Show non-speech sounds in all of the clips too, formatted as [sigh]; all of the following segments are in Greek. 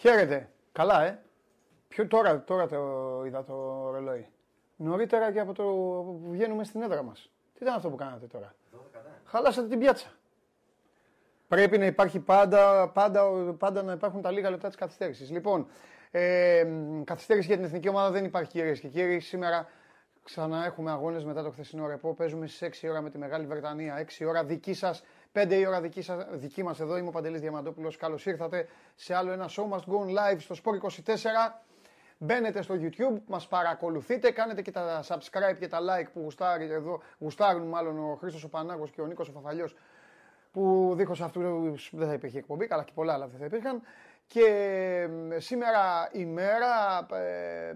Χαίρετε. Καλά, ε. Ποιο, τώρα, τώρα το είδα το ρολόι. Νωρίτερα και από το που βγαίνουμε στην έδρα μας. Τι ήταν αυτό που κάνατε τώρα; Χαλάσατε την πιάτσα. Πρέπει να υπάρχει πάντα, πάντα, πάντα να υπάρχουν τα λίγα λεπτά της καθυστέρησης. Λοιπόν, ε, καθυστέρηση για την εθνική ομάδα δεν υπάρχει κυρίες και κύριοι. Σήμερα ξανά έχουμε αγώνες μετά το χθεσινό ρεπό. Παίζουμε στι 6 ώρα με τη Μεγάλη Βρετανία. 6 ώρα δική σας, 5 η ώρα δική, σας, δική μας εδώ. Είμαι ο Παντελής Διαμαντόπουλος. Καλώς ήρθατε σε άλλο ένα show must go on live στο Sport 24. Μπαίνετε στο YouTube, μας παρακολουθείτε, κάνετε και τα subscribe και τα like που γουστάρει εδώ, γουστάρουν μάλλον ο Χρήστος ο Πανάγος και ο Νίκος ο Φαφαλιός που δίχως αυτούς δεν θα υπήρχε εκπομπή, καλά και πολλά άλλα δεν θα υπήρχαν. Και σήμερα η μέρα ε,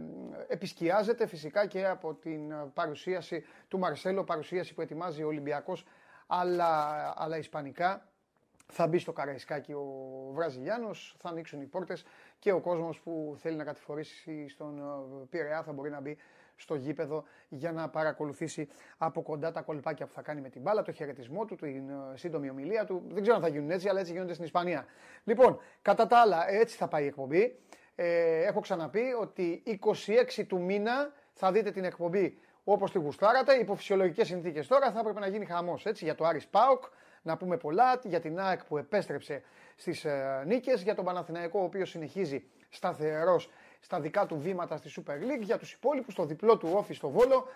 επισκιάζεται φυσικά και από την παρουσίαση του Μαρσέλο, παρουσίαση που ετοιμάζει ο Ολυμπιακός αλλά, αλλά ισπανικά. Θα μπει στο Καραϊσκάκι ο Βραζιλιάνος, θα ανοίξουν οι πόρτες και ο κόσμος που θέλει να κατηφορήσει στον ε, Πειραιά θα μπορεί να μπει στο γήπεδο για να παρακολουθήσει από κοντά τα κολπάκια που θα κάνει με την μπάλα, το χαιρετισμό του, την ε, σύντομη ομιλία του. Δεν ξέρω αν θα γίνουν έτσι, αλλά έτσι γίνονται στην Ισπανία. Λοιπόν, κατά τα άλλα, έτσι θα πάει η εκπομπή. Ε, έχω ξαναπεί ότι 26 του μήνα θα δείτε την εκπομπή όπως τη γουστάρατε. Υπό φυσιολογικές συνθήκες τώρα θα έπρεπε να γίνει χαμός έτσι, για το Άρης Πάοκ, να πούμε πολλά, για την ΑΕΚ που επέστρεψε στις ε, νίκες, για τον Παναθηναϊκό ο οποίος συνεχίζει σταθερός στα δικά του βήματα στη Super League, για τους υπόλοιπους, το διπλό του όφη στο Βόλο.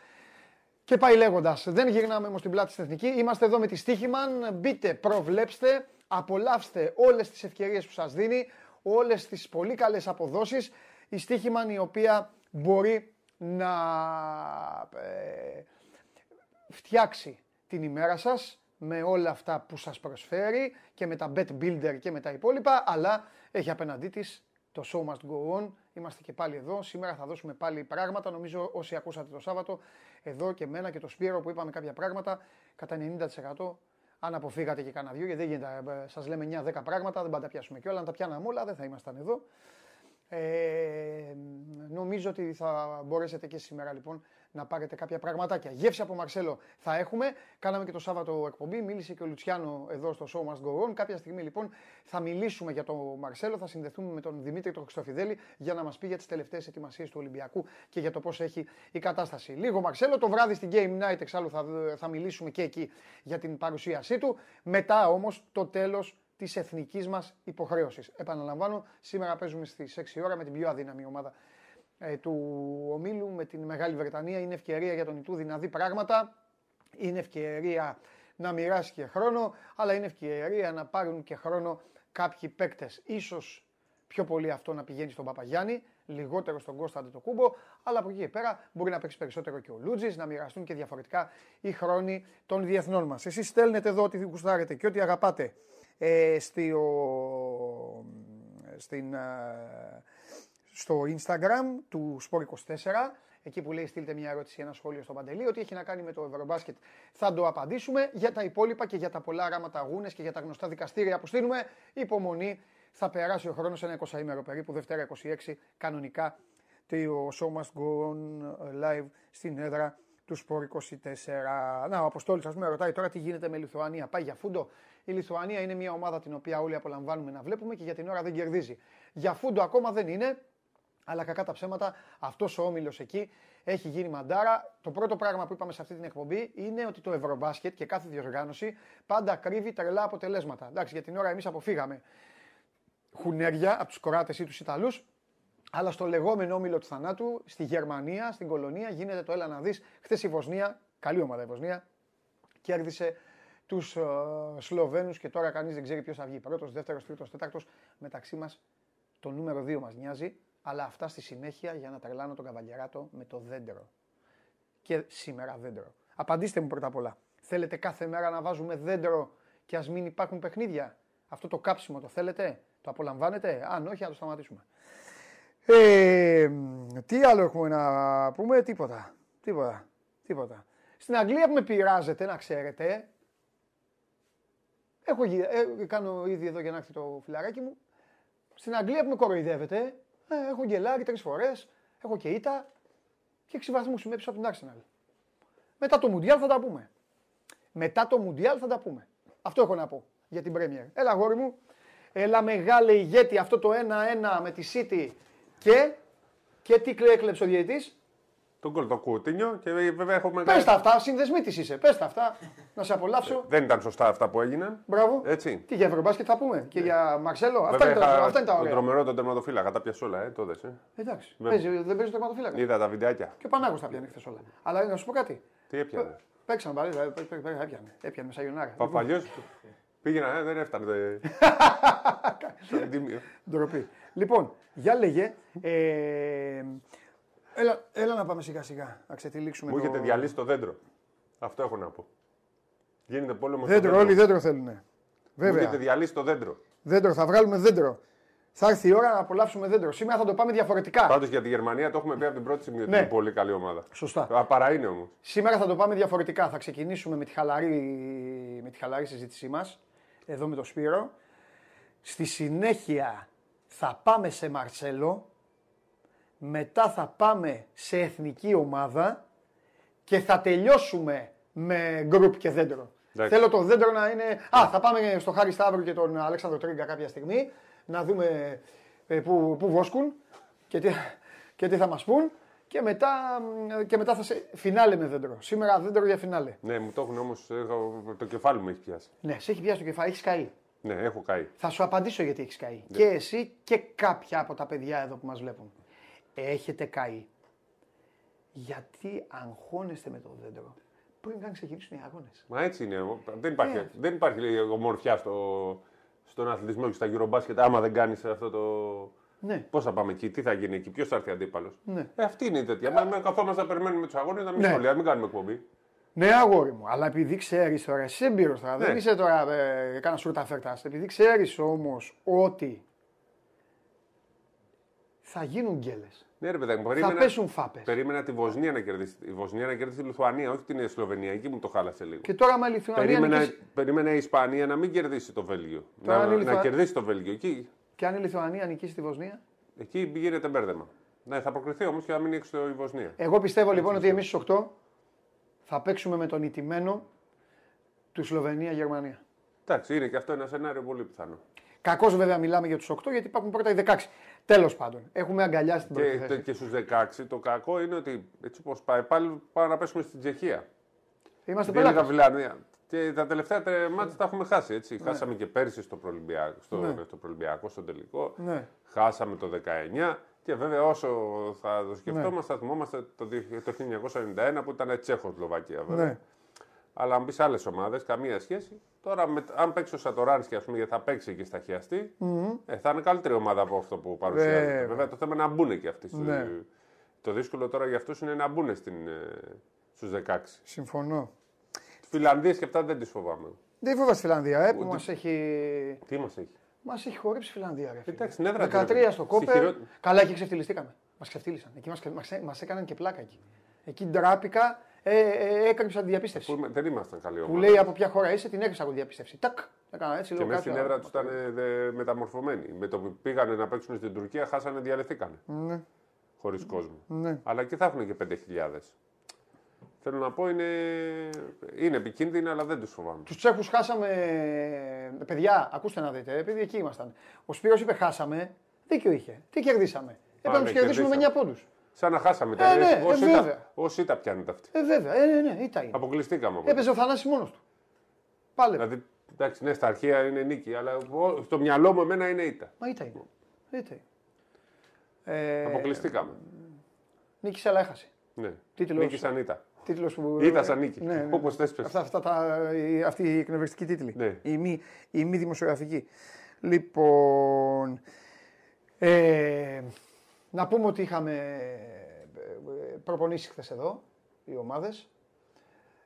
Και πάει λέγοντας. Δεν γυρνάμε όμως την πλάτη στην εθνική. Είμαστε εδώ με τη Στίχημαν. Μπείτε, προβλέψτε, απολαύστε όλες τις ευκαιρίες που σας δίνει, όλες τις πολύ καλές αποδόσεις. Η Στίχημαν η οποία μπορεί να ε, φτιάξει την ημέρα σας με όλα αυτά που σας προσφέρει και με τα bet builder και με τα υπόλοιπα, αλλά έχει απέναντί της το show must go on. Είμαστε και πάλι εδώ. Σήμερα θα δώσουμε πάλι πράγματα. Νομίζω όσοι ακούσατε το Σάββατο, εδώ και μένα και το Σπύρο που είπαμε κάποια πράγματα, κατά 90% αν αποφύγατε και κανένα δυο, γιατί δεν γίνεται, ε, σας λέμε 9-10 πράγματα, δεν πάντα πιάσουμε κιόλα. Αν τα πιάναμε όλα, δεν θα ήμασταν εδώ. Ε, νομίζω ότι θα μπορέσετε και σήμερα λοιπόν να πάρετε κάποια πραγματάκια. Γεύση από Μαρσέλο θα έχουμε. Κάναμε και το Σάββατο εκπομπή. Μίλησε και ο Λουτσιάνο εδώ στο Show Must Go On. Κάποια στιγμή λοιπόν θα μιλήσουμε για το Μαρσέλο. Θα συνδεθούμε με τον Δημήτρη τον Χριστοφιδέλη για να μας πει για τις τελευταίες ετοιμασίες του Ολυμπιακού και για το πώς έχει η κατάσταση. Λίγο Μαρσέλο. Το βράδυ στην Game Night εξάλλου θα, θα μιλήσουμε και εκεί για την παρουσίασή του. Μετά όμως το τέλος της εθνικής μας υποχρέωσης. Επαναλαμβάνω, σήμερα παίζουμε στις 6 ώρα με την πιο αδύναμη ομάδα ε, του ομίλου, με την Μεγάλη Βρετανία. Είναι ευκαιρία για τον Ιτούδη να δει πράγματα. Είναι ευκαιρία να μοιράσει και χρόνο, αλλά είναι ευκαιρία να πάρουν και χρόνο κάποιοι παίκτες. Ίσως πιο πολύ αυτό να πηγαίνει στον Παπαγιάννη, λιγότερο στον Κώσταντε το Κούμπο, αλλά από εκεί και πέρα μπορεί να παίξει περισσότερο και ο Λούτζης, να μοιραστούν και διαφορετικά οι χρόνοι των διεθνών μας. Εσείς στέλνετε εδώ ό,τι γουστάρετε και ό,τι αγαπάτε ε, στο, στην, ε, στο Instagram του Sport24 εκεί που λέει στείλτε μια ερώτηση, ένα σχόλιο στο Παντελή, ότι έχει να κάνει με το Ευρωμπάσκετ. Θα το απαντήσουμε για τα υπόλοιπα και για τα πολλά γράμματα αγούνες και για τα γνωστά δικαστήρια που στείλουμε. Υπομονή, θα περάσει ο χρόνος ένα 20 ημέρο περίπου, Δευτέρα 26, κανονικά το show must go on live στην έδρα του Σπορ 24. Να, ο Αποστόλης, ας πούμε, ρωτάει τώρα τι γίνεται με Λιθουανία. Πάει για φούντο; Η Λιθουανία είναι μια ομάδα την οποία όλοι απολαμβάνουμε να βλέπουμε και για την ώρα δεν κερδίζει. Για φούντο ακόμα δεν είναι. Αλλά κακά τα ψέματα, αυτός ο όμιλος εκεί έχει γίνει μαντάρα. Το πρώτο πράγμα που είπαμε σε αυτή την εκπομπή είναι ότι το Ευρωμπάσκετ και κάθε διοργάνωση πάντα κρύβει τρελά αποτελέσματα. Εντάξει, για την ώρα εμείς αποφύγαμε χουνέρια από τους Κοράτε ή τους Ιταλούς, αλλά στο λεγόμενο όμιλο του θανάτου, στη Γερμανία, στην κολονία, γίνεται το έλα να δεις. Χθες η Βοσνία, καλή ομάδα η Βοσνία, κέρδισε τους uh, Σλοβαίνους και τώρα κανείς δεν ξέρει ποιος θα βγει. Πρώτος, δεύτερος, τρίτος, τέταρτος. Μεταξύ μας το νούμερο 2 μας νοιάζει, αλλά αυτά στη συνέχεια για να τρελάνω τον καβαλιαράτο με το δέντρο. Και σήμερα δέντρο. Απαντήστε μου πρώτα απ' όλα. Θέλετε κάθε μέρα να βάζουμε δέντρο και ας μην υπάρχουν παιχνίδια; Αυτό το κάψιμο το θέλετε, το απολαμβάνετε; Αν όχι, να το σταματήσουμε. Ε, τι άλλο έχουμε να πούμε, τίποτα. Τίποτα. Τίποτα. Στην Αγγλία που με πειράζετε, να ξέρετε, έχω, ε, κάνω ήδη εδώ για να έρθει το φιλαράκι μου, στην Αγγλία που με κοροϊδεύετε, ε, έχω γκελάρει τρεις φορές, έχω και ήττα και έξι βαθμούς είμαι πίσω από την Arsenal. Μετά το Μουντιάλ θα τα πούμε. Μετά το Μουντιάλ θα τα πούμε. Αυτό έχω να πω για την Premier. Έλα, γόρι μου. Έλα μεγάλε ηγέτη αυτό το 1-1 με τη City και, και τι έκλεψε ο διαιτητής; Τον κόλ το Κούτινιο και βέβαια έχουμε. Πες τα αυτά, συνδεσμή της είσαι. Πες τα αυτά, να σε απολαύσω. Δεν ήταν σωστά αυτά που έγιναν. Μπράβο. Έτσι. Τι για Ευρωμπάσκετ θα πούμε και για Μαρσέλο. Αυτά Βέβαια, είναι, τα, είχα αυτά είναι τα Τον ωραία. τρομερό τον τερματοφύλακα, τα πιασε όλα, ε, το δες, ε. Εντάξει. Βέβαια. Παίζει, δεν παίζει το τερματοφύλακα. Είδα τα βιντεάκια. Και ο Πανάγος τα πιάνει χθες όλα. Αλλά να σου πω κάτι. Τι έπιανε; Παίξαν πάλι, δηλαδή, πέ- πέ- πέ- έπιανε. Έπιανε με σαγιονάρα. Παπαλιό. Πήγαινα, ε, δεν έφτανε. [laughs] Στο εντύμιο. Ντροπή. Λοιπόν, για λέγε. Ε, έλα, έλα να πάμε σιγά σιγά. Να ξετυλίξουμε Μου το... έχετε διαλύσει το δέντρο. Αυτό έχω να πω. Γίνεται πόλεμο. στο Δέντρο, όλοι δέντρο θέλουν. Μου Βέβαια. έχετε διαλύσει το δέντρο. Δέντρο, θα βγάλουμε δέντρο. Θα έρθει η ώρα να απολαύσουμε δέντρο. Σήμερα θα το πάμε διαφορετικά. Πάντως για τη Γερμανία το έχουμε πει από την πρώτη στιγμή ότι Ναι. είναι πολύ καλή ομάδα. Σωστά. Α, παρά είναι όμως. Σήμερα θα το πάμε διαφορετικά. Θα ξεκινήσουμε με τη χαλαρή, με τη χαλαρή συζήτησή μας, εδώ με τον Σπύρο. Στη συνέχεια θα πάμε σε Μαρσέλο, μετά θα πάμε σε εθνική ομάδα και θα τελειώσουμε με γκρουπ και δέντρο. Εντάξει. Θέλω το δέντρο να είναι... Α, θα πάμε στο Χάρη Σταύρου και τον Αλέξανδρο Τρίγκα κάποια στιγμή, να δούμε ε, πού, πού βόσκουν και τι, και τι θα μας πούν. Και μετά, μ, και μετά θα σε φινάλε με δέντρο. Σήμερα δέντρο για φινάλε. Ναι, μου το έχουν όμως. Το κεφάλι μου έχει πιάσει. Ναι, σε έχει πιάσει το κεφάλι, έχεις καεί. Ναι, έχω καεί. Θα σου απαντήσω γιατί έχεις καεί. Ναι. Και εσύ και κάποια από τα παιδιά εδώ που μας βλέπουν. Έχετε καεί. Γιατί αγχώνεστε με το δέντρο πριν καν ξεκινήσουν οι αγώνες. Μα έτσι είναι. Δεν υπάρχει, Ναι. δεν υπάρχει λέει, ομορφιά στο, στον αθλητισμό και στα γυρομπάσκετ άμα δεν κάνεις αυτό το. Ναι. Πώς θα πάμε εκεί, τι θα γίνει εκεί, ποιος θα έρθει αντίπαλος; Ναι. Ε, αυτή είναι η τέτοια. Μα με καθόμαστε να περιμένουμε τους αγώνες, να μην Ναι. σχολεία, μην κάνουμε εκπομπή. Ναι, αγόρι μου, αλλά επειδή ξέρεις τώρα, εσύ έμπειρο τώρα, δεν Ναι. είσαι τώρα ε, κάνα σούρτα φέρτας. Επειδή ξέρεις όμως ότι θα γίνουν γκέλες. Ναι, ρε παιδάκι μου, Θα περίμενα, πέσουν φάπες. περίμενα τη Βοσνία να κερδίσει. Η Βοσνία να κερδίσει τη Λιθουανία, όχι την Σλοβενία. Εκεί μου το χάλασε λίγο. Και τώρα με Λιθουανία Περίμενα, νικήσει- περίμενα η Ισπανία να μην κερδίσει το Βέλγιο. Τώρα Να, είναι η να Λιθουα- κερδίσει το Βέλγιο. Εκεί, Και αν η Λιθουανία νικήσει τη Βοσνία; εκεί γίνεται μπέρδεμα. Ναι, θα προκριθεί όμως και να μην έξω η Βοσνία. Εγώ πιστεύω λοιπόν ότι εμείς στου 8 θα παίξουμε με τον ηττημένο του Σλοβενία-Γερμανία. Εντάξει, είναι και αυτό ένα σενάριο πολύ πιθανό. Κακώς βέβαια μιλάμε για τους 8 γιατί υπάρχουν πρώτα οι 16. Τέλος πάντων, έχουμε αγκαλιάσει την πρώτη Και, θέση. και στους 16 το κακό είναι ότι έτσι όπως πάει, πάλι πάμε να πέσουμε στην Τσεχία. Είμαστε Δεν είναι πελάτες. Γαβιλάνια. Και τα τελευταία τε- μάτια τα έχουμε χάσει. Έτσι. Χάσαμε και πέρσι στο Προελμπιακό, στο, Ναι. στο, προελμπιακό, στο τελικό. Ναι. Χάσαμε το 19. Και βέβαια όσο θα το σκεφτόμαστε, Ναι. θα θυμόμαστε το, δι- το 1991 που ήταν Τσέχο-Σλοβακία. Βέβαια. Ναι. Αλλά αν μπεις σε άλλες ομάδες, καμία σχέση. Τώρα, με, αν παίξει ο Σατοράνσκι, ας πούμε, γιατί θα παίξει και στα χιαστή, ε, θα είναι καλύτερη ομάδα από αυτό που παρουσιάζεται. Βέβαια. Βέβαια, το θέμα είναι να μπουν και αυτοί. στου- Ναι. Το δύσκολο τώρα για αυτούς είναι να μπουν στην, ε, στους 16. Συμφωνώ. Τη Φιλανδία και αυτά δεν τις φοβάμαι. Δεν φοβάσαι τη Φιλανδία, ε, που Ούτε- μας έχει... Τι μας έχει; Μας έχει χορέψει η Φιλανδία. Ρε, φίλε. Εντάξει, την έδρα 13 του, ρε, στο στη κόπερ. χειρό- Καλά, εκεί ξεφτυλιστήκαμε. Μας ξεφτύλισαν. Εκεί μας, μας, μας έκαναν και πλάκα εκεί. Εκεί ντράπηκα, ε, ε, έκρυψα τη διαπίστευση. Που, είμαι- δεν ήμασταν καλή ομάδα. Που λέει από ποια χώρα είσαι, την έκρυψα από διαπίστευση. Τάκ! Έκανα έτσι, και λέω μέσα κάτι. στην έδρα α, τους ήταν ε, δε- μεταμορφωμένοι. Με το που πήγανε να παίξουν στην Τουρκία, χάσανε, διαλυθήκανε. Ναι, Χωρίς κόσμο. ναι. Αλλά και θα έχουν και 5.000. Θέλω να πω είναι, είναι επικίνδυνοι, αλλά δεν τους φοβάμαι. Τους Τσέχους χάσαμε. ε, Παιδιά, ακούστε να δείτε, επειδή εκεί ήμασταν. Ο Σπύρος είπε χάσαμε. Δίκιο είχε. Τι κερδίσαμε. Έπρεπε να τους ναι, κερδίσουμε με 9 κερδίσαμε. πόντους. Σαν να χάσαμε Ε, τα ναι, ε, όσοι, βέβαια. τα, όσοι τα πιάνετε αυτοί. Ε, βέβαια, ε, ναι, ναι, ήταν. Αποκλειστήκαμε από Έπαιζε ο Θανάσης μόνος του. Πάλε. Δηλαδή, εντάξει, ναι, στα αρχαία είναι νίκη, αλλά ο- στο μυαλό μου εμένα είναι ήττα. Μα ήταν. Ήταν. Ε, Αποκλειστήκαμε. νίκησε, αλλά έχασε. Ναι. τίτλος. Νίκη σαν ήττα. Τίτλος που... Ήταν σαν νίκη. Ναι, ναι. Όπως θες πες. Αυτά, αυτά τα, η- αυτή η εκνευριστική τίτλη. Ναι. Η, μη, η μη δημοσιογραφική. Λοιπόν, ε, να πούμε ότι είχαμε ε, προπονήσεις χθες εδώ οι ομάδες.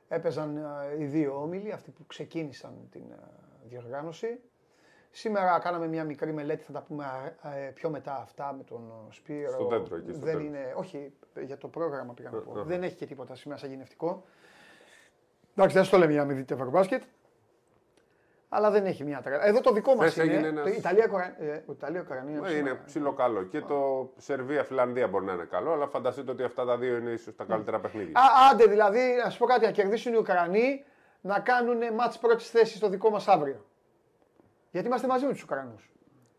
Έπαιζαν ε, οι δύο όμιλοι, αυτοί που ξεκίνησαν την ε, διοργάνωση. Σήμερα κάναμε μια μικρή μελέτη, θα τα πούμε ε, πιο μετά αυτά με τον Σπύρο. Στο δέντρο, εκεί στο Δεν τέλος. είναι, όχι, για το πρόγραμμα πήγα να πω. αχα. Δεν έχει και τίποτα σήμερα σαν γυναυστικό. Εντάξει, δεν στο λέμε για να μην δείτε Ευρωμπάσκετ. Αλλά δεν έχει μια τρέλα. Εδώ το δικό μας Χθες είναι. έγινε Το ένας- Ιταλία, Κορα... ε, Ιταλία, Ουκρανία. Ε, Είναι ψηλό καλό. Και το Σερβία-Φιλανδία μπορεί να είναι καλό, αλλά φανταστείτε ότι αυτά τα δύο είναι ίσως τα καλύτερα παιχνίδια. Α, άντε δηλαδή, να σου πω κάτι, να κερδίσουν οι Ουκρανοί να κάνουν μάτς πρώτης θέσης στο δικό μας αύριο. Γιατί είμαστε μαζί με τους Ουκρανούς.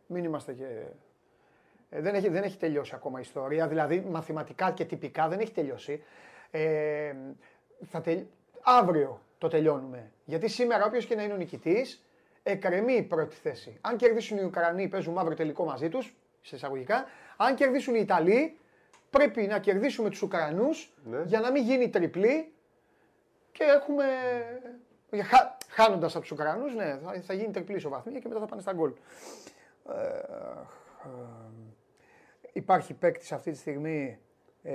Μην είμαστε και. Ε, δεν, έχει, δεν έχει τελειώσει ακόμα η ιστορία. Δηλαδή, μαθηματικά και τυπικά δεν έχει τελειώσει. Ε, θα τελ... Αύριο το τελειώνουμε. Γιατί σήμερα, όποιος και να είναι ο νικητής, εκκρεμεί η πρώτη θέση. Αν κερδίσουν οι Ουκρανοί, παίζουμε αύριο τελικό μαζί τους, σε εισαγωγικά. Αν κερδίσουν οι Ιταλοί, πρέπει να κερδίσουμε τους Ουκρανούς Ναι. για να μην γίνει τριπλή και έχουμε. Χα... Χάνοντας από τους Ουκρανούς, ναι, θα, θα γίνει τριπλή ισοβαθμία και μετά θα πάνε στα γκολ. Ε, ε, υπάρχει παίκτης αυτή τη στιγμή. Ε,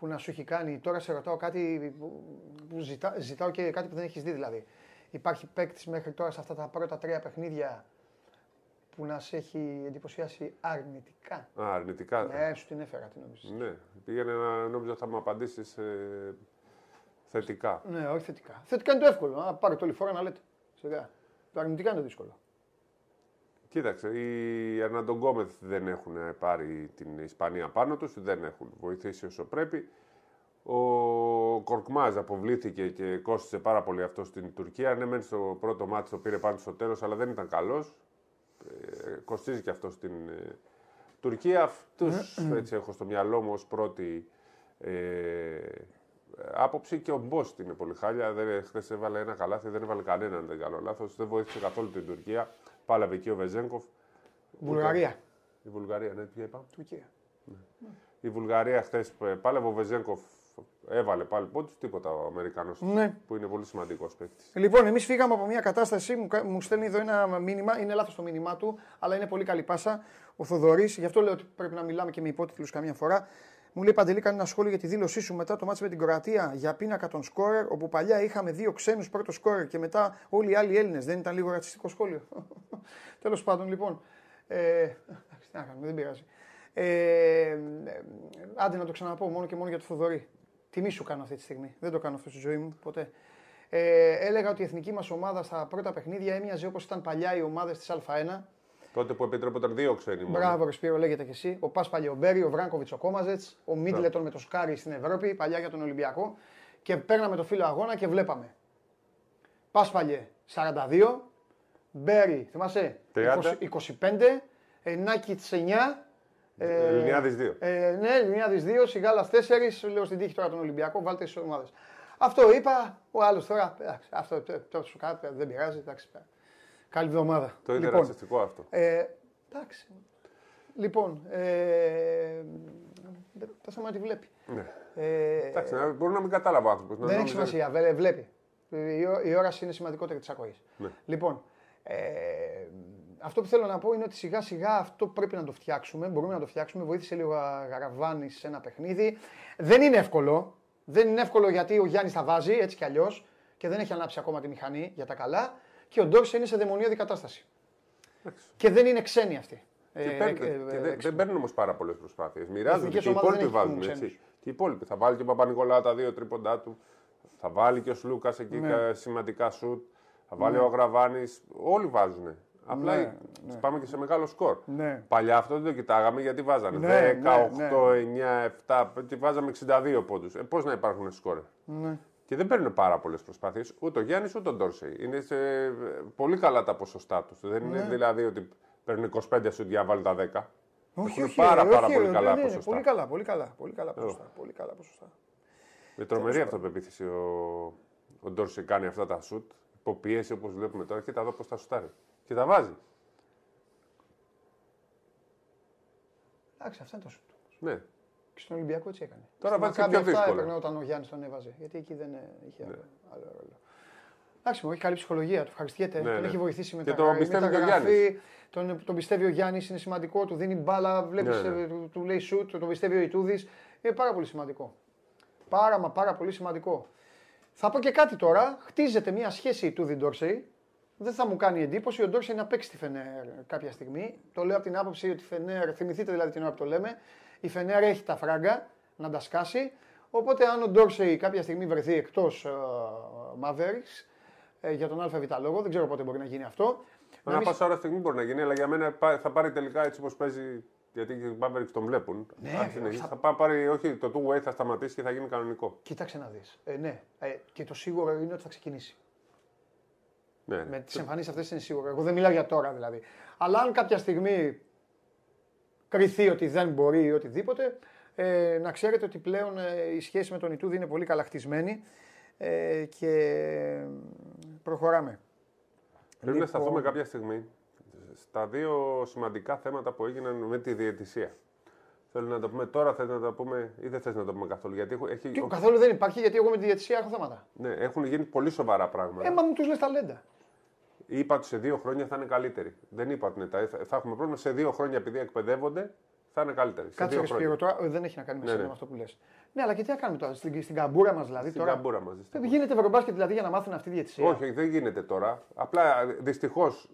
που να σου έχει κάνει, τώρα σε ρωτάω κάτι που, που ζητά, ζητάω και κάτι που δεν έχεις δει δηλαδή. Υπάρχει παίκτης μέχρι τώρα σε αυτά τα πρώτα τρία παιχνίδια που να σε έχει εντυπωσιάσει αρνητικά; Α, αρνητικά. Ναι, σου την έφερα, τι νομίζεις. Ναι, πήγαινε να νόμιζα θα μου απαντήσεις θετικά. Ναι, όχι θετικά. Θετικά είναι το εύκολο. Να πάρετε όλη φορά να λέτε. Σιγά. Το αρνητικά είναι το δύσκολο. Κοίταξε, οι Αρναντογκόμεθ δεν έχουν πάρει την Ισπανία πάνω τους, δεν έχουν βοηθήσει όσο πρέπει. Ο Κορκμάζ αποβλήθηκε και κόστησε πάρα πολύ αυτό στην Τουρκία. Ναι, μεν στο πρώτο μάτι το πήρε πάνω στο τέλος, αλλά δεν ήταν καλός. Ε, κοστίζει και αυτό στην ε, Τουρκία. Αυτούς έτσι έχω στο μυαλό μου ως πρώτη ε, άποψη και ο Μπόστ είναι πολύ χάλια. Δεν, χθες έβαλε ένα καλάθι, δεν έβαλε κανέναν, αν δεν κάνω λάθος. Δεν βοήθησε καθόλου την Τουρκία. Πάλαβε εκεί ο Βεζέγκοφ. Βουλγαρία. Η Βουλγαρία, ναι, τι είπα; Τουρκία. Η Βουλγαρία χθες πάλευε ο Βεζέγκοφ. Έβαλε πάλι πόντους, τίποτα ο Αμερικανός. Ναι. Που είναι πολύ σημαντικός παίκτης. Λοιπόν, εμείς φύγαμε από μια κατάσταση, μου, κα- μου στέλνει εδώ ένα μήνυμα, είναι λάθος το μήνυμά του, αλλά είναι πολύ καλή πάσα. Ο Θοδωρής, γι' αυτό λέω ότι πρέπει να μιλάμε και με υπότιτλους καμιά φορά. Μου λέει Παντελή, κάνει ένα σχόλιο για τη δήλωσή σου μετά το μάτς με την Κροατία για πίνακα των σκόρερ, όπου παλιά είχαμε δύο ξένους πρώτο σκόρερ και μετά όλοι οι άλλοι Έλληνες. Δεν ήταν λίγο ρατσιστικό σχόλιο. [laughs] Τέλος πάντων, λοιπόν. Ε, εντάξει, τι να κάνουμε, δεν πειράζει. Ε, ε, άντε να το ξαναπώ μόνο και μόνο για το Θοδωρή. Τιμή σου κάνω αυτή τη στιγμή. Δεν το κάνω αυτό στη ζωή μου ποτέ. Ε, έλεγα ότι η εθνική μας ομάδα στα πρώτα παιχνίδια έμοιαζε όπως ήταν παλιά οι ομάδες της Α1. Τότε που επιτρέπονταν δύο ξένοι μόνο. Μπράβο, ρε Σπύρο, λέγεται και εσύ. Ο Πας Παλιομπέρι, ο Βράγκοβιτς, ο Κόμαζετς, ο Μίτλετον με το Σκάρι στην Ευρώπη, παλιά για τον Ολυμπιακό. Και παίρναμε το φύλλο αγώνα και βλέπαμε. Πάσπαλιε 42, Μπέρι, θυμάσαι, 30. 20, 25, ε, Νάκητ 9. Ε, Ελληνιάδης 2. Ε, ναι, Ελληνιάδη 2, Σιγάλας 4. Λέω στην τύχη τώρα τον Ολυμπιακό, βάλτε τι ομάδες. Αυτό είπα, ο άλλος τώρα. εντάξει, αυτό το, το, σου κάνω, δεν πειράζει. Εντάξει, καλή εβδομάδα. Το είναι Λοιπόν, ρατσιστικό αυτό. ε, εντάξει. Λοιπόν, ε, το θέμα τη βλέπει. Ναι. Ε, Εντάξει, να- μπορεί να μην κατάλαβε ο άνθρωπος. δεν έχει σημασία, βε- βλέπει. Η, ω- η όραση είναι σημαντικότερη της ακοής. Ναι. Λοιπόν, ε, αυτό που θέλω να πω είναι ότι σιγά σιγά αυτό πρέπει να το φτιάξουμε. Μπορούμε να το φτιάξουμε. Βοήθησε λίγο ο Γαραβάνη σε ένα παιχνίδι. Δεν είναι εύκολο. Δεν είναι εύκολο γιατί ο Γιάννης τα βάζει έτσι κι αλλιώς και δεν έχει ανάψει ακόμα τη μηχανή για τα καλά. Και ο Ντόρσε είναι σε δαιμονίωδη κατάσταση. Και δεν είναι ξένοι αυτοί. Και Ε, παίρνουν- ε, ε, και ε, δεν, δεν παίρνουν όμως πάρα πολλές προσπάθειες. Μοιράζονται εθνικές και οι ομάδες υπόλοιποι δεν έχουν βάζουν. ξένους. Έτσι. Και οι υπόλοιποι. Θα βάλει και ο Παπα-Νικολάου τα δύο τρίποντά του. Θα βάλει και ο Σλούκας εκεί Ναι. κα- σημαντικά σουτ. Θα βάλει ο Αγραβάνης. Όλοι βάζουν. Απλά Ναι, πάμε και σε μεγάλο σκορ. Ναι. Παλιά αυτό δεν το κοιτάγαμε γιατί βάζανε Ναι, 10, ναι, 8, 9, 7 και βάζαμε 62 πόντους. Ε, Πώς να υπάρχουν σκορ; Ναι. Και δεν παίρνουν πάρα πολλές προσπάθειες ούτε ο Γιάννης ούτε ο Ντόρσεϊ. Είναι σε ε, πολύ καλά τα ποσοστά τους. Δεν Ναι. είναι δηλαδή ότι παίρνουν 25 σου διάβαλε τα 10. Όχι, Έχουν όχι, πάρα, όχι, πάρα όχι, πολύ ναι, καλά ναι, ναι, ποσοστά. Πολύ καλά, πολύ καλά, πολύ καλά ποσοστά. Πολύ καλά ποσοστά. Με τρομερή αυτοπεποίθηση ο, ο Ντόρσεϊ κάνει αυτά τα σουτ. Υποπίεση όπως βλέπουμε τώρα. Κοίτα εδώ πώς τα σουτάρει. Και τα βάζει. Εντάξει, αυτά είναι το σου. Ναι. Και στον Ολυμπιακό έτσι έκανε. Τώρα Στην βάζει Μακάμπι πιο αυτά δύσκολα. έπαιρνε όταν ο Γιάννης τον έβαζε. Γιατί εκεί δεν ε, είχε άλλο, άλλο ρόλο. Εντάξει, μου έχει καλή ψυχολογία, του ευχαριστιέται. Ναι, τον ναι. έχει βοηθήσει με Και τα τον γρα- πιστεύει και ο μεταγραφή. Τον, τον πιστεύει ο Γιάννης, είναι σημαντικό. Του δίνει μπάλα, βλέπεις, Ναι, ναι. του, του λέει σουτ, τον πιστεύει ο Ιτούδης. Είναι πάρα πολύ σημαντικό. Πάρα μα πάρα πολύ σημαντικό. Θα πω και κάτι τώρα. Χτίζεται μια σχέση Ιτούδη Ντόρσεϊ. Δεν θα μου κάνει εντύπωση ο Ντόρσεϊ να παίξει τη Φενέρ κάποια στιγμή. Το λέω από την άποψη ότι η Φενέρ, θυμηθείτε δηλαδή την ώρα που το λέμε, η Φενέρ έχει τα φράγκα να τα σκάσει. Οπότε αν ο Ντόρσεϊ κάποια στιγμή βρεθεί εκτός uh, Mavericks, ε, για τον ΑΒ λόγο, δεν ξέρω πότε μπορεί να γίνει αυτό. Να Ανά μην- πάσα ώρα στιγμή μπορεί να γίνει, αλλά για μένα πά- θα πάρει τελικά έτσι όπως παίζει. Γιατί οι Mavericks τον βλέπουν. Ναι, Αν βέβαια, συνεχίσει, θα- θα... πά- πάρει, όχι, το two way θα σταματήσει και θα γίνει κανονικό. Κοίταξε να δεις. Ε, ναι, ε, και το σίγουρο είναι ότι θα ξεκινήσει. Ναι. Με τις εμφανίσεις αυτές είναι σίγουρο. Εγώ δεν μιλάω για τώρα δηλαδή. Αλλά αν κάποια στιγμή κριθεί ότι δεν μπορεί ή οτιδήποτε, ε, να ξέρετε ότι πλέον ε, η σχέση με τον Ιτούδη είναι πολύ καλά χτισμένη ε, και προχωράμε. Πρέπει να Λοιπόν- σταθούμε κάποια στιγμή στα δύο σημαντικά θέματα που έγιναν με τη διαιτησία. Θέλω να το πούμε τώρα, θες να το πούμε ή δεν θες να το πούμε καθόλου. Γιατί έχω- έχει, Τι, καθόλου δεν υπάρχει γιατί εγώ με τη διαιτησία έχω θέματα. ναι, έχουν γίνει πολύ σοβαρά πράγματα. Ε, μα μου τους λες ταλέντα. Είπα ότι σε δύο χρόνια θα είναι καλύτεροι. Δεν είπα ότι είναι τα. Θα έχουμε πρόβλημα σε δύο χρόνια επειδή εκπαιδεύονται, θα είναι καλύτεροι. Σε Κάτσε δύο ρε Σπύρο, χρόνια. τώρα ε, δεν έχει να κάνει με Ναι, σένα ναι. με αυτό που λες. Ναι, αλλά και τι να κάνουμε τώρα, στην, στην καμπούρα μας δηλαδή. Στην τώρα, καμπούρα μας, δυστυχώς. Δεν γίνεται ευρωμπάσκετ δηλαδή για να μάθουν αυτή τη διαιτησία; Όχι, δεν γίνεται τώρα. Απλά δυστυχώς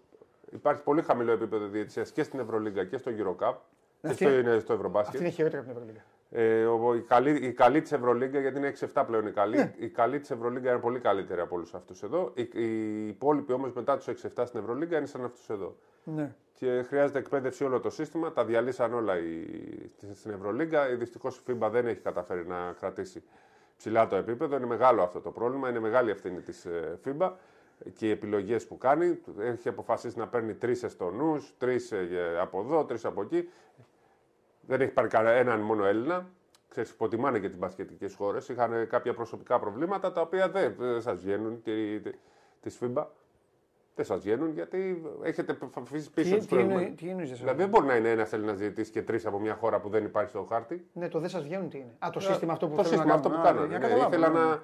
υπάρχει πολύ χαμηλό επίπεδο διαιτησίας και στην Ευρωλίγκα και στο Eurocup. Και Αυτή- στο, είναι στο Αυτή Ευρωμπάσκετ. είναι χειρότερη από την Ευρωλίγα. Ε, ο, η καλή, η καλή της Ευρωλίγκα, γιατί είναι 6-7 πλέον η καλή, Ναι. η καλή της Ευρωλίγκα είναι πολύ καλύτερη από όλους αυτούς εδώ. Οι, οι υπόλοιποι όμως μετά τους 6-7 στην Ευρωλίγκα είναι σαν αυτούς εδώ. Ναι. Και χρειάζεται εκπαίδευση όλο το σύστημα. Τα διαλύσαν όλα οι, στην Ευρωλίγκα. Δυστυχώς η FIBA δεν έχει καταφέρει να κρατήσει ψηλά το επίπεδο. Είναι μεγάλο αυτό το πρόβλημα. Είναι μεγάλη ευθύνη της FIBA και οι επιλογές που κάνει. Έχει αποφασίσει να παίρνει τρεις εστονούς, τρεις από εδώ, τρεις από εκεί. Δεν έχει πάρει κανέναν μόνο Έλληνα. Ξέρεις, υποτιμάνε και τις μπασκετικές χώρες. Είχαν κάποια προσωπικά προβλήματα τα οποία δεν, δεν σας βγαίνουν τη, τη, της FIBA. Δεν σας βγαίνουν γιατί έχετε αφήσει πίσω Τι, τους τι, εννοεί- τι εννοείς δεν σας Δηλαδή δεν μπορεί να είναι ένας Έλληνας διαιτητής και τρεις από μια χώρα που δεν υπάρχει στο χάρτη. Ναι, το δεν σας βγαίνουν τι είναι; Α, το σύστημα αυτό που το θέλουν σύστημα να αυτό που κάνουν. Α, κάνανε. για Ναι, καταλάβω, ήθελα ναι, να.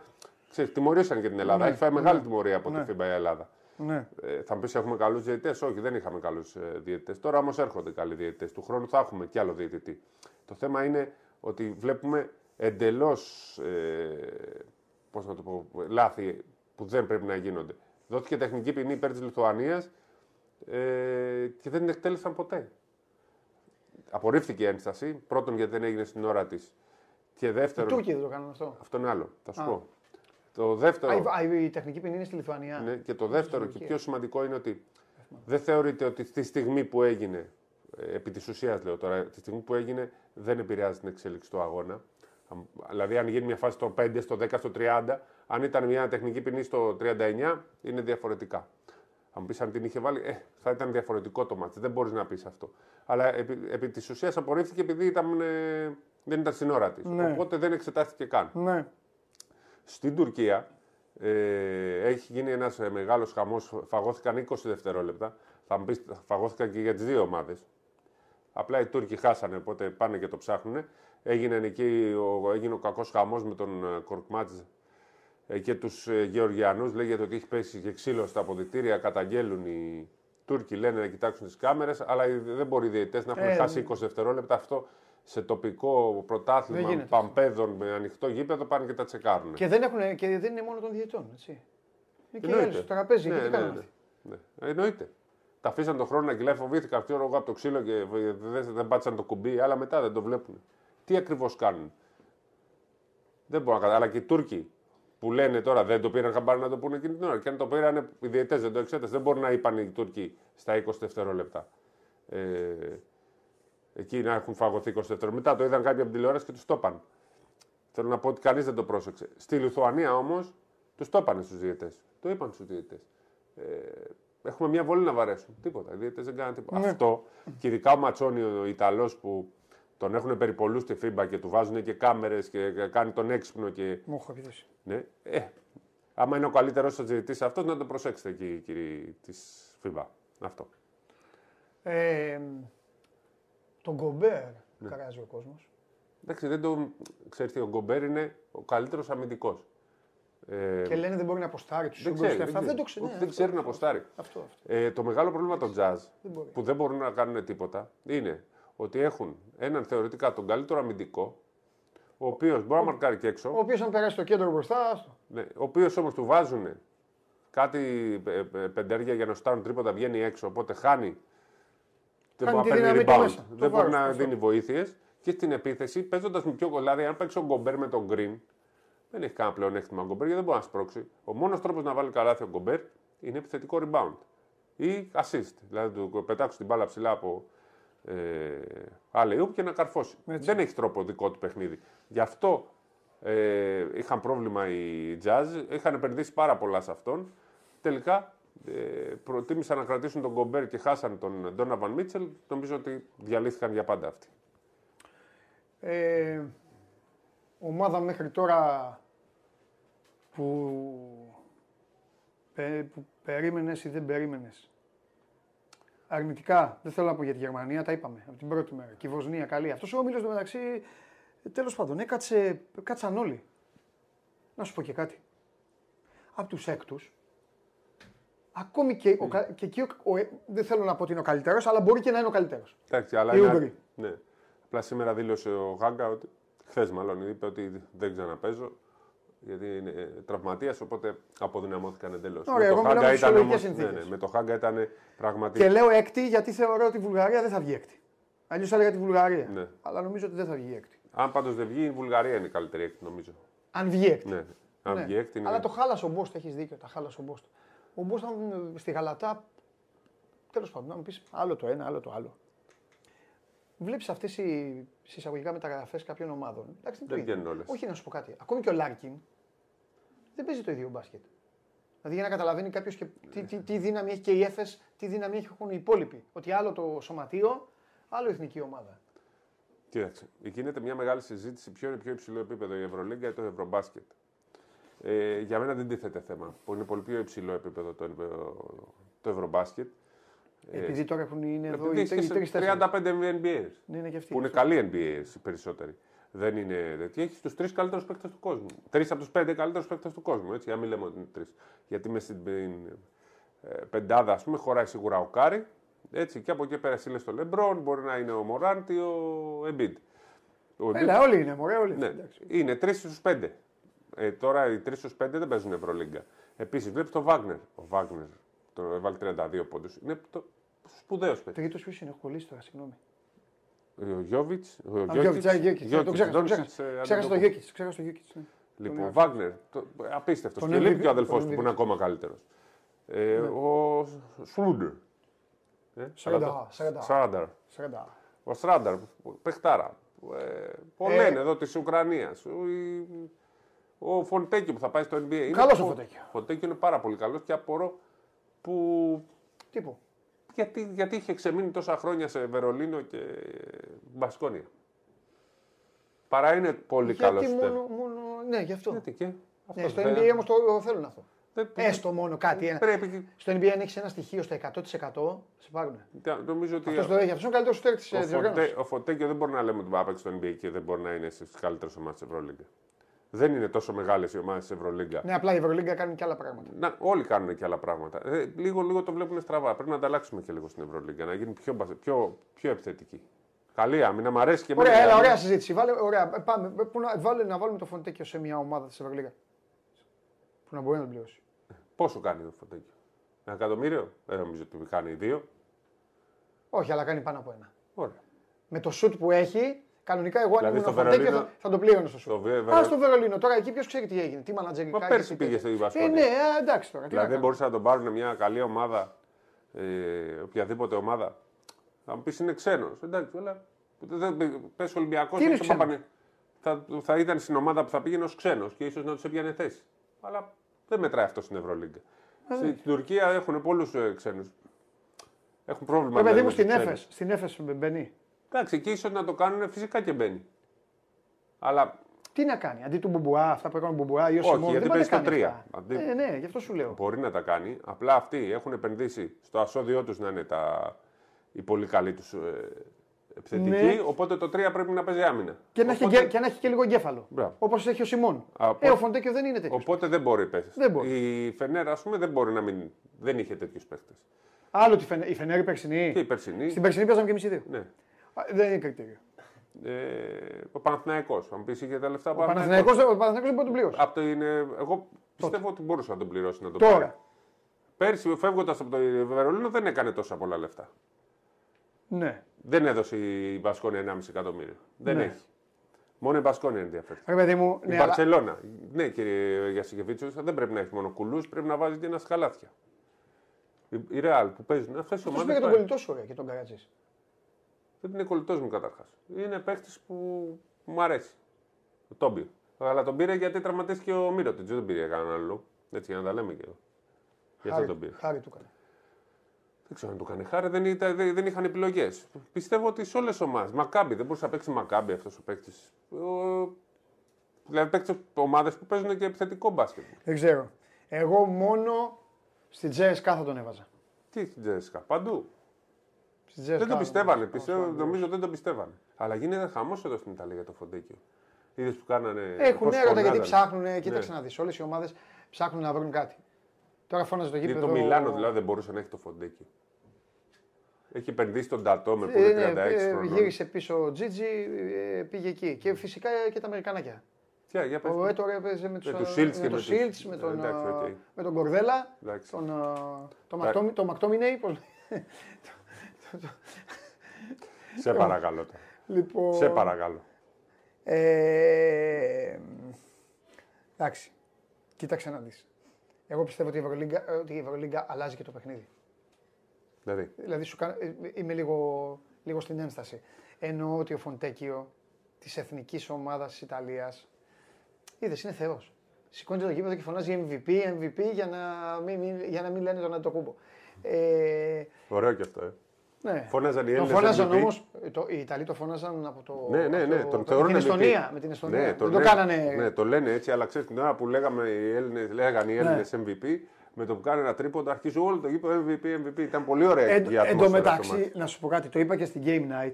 Ξέρεις, τιμωρήσαν και την Ελλάδα. Ναι, Έχει φάει ναι. μεγάλη τιμωρία από Ναι. τη FIBA η Ελλάδα. Ναι. Ε, θα μου πεις έχουμε καλούς διαιτητές; Όχι, δεν είχαμε καλούς διαιτητές. Τώρα όμως έρχονται καλοί διαιτητές. Του χρόνου θα έχουμε κι άλλο διαιτητή. Το θέμα είναι ότι βλέπουμε εντελώς. Ε, Πώς να το πω, λάθη που δεν πρέπει να γίνονται. Δόθηκε τεχνική ποινή υπέρ της Λιθουανίας ε, και δεν την εκτέλεσαν ποτέ. Απορρίφθηκε η ένσταση. Πρώτον, γιατί δεν έγινε στην ώρα της. Και Οι δεύτερον. Τούρκοι δεν το κάνουν αυτό. Αυτό είναι άλλο. Θα σου Α. πω. Το δεύτερο. Α, η- α, η τεχνική ποινή είναι στη Λιθουανία. Ναι, και το δεύτερο και Τουρκία. πιο σημαντικό είναι ότι δεν θεωρείται ότι στη στιγμή που έγινε, ε, επί της ουσίας λέω τώρα, τη στιγμή που έγινε δεν επηρεάζει την εξέλιξη του αγώνα. Αν- Δηλαδή αν γίνει μια φάση στο 5, στο 10, στο 30, αν ήταν μια τεχνική ποινή στο 39 είναι διαφορετικά. Αν μου πεις αν την είχε βάλει, ε, θα ήταν διαφορετικό το μάτι. Δεν μπορείς να πεις αυτό. Αλλά επί, επί της ουσίας απορρίφθηκε επειδή ήταν, ε, δεν ήταν στην ώρα της. Ναι. Οπότε δεν εξετάστηκε καν. Ναι. Στην Τουρκία ε, έχει γίνει ένας μεγάλος χαμός. Φαγώθηκαν 20 δευτερόλεπτα. Θα μου πεις, φαγώθηκαν και για τις δύο ομάδες. Απλά οι Τούρκοι χάσανε, οπότε πάνε και το ψάχνουν. Έγινε εκεί ο, έγινε ο κακός χαμός με τον ε, Κορκμάτζ ε, και τους ε, Γεωργιανούς. Λέγεται ότι έχει πέσει και ξύλο στα αποδητήρια. Καταγγέλουν οι Τούρκοι, λένε να κοιτάξουν τις κάμερες. Αλλά οι- δεν μπορεί οι διαιτητές να έχουν Ε, χάσει 20 δευτερόλεπτα. Αυτό σε τοπικό Δεν πρωτάθλημα γίνεται. παμπέδων με ανοιχτό γήπεδο πάνε και τα τσεκάρουν. Και δεν, έχουν, και δεν είναι μόνο των διαιτών. Έτσι. Είναι και οι Εννοείται. άλλοι στο τραπέζι. Ναι, και τι ναι, κάνουν ναι, αυτοί. ναι. Εννοείται. Τα αφήσαν τον χρόνο να κυλάει, φοβήθηκαν ξέρω εγώ από το ξύλο και δεν, δεν πάτησαν το κουμπί, αλλά μετά δεν το βλέπουν. Τι ακριβώς κάνουν; Δεν μπορώ να καταλάβω. Αλλά και οι Τούρκοι που λένε τώρα δεν το πήραν χαμπάρι να το πούνε εκείνη την ώρα. Και αν το πήραν, οι διαιτές δεν το εξέτασαν. Δεν μπορεί να είπαν οι Τούρκοι στα 20 δευτερόλεπτα. Ε, εκεί να έχουν φαγωθεί 20 δευτερόλεπτα. Μετά το είδαν κάποιοι από την τηλεόραση και τους το είπαν. Θέλω να πω ότι κανείς δεν το πρόσεξε. Στη Λιθουανία όμως τους το είπαν στους διαιτέ. Το είπαν στους διαιτέ. Ε, έχουμε μια βολή να βαρέσουν. Τίποτα. Οι διαιτέ δεν κάνουν τίποτα. Ναι. Αυτό και ειδικά ο Ματσόνι, ο Ιταλός που τον έχουν περιπολού στη FIBA και του βάζουν και κάμερες και κάνει τον έξυπνο και. Μου έχω επιδέσει. Ναι, ε, άμα είναι ο καλύτερος διαιτητής αυτός, να το προσέξετε εκεί, κύριοι της FIBA. Αυτό. Ε, τον Γκομπέρ Ναι. καράζει ο κόσμος. Εντάξει, δεν το ξέρετε, ο Γκομπέρ είναι ο καλύτερος αμυντικός. Ε, Και λένε δεν μπορεί να αποστάρει τους δεν σύγκρου ξέρει, και αυτά. δεν, Δεν το ξέρει. ξέρει. Όχι, δεν ξέρει να αποστάρει. Αυτό, αυτό. Ε, το μεγάλο πρόβλημα των jazz Δεν μπορεί. που δεν μπορούν να κάνουν τίποτα είναι ότι έχουν έναν θεωρητικά τον καλύτερο αμυντικό, ο οποίος μπορεί να μαρκάρει και έξω, Ο οποίος αν περάσει το κέντρο μπροστά. άστο. ναι, ο οποίος όμως του βάζουν κάτι ε, ε, πεντέρια για να στάρουν τρίποτα, βγαίνει έξω, οπότε χάνει. Δεν Χάνει μπορεί να τη παίρνει δύναμη του rebound, μέσα, το δεν μπορεί βάρος, να αυτό. δίνει βοήθειες. Και στην επίθεση, παίζοντας με πιο κολλάδι, αν παίξει ο Γκομπέρ με τον Green, δεν έχει κανένα πλεονέκτημα ο Γκομπέρ γιατί δεν μπορεί να σπρώξει. Ο μόνος τρόπος να βάλει καλάθι ο Γκομπέρ είναι επιθετικό rebound ή assist. Δηλαδή του πετάξω την μπάλα ψηλά από ε, άλλη ούπ και να καρφώσει. Έτσι. Δεν έχει τρόπο δικό του παιχνίδι. Γι' αυτό ε, είχαν πρόβλημα οι Jazz, είχαν επενδύσει πάρα πολλά σε αυτόν. Τελικά ε, προτίμησαν να κρατήσουν τον Κομπέρ και χάσαν τον Ντόναβαν Μίτσελ, νομίζω ότι διαλύθηκαν για πάντα αυτοί. Ε, ομάδα μέχρι τώρα που, που περίμενες ή δεν περίμενες. Αρνητικά, δεν θέλω να πω για τη Γερμανία, τα είπαμε από την πρώτη μέρα. Και η Βοσνία καλή. Αυτός ο όμιλος μεταξύ, τέλος πάντων, έκατσε, κάτσαν όλοι. Να σου πω και κάτι. Από τους έκτους, Ακόμη και, ο, και εκεί, ο, ο, δεν θέλω να πω ότι είναι ο καλύτερος, αλλά μπορεί και να είναι ο καλύτερος. Εντάξει, αλλά. Είναι, ναι. Απλά σήμερα δήλωσε ο Γάγκα ότι. Χθες μάλλον είπε ότι δεν ξαναπέζω. Γιατί είναι τραυματίας, οπότε αποδυναμώθηκαν εντελώς. Ωραία, εγώ μιλάω ήταν όμως, ναι, ναι, με το Χάγκα ήταν πραγματικά. Και λέω έκτη γιατί θεωρώ ότι η Βουλγαρία δεν θα βγει έκτη. Αλλιώς έλεγα τη Βουλγαρία. Ναι. Αλλά νομίζω ότι δεν θα βγει έκτη. Αν πάντως δεν βγει, η Βουλγαρία είναι η καλύτερη έκτη, νομίζω. Αν βγει έκτη. Ναι. Αν ναι. βγει έκτη είναι... Αλλά το χάλασε ο Μπόστ, έχεις δίκιο. Τα χάλασε ο Μπόστ. Ο Μπόστ στη Γαλατά. Τέλος πάντων, να μου πεις άλλο το ένα, άλλο το άλλο. Βλέπεις αυτές οι σε εισαγωγικά μεταγραφές κάποιων ομάδων. Εντάξει, δεν βγαίνουν όλες. Όχι να σου πω κάτι. Ακόμη και ο Λάρκιν δεν παίζει το ίδιο μπάσκετ. Δηλαδή για να καταλαβαίνει κάποιος και τι, τι, τι, δύναμη έχει και η ΕΦΕΣ, τι δύναμη έχουν οι υπόλοιποι. Ότι άλλο το σωματείο, άλλο η εθνική ομάδα. Κοίταξε, γίνεται μια μεγάλη συζήτηση ποιο είναι πιο υψηλό επίπεδο, η Ευρωλίγκα ή το Ευρωμπάσκετ. Ε, για μένα δεν τίθεται θέμα, που είναι πολύ πιο υψηλό επίπεδο το, το Ευρωμπάσκετ. Ε, Επειδή τώρα έχουν είναι εδώ οι 35 NBA. Ναι, είναι και αυτοί. Που είναι καλοί NBA οι περισσότεροι. Δεν είναι τέτοια. Έχεις τους τρεις καλύτερους παίκτες του κόσμου. Τρεις από τους πέντε καλύτερους παίκτες του κόσμου. Έτσι, για μην λέμε ότι είναι τρεις. Γιατί με στην ε, πεντάδα, ας πούμε, χωράει σίγουρα ο Κάρι. Έτσι, και από εκεί πέρα σύλλε το Λεμπρόν, μπορεί να είναι ο Μωράντι, ο Εμπίτ. Έλα, όλοι είναι, μωρέ, όλοι. Ναι. Είναι τρεις στους πέντε. Ε, τώρα οι τρεις στους πέντε δεν παίζουν Ευρωλίγκα. Επίσης, βλέπεις το Βάγνερ. Ο Βάγνερ το έβαλε 32 πόντους. Είναι το σπουδαίος παιδί. Τρίτο ποιος είναι, έχω κολλήσει τώρα, συγγνώμη. Ο Γιώβιτς. Ο Γιώκητς. Το ξέχασα το Γιώκητς. Ξέχασα το Γιώκητς. Λοιπόν, Βάγνερ. Απίστευτος. Και λέει και ο αδελφός του που είναι ακόμα καλύτερος. Ε, ναι. Ο Σρούντερ. Σρούντερ. Ο Σρούντερ. Παιχτάρα. Πολλοί είναι εδώ της Ουκρανίας. Ο Φοντέκιο που θα πάει στο NBA. Καλός ο Φοντέκιο. Ο Φοντέκιο είναι πάρα πολύ καλός και απορώ που. Τύπου. Γιατί, γιατί είχε ξεμείνει τόσα χρόνια σε Βερολίνο και Μπασκόνια. Παρά είναι πολύ καλός. Γιατί μόνο, μόνο, ναι, γι' αυτό. Γιατί και, αυτός ναι, στο NBA όμως το θέλουν αυτό. Δεν, Έστω μόνο κάτι. Ένα. Πρέπει... Στο NBA αν έχεις ένα στοιχείο στο 100% σε πάρουν. Νομίζω ότι. Αυτό το έχει. Αυτό είναι ο καλύτερο στέρ της διοργάνωσης. Ο Φωτέκιο δεν μπορεί να λέμε ότι πάει στο NBA και δεν μπορεί να είναι στις καλύτερες ομάδες της Ευρωλίγκα. Δεν είναι τόσο μεγάλες οι ομάδες της Ευρωλίγκα. Ναι, απλά η Ευρωλίγκα κάνει και άλλα πράγματα. Να, όλοι κάνουν και άλλα πράγματα. Ε, λίγο, λίγο το βλέπουν στραβά. Πρέπει να ανταλλάξουμε και λίγο στην Ευρωλίγκα, να γίνει πιο, πιο, πιο επιθετική. Καλή άμυνα, μου αρέσει και Ωραία, έλα, ωραία συζήτηση. Βάλε, ωραία. Πάμε, που να, βάλε, να βάλουμε το Φοντέκιο σε μια ομάδα της Ευρωλίγκα. Που να μπορεί να τον πληρώσει. Πόσο κάνει το Φοντέκιο, Ένα εκατομμύριο, δεν νομίζω ότι κάνει δύο. Όχι, αλλά κάνει πάνω από ένα. Ωραία. Με το σουτ που έχει, Κανονικά εγώ αν δηλαδή ήμουν Φοντέκιο θα, θα το πλήρωνε στο σου. Α στο Βερολίνο. Τώρα εκεί ποιος ξέρει τι έγινε. Τι μανατζερικά. Μα πέρσι πήγε στη Βασκόνια. Ε, ναι, εντάξει τώρα. Δηλαδή δεν μπορούσαν να τον πάρουν μια καλή ομάδα, ε, οποιαδήποτε ομάδα. Θα μου πεις είναι ξένος. Εντάξει, αλλά πες Ολυμπιακός θα, θα ήταν στην ομάδα που θα πήγαινε ως ξένος και ίσως να τους έπιανε θέση. Αλλά δεν μετράει αυτό στην Ευρωλίγκα. Ε, στην Τουρκία έχουν πολλούς ε, ξένους. Έχουν πρόβλημα. Βέβαια, παιδί μου στην Έφες μπαίνει. Εντάξει, εκεί ίσως να το κάνουν φυσικά και μπαίνει. Αλλά. Τι να κάνει, αντί του Μπουμπουά, αυτά που έκανε ο Μπουμπουά ή ο Όχι, γιατί παίζει το 3. Αντί... Ε, ναι, γι' αυτό σου λέω. Μπορεί να τα κάνει. Απλά αυτοί έχουν επενδύσει στο ασώδιό τους να είναι τα... οι πολύ καλοί τους ε, επιθετικοί. Ναι. Οπότε το 3 πρέπει να παίζει άμυνα. Και, οπότε... να, έχει, και να έχει και λίγο εγκέφαλο. Όπως έχει ο Σιμών. Ε, ο Φοντέκιο δεν είναι τέτοιος. Οπότε δεν μπορεί πέσει. Η Φενέρα, ας πούμε, δεν μπορεί να μην. Δεν είχε τέτοιους παίχτε. Άλλο τη Φενέρα, η Φενέρα η περσινή. Και η περσινή. Στην περσινή παίζαμε και εμείς δύο. Ναι. Δεν είναι κριτήριο. Ε, ο Παναθηναϊκός. Αν πεις είχε τα λεφτά ο Παναθηναϊκός. Ο Παναθηναϊκός δεν μπορεί να τον πληρώσει. Από το είναι, εγώ πιστεύω ότι μπορούσε να τον πληρώσει. Να τον Τώρα. Πάρει. Πέρσι φεύγοντας από το Βερολίνο δεν έκανε τόσα πολλά λεφτά. Ναι. Δεν έδωσε η Μπασκόνια 1,5 εκατομμύριο. Δεν ναι. έχει. Μόνο η Μπασκόνια ενδιαφέρει. Ρε μου, η ναι, Μπαρσελόνα. Αλλά... Ναι, κύριε Γιασικεβίτσιος, δεν πρέπει να έχει μόνο κουλούς, πρέπει να βάζει και ένα σκαλάθια. Η Ρεάλ που παίζουν αυτές οι ομάδες. Αυτό πήγε τον κολλητό ωραία και τον Καρατζής. Δεν είναι κολλητός μου καταρχάς. Είναι παίχτης που μου αρέσει. Ο Τόμπι. Αλλά τον πήρε γιατί τραυματίστηκε ο Μύρωτιτ. Δεν τον πήρε για κανέναν άλλο. Έτσι για να τα λέμε και εδώ. Γι' αυτό τον πήρε. Χάρη του έκανε. Δεν ξέρω αν του έκανε χάρη, δεν, ήταν, δεν, δεν είχαν επιλογές. Πιστεύω ότι σε όλες τι ομάδες. Μακάμπι, δεν μπορούσε να παίξει Μακάμπι αυτός ο παίκτη. Δηλαδή παίξει ομάδες που παίζουν και επιθετικό μπάσκετ. Δεν ξέρω. Εγώ μόνο στη Τζέσκα θα τον έβαζα. Τι στην Τζέσκα, παντού. Στη Τζέσκα Δεν το πιστεύανε. θα- Πιστεύω, νομίζω δεν το πιστεύανε. Αλλά γίνεται χαμός εδώ στην Ιταλία για το Φοντέκιο. Είδες που κάνανε. Έχουν πώς έρωτα γιατί φωνάζανε. ψάχνουν. Κοίταξε Ναι. να δεις. Όλες οι ομάδες ψάχνουν να βρουν κάτι. Τώρα φώναζε το Γιατί γήπεδο. το Μιλάνο δηλαδή δεν μπορούσε να έχει το Φοντέκιο. Έχει επενδύσει τον Τατόμε που Ε, είναι ναι, 36 ε, χρονών. γύρισε πίσω ο Τζίτζι, ε, πήγε εκεί. Και φυσικά και τα Αμερικανάκια. Τι, για πες Ο μου. Έτορ έπαιζε με, τους, τους ε, Shields με και με τον τους- Shields, με τον, Εντάξει, ε, οκ. με τον Κορδέλα, Εντάξει. τον, ε, τον, Εντάξει. Μακτόμι- τον Μακτόμινεϊ. Πώς- Σε παρακαλώ. τώρα. Λοιπόν, Σε παρακαλώ. Ε, εντάξει. Κοίταξε να δεις. Εγώ πιστεύω ότι η Ευρωλίγκα, ε, ότι η Ευρωλίγκα αλλάζει και το παιχνίδι. Δηλαδή, Δηλαδή σου κα- ε, είμαι λίγο, λίγο στην ένσταση. Εννοώ ότι ο Φοντέκιο της εθνικής ομάδας της Ιταλίας είδες είναι Θεός. Σηκώνει το γήπεδο και φωνάζει MVP, MVP για να μην, μην- για να μην λένε τον Αντοκούμπο. Ε, ωραίο και αυτό. Ε. ναι. Φώναζαν οι Το Έλληνες φώναζαν MVP. όμως. Οι Ιταλοί το φώναζαν από το. Ναι, ναι, ναι. από το- Τον με θεωρούν την MVP. Εστονία. Με την Εστονία. Ναι, Δεν τον το λένε- κάνανε. Ναι, το λένε έτσι, αλλά ξέρεις την ώρα που λέγαμε οι Έλληνες, λέγανε οι Έλληνες MVP, με το που κάνει ένα τρίποντο αρχίζει όλο το γήπεδο MVP, MVP. Ήταν πολύ ωραία Εν, η εν τω ατμόσφαιρα στο μεταξύ, μάτι. να σου πω κάτι, το είπα και στην Game Night.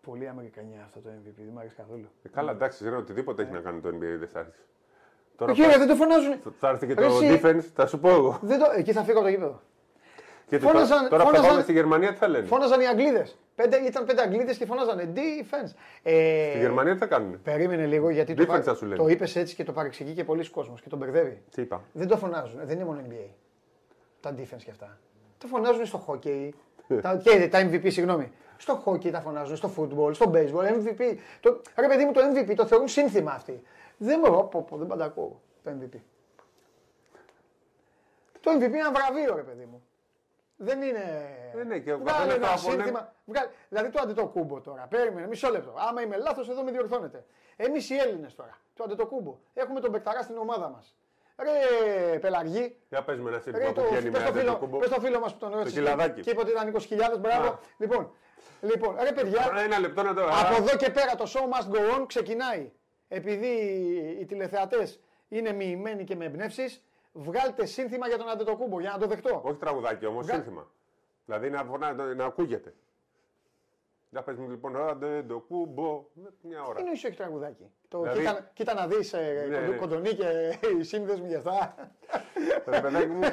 Πολύ Αμερικανιά αυτό το MVP, δεν μου αρέσει καθόλου. Ε, καλά, εντάξει, ξέρω οτιδήποτε έχει να κάνει το NBA δεν θα έρθεις. Ε, Τώρα Κύριε, θα, δεν το φωνάζουν. θα έρθει και Ρε, το εσύ- defense, θα σου πω εγώ. Δεν το... Εκεί θα φύγω από το γήπεδο. Και Φώναζαν- τώρα, τώρα που θα φώναζαν- πάμε στη Γερμανία τι θα λένε; Φώναζαν οι Αγγλίδες. Ήταν πέντε Αγγλίδες και φώναζαν defense. Ε, Στη Γερμανία τι θα κάνουν. Περίμενε λίγο γιατί το, Defense πα- θα σου λένε. το είπες έτσι και το παρεξηγεί και πολλοί κόσμος και τον μπερδεύει. Τι είπα; Δεν το φωνάζουν, δεν είναι μόνο NBA. Τα defense και αυτά. Τα φωνάζουν στο hockey. [laughs] τα, και τα MVP, συγγνώμη. Στο hockey τα φωνάζουν, στο football, στο baseball, MVP. Το, ρε παιδί μου, το MVP το θεωρούν σύνθημα αυτοί. Δεν μπορώ, πω, πω, δεν παντακώ το MVP. Το MVP είναι ένα βραβείο, ρε παιδί μου. Δεν είναι. Ε, ναι, και ο Βγάλε καθένας ένα το απονέμει. σύνθημα. Βγάλε... Δηλαδή το αντετοκούμπο τώρα. Περίμενε, μισό λεπτό. Άμα είμαι λάθος, εδώ με διορθώνετε. Εμείς οι Έλληνες τώρα, το αντετοκούμπο, έχουμε τον Μπεκταρά στην ομάδα μας. Ρε Πελαργή, Για πες με ένα ρε, σύνθημα το, που βγαίνει πες με το ένα φίλο, τέτοιο κουμπό. πες το φίλο μας που τον ρώτησε κιλαδάκι. και είπε ότι ήταν 20.000, μπράβο. Α. Λοιπόν, λοιπόν, ρε παιδιά, Ένα λεπτό να το. από Α, εδώ και πέρα το show must go on ξεκινάει. Επειδή οι τηλεθεατές είναι μοιημένοι και με εμπνεύσεις, βγάλτε σύνθημα για τον Αντετοκούμπο για να το δεχτώ. Όχι τραγουδάκι όμως, Βγα- σύνθημα. Δηλαδή να, να, να, να ακούγεται. Για πες μου λοιπόν, άντε το κούμπο. Μια ώρα. Είναι ίσω έχει τραγουδάκι. Το Δηλαδή- κοίτα, κοίτα να δεις ε, Ναι, κοντο- ναι. κοντονή και οι σύνδεσμοι για αυτά. Ρε παιδάκι μου,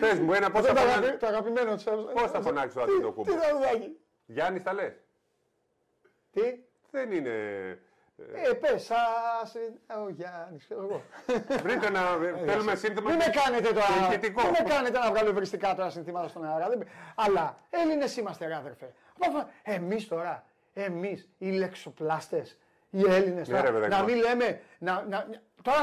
πες μου ένα, πώς Αυτό θα το, αγαπη- φωνάξει. το αγαπημένο της. Πώς θα φωνάξει το άντε το κούμπο. Τι τραγουδάκι. Γιάννης τα λες; Τι; Δεν είναι... Ε, πες, σα. Ο Γιάννης, ξέρω εγώ. [laughs] Βρείτε να... Θέλουμε σύνθημα... Μην με κάνετε τώρα. ηχητικό. Μην με κάνετε να βγάλω ευριστικά τώρα συνθήματα στον αέρα. Δεν... Αλλά Έλληνες είμαστε, ρε αδερφέ. Εμείς τώρα, εμείς οι λεξοπλάστες, οι Έλληνες Ναι, ρε, παιδάκι να μου. μην λέμε. Να, να, τώρα,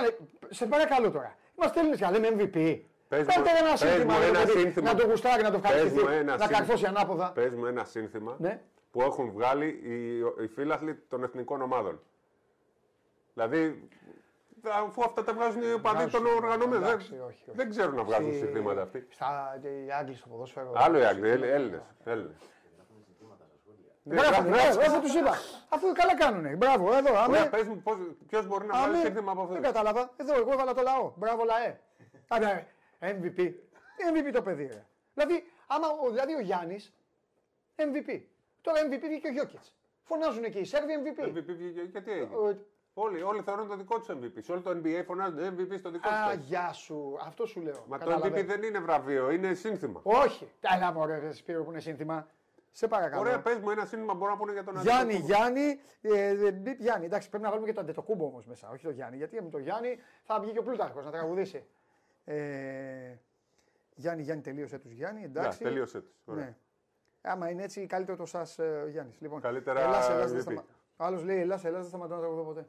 σε παρακαλώ τώρα. Είμαστε Έλληνες και να λέμε MVP. Πες Κάντε μου- ένα πες σύνθημα, μου ρε ένα παιδί, σύνθημα. να το γουστάρει, να το Πες ευχαριστηθεί, μου ένα να σύνθημα. καρφώσει ανάποδα. Πες μου ένα σύνθημα Ναι. που έχουν βγάλει οι, οι φίλαθλοι των εθνικών ομάδων. Δηλαδή, αφού αυτά τα βγάζουν οι οπαδοί των Βγάζουν, οργανωμένων. εντάξει, Δεν, όχι, όχι. δεν ξέρουν να βγάζουν Στη- συνθήματα αυτοί. Στα, οι Άγγλοι στο ποδόσφαιρο. Άλλο οι Άγγλοι, Έλληνες. Έλληνες. Ναι, Μπράβο, γράφουν- μπράβο, εγώ τους είπα. Αφού καλά κάνουνε. Μπράβο, εδώ. Ωραία, Αμέ. πες μου πώς, ποιος μπορεί να βγάλει Αμέ. σύνθημα από αυτό. Δεν κατάλαβα. Εδώ, εγώ έβαλα το λαό. Μπράβο, λαέ. Άντε, MVP. MVP το παιδί, ρε. Δηλαδή, άμα, ο- δηλαδή ο Γιάννης MVP. Τώρα MVP βγήκε ο Γιώκητς. Φωνάζουν και οι Σέρβοι MVP. MVP βγήκε, γιατί έγινε; Ο- Όλοι, όλοι θεωρούν το δικό τους MVP. Σε όλο το NBA φωνάζουν MVP στο δικό Α, τους. γεια σου. Αυτό σου λέω. Μα το Κατάλαβε. MVP δεν είναι βραβείο, είναι σύνθημα. Όχι. Έλα μου, ρε Σπύρο που είναι σύνθημα. Σε παρακαλώ. Ωραία, πες μου ένα σύνθημα μπορούν να πούνε για τον Γιάννη, Αντετοκούμπο. Γιάννη, ε, ε, μπιπ, Γιάννη. Εντάξει, πρέπει να βάλουμε και το αντετοκούμπο όμως μέσα, όχι το Γιάννη. Γιατί με το Γιάννη θα βγει και ο Πλούταρχος να τραγουδήσει. Ε, Γιάννη, Γιάννη, τελείωσε τους Γιάννη. Να, Εντάξει. τελείωσε τους. Ωραία. Ναι. Άμα είναι έτσι, καλύτερο το σας ε, Γιάννης. Λοιπόν, Καλύτερα Ελλάς, Ελλάς, δεν MVP. σταμα... Άλλος λέει Ελλάς, Ελλάς δεν σταματώ να τραγουδώ ποτέ.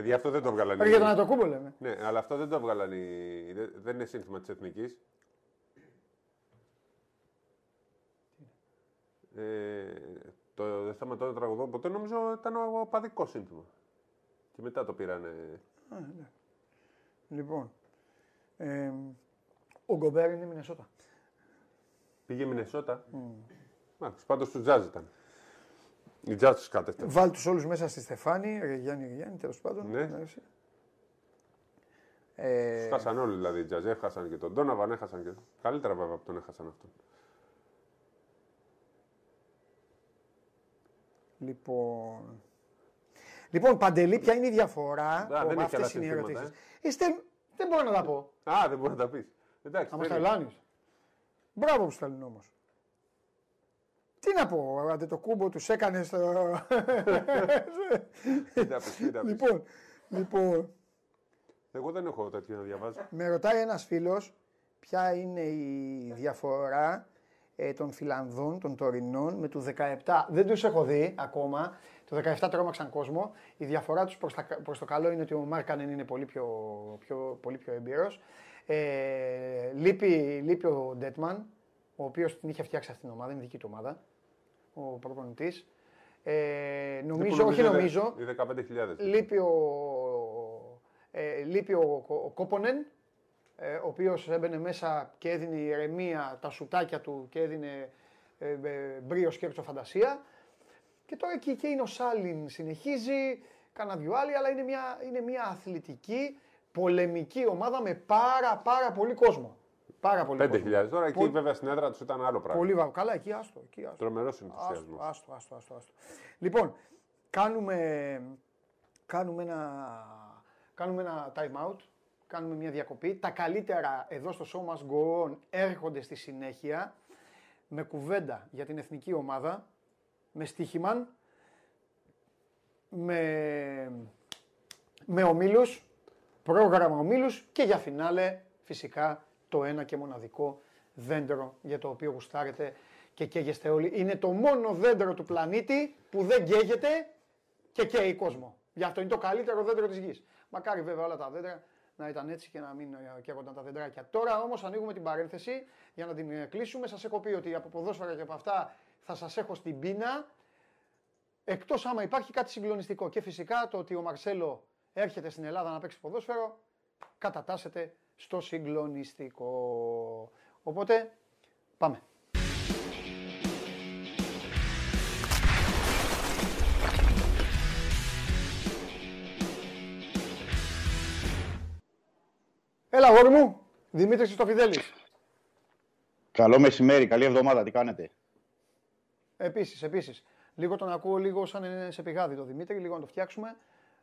Παιδιά, αυτό δεν το βγάλανε. Ε, για τον αντετοκούμπο λέμε. Ναι, αλλά αυτό δεν το βγάλανε. οι- δεν- Δεν είναι σύνθημα της εθνικής. Ε, το δεν σταματώ να τραγουδώ ποτέ νομίζω ήταν ο παδικό σύνθημα. Και μετά το πήρανε. Λοιπόν, Ε, ο Γκομπέρ είναι Μινεσότα. Πήγε Μινεσότα. Mm. Πάντως του τζάζ ήταν. Η τζάζ τους κάτευτε. Βάλει τους όλους μέσα στη Στεφάνη, Ρεγιάννη, Ρεγιάννη, τέλος πάντων. Ναι. Ε... χάσαν όλοι δηλαδή οι τζάζ. Έχασαν και τον Ντόναβαν, έχασαν και. Καλύτερα βέβαια από τον έχασαν αυτόν. Λοιπόν. Λοιπόν, Παντελή, ποια είναι η διαφορά. Α, δεν αυτές είναι οι ερωτήσει. Ε. δεν μπορώ να τα πω. Α, δεν μπορείς να τα πεις. Εντάξει. Θα μας Μπράβο που στέλνουν όμως. Τι να πω, άντε το κούμπο τους έκανες στο. λοιπόν, λοιπόν. Εγώ δεν έχω τέτοιο να διαβάζω. Με ρωτάει ένας φίλος ποια είναι η διαφορά ε, των Φιλανδών, των Τωρινών με του 17. Δεν τους έχω δει ακόμα. Το 17 τρόμαξαν κόσμο. Η διαφορά τους προς το καλό είναι ότι ο Μάρκανεν είναι πολύ πιο, πιο, πολύ πιο εμπειρός. Ε, λείπει, λείπει ο Ντέτμαν, ο οποίος την είχε φτιάξει αυτήν την ομάδα, είναι δική του ομάδα. Ο προπονητής. Ε, νομίζω, όχι νομίζω. Οι 15.000. Λείπει ο, ε, λείπει ο, ο, ο Κόπονεν, ε, ο οποίος έμπαινε μέσα και έδινε ηρεμία τα σουτάκια του και έδινε ε, ε, μπρίο σκέψη φαντασία. Και τώρα εκεί και είναι ο Σάλιν συνεχίζει, κάνα δυο άλλοι, αλλά είναι μια, είναι μια αθλητική πολεμική ομάδα με πάρα πάρα πολύ κόσμο. Πάρα πολύ 5.000 τώρα, εκεί βέβαια στην έδρα τους ήταν άλλο πράγμα. Πολύ βα... Καλά, εκεί άστο. Εκεί, άστο. Τρομερός ενθουσιασμός. Άστο, άστο, άστο, άστο. Λοιπόν, κάνουμε, κάνουμε, ένα, κάνουμε ένα time out, κάνουμε μια διακοπή. Τα καλύτερα εδώ στο show must go on έρχονται στη συνέχεια με κουβέντα για την εθνική ομάδα, με στοίχημαν, με, με ομίλους, πρόγραμμα ομίλους και για φινάλε φυσικά το ένα και μοναδικό δέντρο για το οποίο γουστάρετε και καίγεστε όλοι. Είναι το μόνο δέντρο του πλανήτη που δεν καίγεται και καίει κόσμο. Γι' αυτό είναι το καλύτερο δέντρο της γης. Μακάρι βέβαια όλα τα δέντρα να ήταν έτσι και να μην καίγονταν τα δεντράκια. Τώρα όμως ανοίγουμε την παρένθεση για να την κλείσουμε. Σας έχω πει ότι από ποδόσφαιρα και από αυτά θα σας έχω στην πείνα. Εκτός άμα υπάρχει κάτι συγκλονιστικό. Και φυσικά το ότι ο Μαρσέλο έρχεται στην Ελλάδα να παίξει ποδόσφαιρο, κατατάσσεται στο συγκλονιστικό. Οπότε, πάμε. Έλα, γόρι μου. Δημήτρης Στοφιδέλης. Καλό μεσημέρι, καλή εβδομάδα. Τι κάνετε; Επίσης, επίσης. Λίγο τον ακούω λίγο σαν είναι σε πηγάδι το Δημήτρη, λίγο να το φτιάξουμε.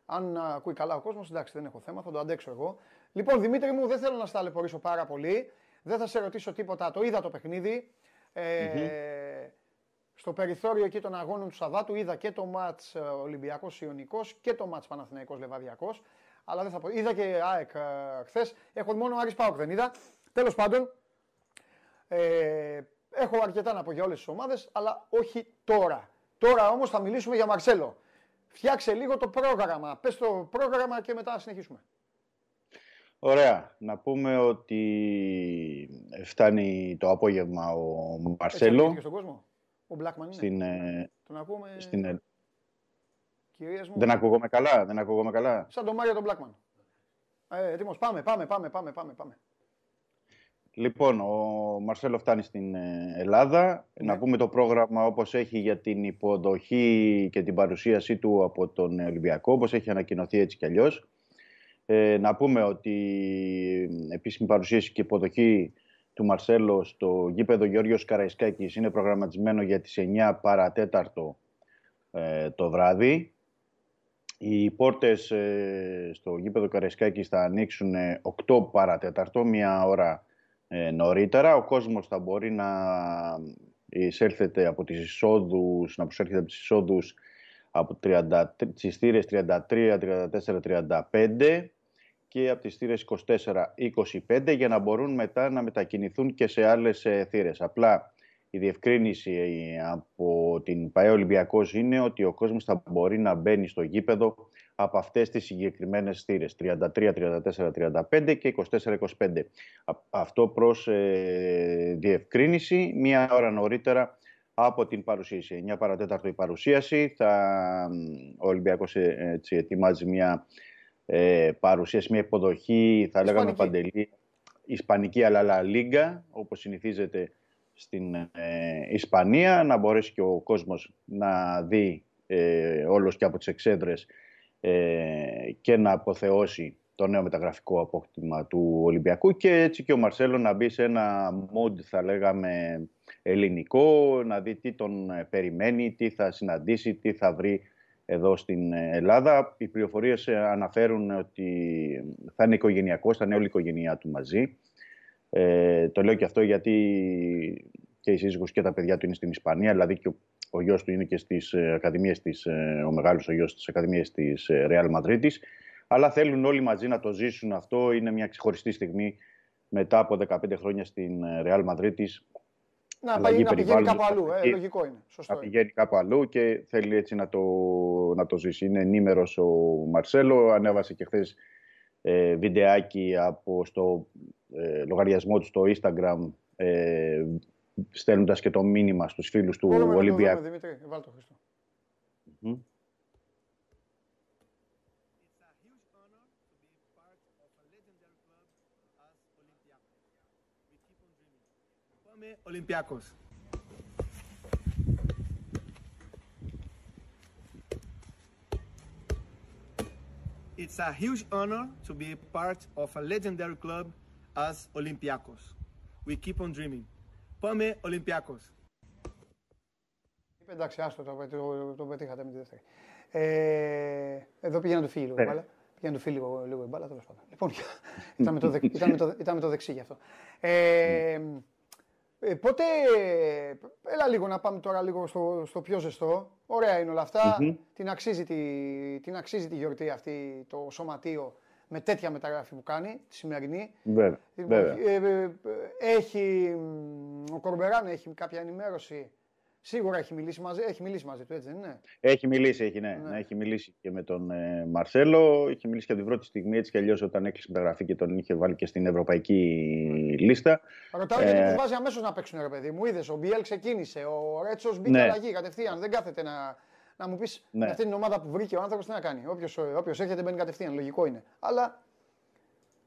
Αν ακούει καλά ο κόσμος, εντάξει, δεν έχω θέμα, θα το αντέξω εγώ. Λοιπόν, Δημήτρη μου, δεν θέλω να στα ταλαιπωρήσω πάρα πολύ. Δεν θα σε ρωτήσω τίποτα. Το είδα το παιχνίδι. Ε, Στο περιθώριο εκεί των αγώνων του Σαββάτου είδα και το μάτς ε, Ολυμπιακός Ιωνικός και το μάτς Παναθηναϊκός Λεβαδιακός. Αλλά δεν θα πω. Είδα και ΑΕΚ ε, χθες. Έχω μόνο Άρης Πάοκ δεν είδα. Τέλος πάντων, ε, έχω αρκετά να πω για όλες τις ομάδες, αλλά όχι τώρα. Τώρα όμως θα μιλήσουμε για Μαρσέλο. Φτιάξε λίγο το πρόγραμμα. Πες το πρόγραμμα και μετά συνεχίσουμε. Ωραία. Να πούμε ότι φτάνει το απόγευμα ο Μαρσέλο. Έτσι στον κόσμο. Ο Μπλάκμαν είναι. Στην, ε, Τον ακούμε... Στην... Ε, Κυρίες μου. Δεν ακούγομαι καλά. Δεν ακούγομαι καλά. Σαν τον Μάριο τον Μπλάκμαν. Ε, έτοιμος. Πάμε, πάμε, πάμε, πάμε, πάμε. πάμε. Λοιπόν, ο Μαρσέλο φτάνει στην ε, Ελλάδα. Ναι. Να πούμε το πρόγραμμα όπως έχει για την υποδοχή και την παρουσίασή του από τον Ολυμπιακό, όπως έχει ανακοινωθεί έτσι κι αλλιώς. Ε, να πούμε ότι επίσημη παρουσίαση και υποδοχή του Μαρσέλο στο γήπεδο Γεώργιος Καραϊσκάκης είναι προγραμματισμένο για τις 9 παρατέταρτο ε, το βράδυ. Οι πόρτες ε, στο γήπεδο Καραϊσκάκης θα ανοίξουν 8 παρατέταρτο, μία ώρα ε, νωρίτερα. Ο κόσμος θα μπορεί να εισέλθετε από τις εισόδους, να προσέρχεται από τις εισόδους από 30, τις θύρες 33, 34, 35 και από τις θύρες 24-25 για να μπορούν μετά να μετακινηθούν και σε άλλες ε, θύρες. Απλά η διευκρίνηση ε, από την ΠαΕ Ολυμπιακός είναι ότι ο κόσμος θα μπορεί να μπαίνει στο γήπεδο από αυτές τις συγκεκριμένες θύρες 33, 34, 35 και 24, 25. Αυτό προς ε, διευκρίνηση μία ώρα νωρίτερα από την παρουσίαση. 9 παρατέταρτο η παρουσίαση. Θα, ο Ολυμπιακός ε, έτσι, ετοιμάζει μια ε, παρουσίαση, μια υποδοχή, θα λέγαμε παντελή. Ισπανική αλλά Λίγκα, όπως συνηθίζεται στην ε, Ισπανία, να μπορέσει και ο κόσμος να δει ε, όλος και από τις εξέδρες ε, και να αποθεώσει το νέο μεταγραφικό απόκτημα του Ολυμπιακού και έτσι και ο Μαρσέλο να μπει σε ένα mood θα λέγαμε ελληνικό, να δει τι τον περιμένει, τι θα συναντήσει, τι θα βρει εδώ στην Ελλάδα. Οι πληροφορίες αναφέρουν ότι θα είναι οικογενειακός, θα είναι όλη η οικογένειά του μαζί. Ε, το λέω και αυτό γιατί και η σύζυγος και τα παιδιά του είναι στην Ισπανία, δηλαδή και ο, ο γιος του είναι και στις ε, ακαδημίες της, ε, ο μεγάλος ο γιος στις ακαδημίες της ε, Real Madrid. Αλλά θέλουν όλοι μαζί να το ζήσουν αυτό. Είναι μια ξεχωριστή στιγμή μετά από 15 χρόνια στην Real Madrid να, πάει, να πηγαίνει κάπου αλλού. Ε, λογικό είναι. Σωστό να πηγαίνει κάπου αλλού και θέλει έτσι να το, να το ζήσει. Είναι ενήμερος ο Μαρσέλο. Ανέβασε και χθες ε, βιντεάκι από στο ε, λογαριασμό του στο Instagram ε, στέλνοντας και το μήνυμα στους φίλους του Ολυμπιακού. Δημήτρη, βάλτε το Ολυμπιακός. It's a huge honor to be part of a legendary club as Olympiacos. We keep on dreaming. Πάμε Ολυμπιακός. Εντάξει, άστο το, το, το πετύχατε με τη δεύτερη. Ε, εδώ πήγαινε να του φύγει λίγο η μπάλα. Πήγαινε να του φύγει λίγο, λίγο η μπάλα, τέλος πάντων. Λοιπόν, [laughs] ήταν με, το, ήταν, με το, ήταν με το δεξί γι' αυτό. Ε, ε, ποτέ, έλα λίγο να πάμε τώρα λίγο στο, στο πιο ζεστό. Ωραία είναι όλα Την, αξίζει τη, την αξίζει τη γιορτή αυτή το σωματείο με τέτοια μεταγραφή που κάνει, τη σημερινή. Βέβαια. Λοιπόν, ε, ε, έχει, ο Κορμπεράν έχει κάποια ενημέρωση; Σίγουρα έχει μιλήσει μαζί, έχει μιλήσει μαζί του, έτσι δεν είναι; Έχει μιλήσει, έχει, ναι. ναι. Έχει μιλήσει και με τον ε, Μαρσέλο. Έχει μιλήσει και την πρώτη στιγμή, έτσι κι αλλιώς όταν έκλεισε μεταγραφή και τον είχε βάλει και στην ευρωπαϊκή λίστα. Ρωτάω ε... γιατί τους βάζει αμέσως να παίξουν, ρε παιδί μου. Είδες, ο Μπιέλ ξεκίνησε, ο Ρέτσος μπήκε ναι. αλλαγή κατευθείαν. Δεν κάθεται να, να μου πεις ναι. αυτή την ομάδα που βρήκε ο άνθρωπος τι να κάνει. Όποιος έρχεται μπαίνει κατευθείαν, λογικό είναι. Αλλά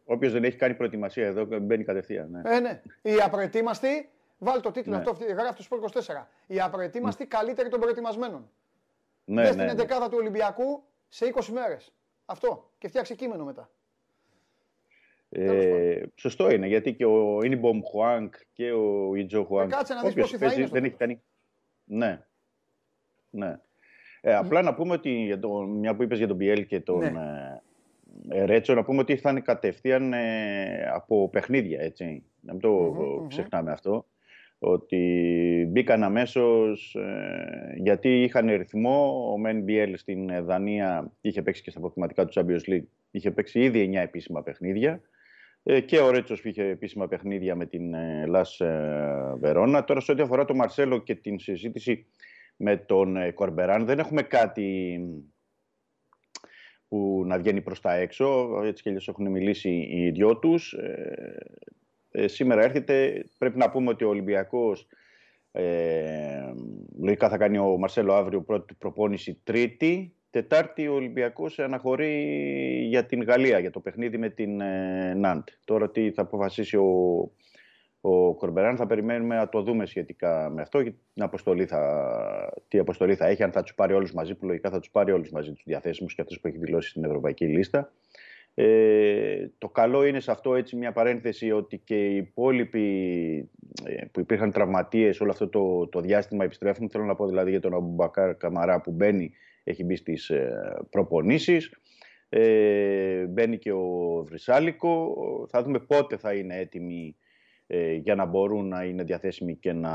Όποιος δεν έχει κάνει προετοιμασία εδώ μπαίνει κατευθείαν. Ναι. Ε, ναι. Οι απροετοίμαστοι Βάλει το τίτλο ναι. αυτό, γράφει το Sport 24. Οι απροετοίμαστοι ναι. καλύτεροι των προετοιμασμένων. Ναι, ναι, στην 11 ναι. του Ολυμπιακού σε 20 μέρες. Αυτό. Και φτιάξει κείμενο μετά. Ε, σωστό είναι, γιατί και ο Ινιμπομ Χουάνκ και ο Ιτζο Χουάνκ. Ε, κάτσε να δεις πώς θα είναι. Δεν έχει κάνει. Ναι. ναι. Ε, απλά να πούμε ότι, για το, μια που είπες για τον Πιέλ και τον ναι. ε, Ρέτσο, να πούμε ότι θα είναι κατευθείαν ε, από παιχνίδια, έτσι. Να μην το mm-hmm, ξεχνάμε αυτό ότι μπήκαν αμέσως ε, γιατί είχαν ρυθμό. Ο Μεν Μπιέλ στην Δανία είχε παίξει και στα αποκλειματικά του Champions League. Είχε παίξει ήδη 9 επίσημα παιχνίδια. Ε, και ο Ρέτσος είχε επίσημα παιχνίδια με την ε, Λας ε, Βερόνα. Τώρα, σε ό,τι αφορά τον Μαρσέλο και την συζήτηση με τον ε, Κορμπεράν, δεν έχουμε κάτι που να βγαίνει προς τα έξω. Έτσι κι αλλιώς έχουν μιλήσει οι δυο τους ε, σήμερα έρχεται. Πρέπει να πούμε ότι ο Ολυμπιακός ε, λογικά θα κάνει ο Μαρσέλο αύριο πρώτη προπόνηση τρίτη. Τετάρτη ο Ολυμπιακός αναχωρεί για την Γαλλία, για το παιχνίδι με την ε, Ναντ. Τώρα τι θα αποφασίσει ο, ο Κορμπεράν θα περιμένουμε να το δούμε σχετικά με αυτό και την αποστολή θα, τι αποστολή θα έχει, αν θα τους πάρει όλους μαζί, που λογικά θα τους πάρει όλους μαζί τους διαθέσιμους και αυτούς που έχει δηλώσει στην Ευρωπαϊκή Λίστα. Ε, το καλό είναι σε αυτό έτσι μια παρένθεση ότι και οι υπόλοιποι ε, που υπήρχαν τραυματίες όλο αυτό το, το διάστημα επιστρέφουν. Θέλω να πω δηλαδή για τον Αμπουμπακάρ Καμαρά που μπαίνει, έχει μπει στις ε, προπονήσεις. Ε, μπαίνει και ο Βρυσάλικο. Θα δούμε πότε θα είναι έτοιμοι ε, για να μπορούν να είναι διαθέσιμοι και να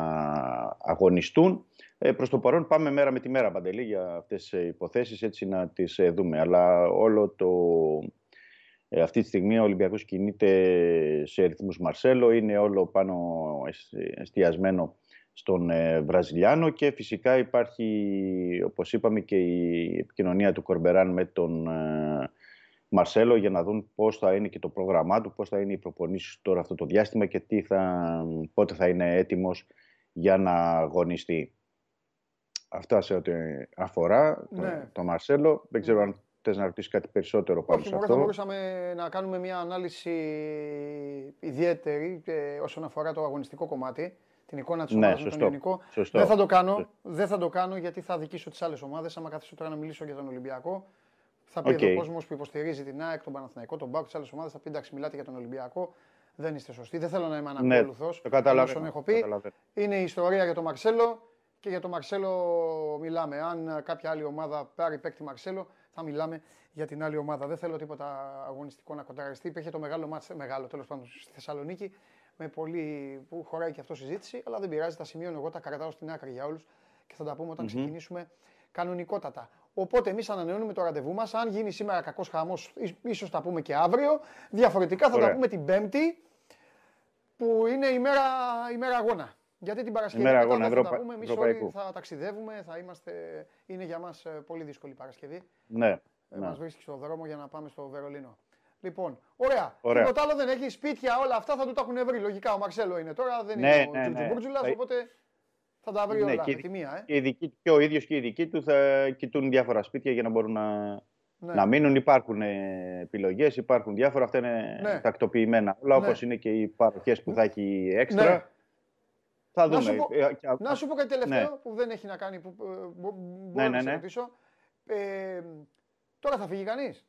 αγωνιστούν. Ε, προς το παρόν πάμε μέρα με τη μέρα, Παντελή, για αυτές τις υποθέσεις, έτσι να τις ε, δούμε. Αλλά όλο το, ε, αυτή τη στιγμή ο Ολυμπιακός κινείται σε ρυθμούς Μαρσέλο, είναι όλο πάνω εστιασμένο στον ε, Βραζιλιάνο και φυσικά υπάρχει, όπως είπαμε, και η επικοινωνία του Κορμπεράν με τον ε, Μαρσέλο για να δουν πώς θα είναι και το πρόγραμμά του, πώς θα είναι οι προπονήσεις τώρα αυτό το διάστημα και τι θα, πότε θα είναι έτοιμος για να αγωνιστεί. Αυτά σε ό,τι αφορά ναι. τον Μαρσέλο. Δεν ξέρω αν θε να ρωτήσει κάτι περισσότερο πάνω Όχι, σε μόνο αυτό. θα μπορούσαμε να κάνουμε μια ανάλυση ιδιαίτερη ε, όσον αφορά το αγωνιστικό κομμάτι. Την εικόνα της Ναι, ομάδας με τον σωστό. ελληνικό. Σωστό. Δεν θα το κάνω. Σωστό. Δεν θα το κάνω γιατί θα δικήσω τις άλλες ομάδες. Άμα καθίσω τώρα να μιλήσω για τον Ολυμπιακό, θα πει Οκ. εδώ ο κόσμος που υποστηρίζει την ΑΕΚ, τον Παναθηναϊκό, τον ΠΑΟΚ, τις άλλες ομάδες. Θα πει εντάξει, μιλάτε για τον Ολυμπιακό. Δεν είστε σωστοί. Δεν θέλω να είμαι Ναι, ανακόλουθο. το καταλαβαίνω, Όσων έχω το πει. καταλαβαίνω. Είναι η ιστορία για τον Μαρσέλο και για τον Μαρσέλο μιλάμε. Αν κάποια άλλη ομάδα πάρει παίκτη Μαρσέλο, θα μιλάμε για την άλλη ομάδα. Δεν θέλω τίποτα αγωνιστικό να κοντραριστεί. Υπήρχε το μεγάλο ματς, μεγάλο τέλος πάντων στη Θεσσαλονίκη, με πολύ, που χωράει και αυτό συζήτηση, αλλά δεν πειράζει, τα σημειώνω εγώ, τα κρατάω στην άκρη για όλους και θα τα πούμε όταν ξεκινήσουμε κανονικότατα. Οπότε εμείς ανανεώνουμε το ραντεβού μας. Αν γίνει σήμερα κακός χαμός, ίσως τα πούμε και αύριο. Διαφορετικά θα τα Ωραία. πούμε την Πέμπτη, που είναι η μέρα, η μέρα αγώνα. Γιατί την Παρασκευή Ημέρα μετά αγώνα δεν θα τα Ευρωπα- πούμε. Εμείς Ευρωπαϊκού. όλοι θα ταξιδεύουμε, θα είμαστε... είναι για μας ε, πολύ δύσκολη η Παρασκευή. Ναι. Ε, ναι. Μας βρίσκει στον δρόμο για να πάμε στο Βερολίνο. Λοιπόν, ωραία. Ωραία. Τίποτα άλλο δεν έχει. Σπίτια, όλα αυτά θα του τα έχουν βρει. Λογικά ο Μαρσέλο είναι τώρα, δεν Ναι, είναι ο ναι, Τζουτζου ναι. Μπούρτζουλας, Θα- οπότε θα τα βρει Ναι, όλα και- με τη μία. Ε. Και, οι δικοί- και ο ίδιος και οι δικοί του θα κοιτούν διάφορα σπίτια για να μπορούν να, Ναι. να μείνουν. Υπάρχουν επιλογές, υπάρχουν διάφορα. Αυτά είναι Ναι. τακτοποιημένα. Όλα Ναι. όπως είναι και οι παροχές που θα έχει έξτρα. Ναι. Θα Να δούμε. σου πω- Ε, και α- Να σου πω κάτι τελευταίο Ναι. που δεν έχει να κάνει. Που, ε, μπο- μπορώ Ναι, να ναι, σε ναι. ρωτήσω. Ε, τώρα θα φύγει κανείς;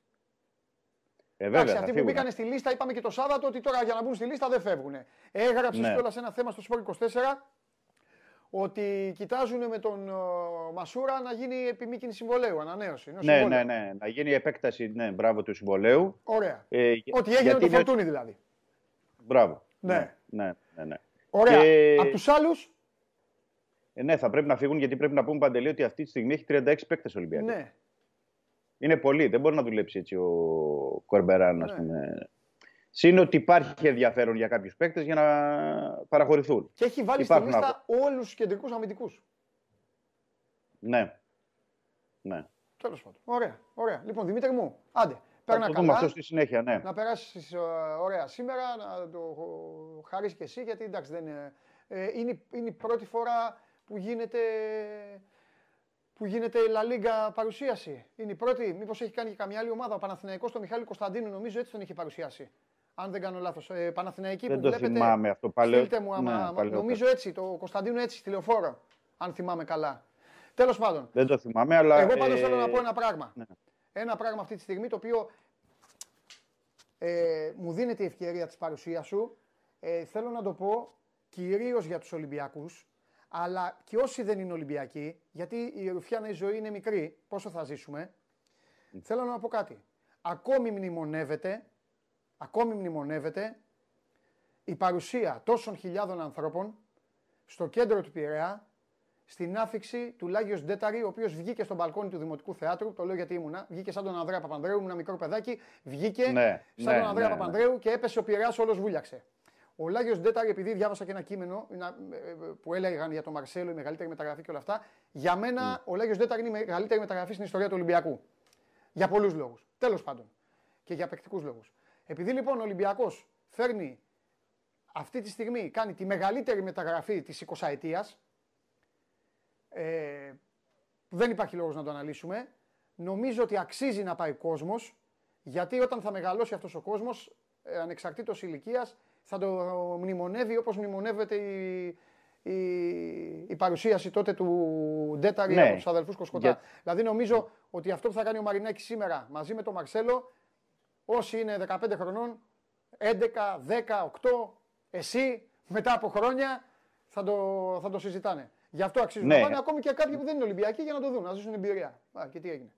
Ε, βέβαια, Εντάξει, θα αυτοί που φύγουν. μπήκαν στη λίστα, είπαμε και το Σάββατο ότι τώρα για να μπουν στη λίστα δεν φεύγουν. Έγραψες Ναι. κιόλας ένα θέμα στο Sport 24 ότι κοιτάζουν με τον ε, Μασούρα να γίνει επιμήκυνη συμβολέου, ανανέωση. ενός Ναι, συμβολέου. ναι, ναι. Να γίνει η επέκταση ναι, μπράβο του συμβολέου. Ωραία. Ε, Ότι έγινε γιατί το είναι- φορτούνι δηλαδή. Μπράβο. Ναι. ναι, ναι, ναι. Ωραία. Και- Από τους άλλους, Ε, ναι, θα πρέπει να φύγουν γιατί πρέπει να πούμε παντελή ότι αυτή τη στιγμή έχει 36 παίκτες Ολυμπιακού. ναι. Είναι πολύ. Δεν μπορεί να δουλέψει έτσι ο Κορμπεράν, Ναι. ας πούμε. Συν ότι υπάρχει ενδιαφέρον για κάποιους παίκτες για να παραχωρηθούν. Και έχει βάλει Υπάρχουν στη λίστα όλους τους κεντρικούς αμυντικούς. Ναι. Ναι. Τέλος πάντων. Ωραία, ωραία. Λοιπόν, Δημήτρη μου, άντε. Παίρνα θα το δούμε καλά. αυτό στη συνέχεια, ναι. Να περάσεις ωραία σήμερα, να το χαρίσει και εσύ, γιατί εντάξει δεν είναι. Ε, είναι, είναι η πρώτη φορά που γίνεται, που γίνεται η La Liga παρουσίαση. Είναι η πρώτη. Μήπως έχει κάνει και καμιά άλλη ομάδα. Ο Παναθηναϊκός τον Μιχάλη Κωνσταντίνου, νομίζω έτσι τον είχε παρουσιάσει. Αν δεν κάνω λάθος. Ε, Παναθηναϊκή Δεν που το βλέπετε. θυμάμαι αυτό. Παλαιό... Στείλτε μου, άμα, ναι, άμα- παλαιότερο. νομίζω έτσι. Το Κωνσταντίνου έτσι, τηλεοφόρο. Αν θυμάμαι καλά. Τέλος πάντων. Δεν το θυμάμαι, αλλά... Εγώ πάντως ε, θέλω να πω ένα πράγμα. ναι. Ένα πράγμα αυτή τη στιγμή το οποίο ε, μου δίνεται η ευκαιρία της παρουσίας σου. Ε, θέλω να το πω κυρίως για τους Ολυμπιακούς, αλλά και όσοι δεν είναι Ολυμπιακοί, γιατί η Ρουφιάνα η ζωή είναι μικρή, πόσο θα ζήσουμε. Θέλω να πω κάτι. Ακόμη μνημονεύεται, ακόμη μνημονεύεται η παρουσία τόσων χιλιάδων ανθρώπων στο κέντρο του Πειραιά στην άφηξη του Λάγιος Ντέταρη, ο οποίος βγήκε στο μπαλκόνι του Δημοτικού Θεάτρου, το λέω γιατί ήμουνα, βγήκε σαν τον Ανδρέα Παπανδρέου, ήμουν ένα μικρό παιδάκι, βγήκε Ναι, σαν ναι, τον Ανδρέα ναι, ναι. Παπανδρέου και έπεσε ο Πειραιάς όλος βούλιαξε. Ο Λάγιος Ντέταρη, επειδή διάβασα και ένα κείμενο να- ε, που έλεγαν για τον Μαρσέλο, η μεγαλύτερη μεταγραφή και όλα αυτά, για μένα ο Λάγιος Ντέταρη είναι η μεγαλύτερη μεταγραφή στην ιστορία του Ολυμπιακού. Για πολλούς λόγους. Τέλος πάντων. Και για παικτικούς λόγους. Επειδή λοιπόν ο Ολυμπιακός φέρνει αυτή τη στιγμή, κάνει τη μεγαλύτερη μεταγραφή της 20 ετίας, ε, που δεν υπάρχει λόγος να το αναλύσουμε. Νομίζω ότι αξίζει να πάει κόσμος, γιατί όταν θα μεγαλώσει αυτός ο κόσμος, ε, ανεξαρτήτως ηλικίας, θα το μνημονεύει όπως μνημονεύεται η, η, η παρουσίαση τότε του Ντέταρη Ναι. από τους αδελφούς Κοσκοτά. Για- Δηλαδή νομίζω ότι αυτό που θα κάνει ο Μαρινάκης σήμερα μαζί με τον Μαρσέλο, όσοι είναι 15 χρονών, 11, 10, 8, εσύ μετά από χρόνια θα το, θα το συζητάνε. Γι' αυτό αξίζουν Ναι. να πάνε ακόμη και κάποιοι που δεν είναι Ολυμπιακοί για να το δουν, να ζήσουν εμπειρία. Α, και τι έγινε.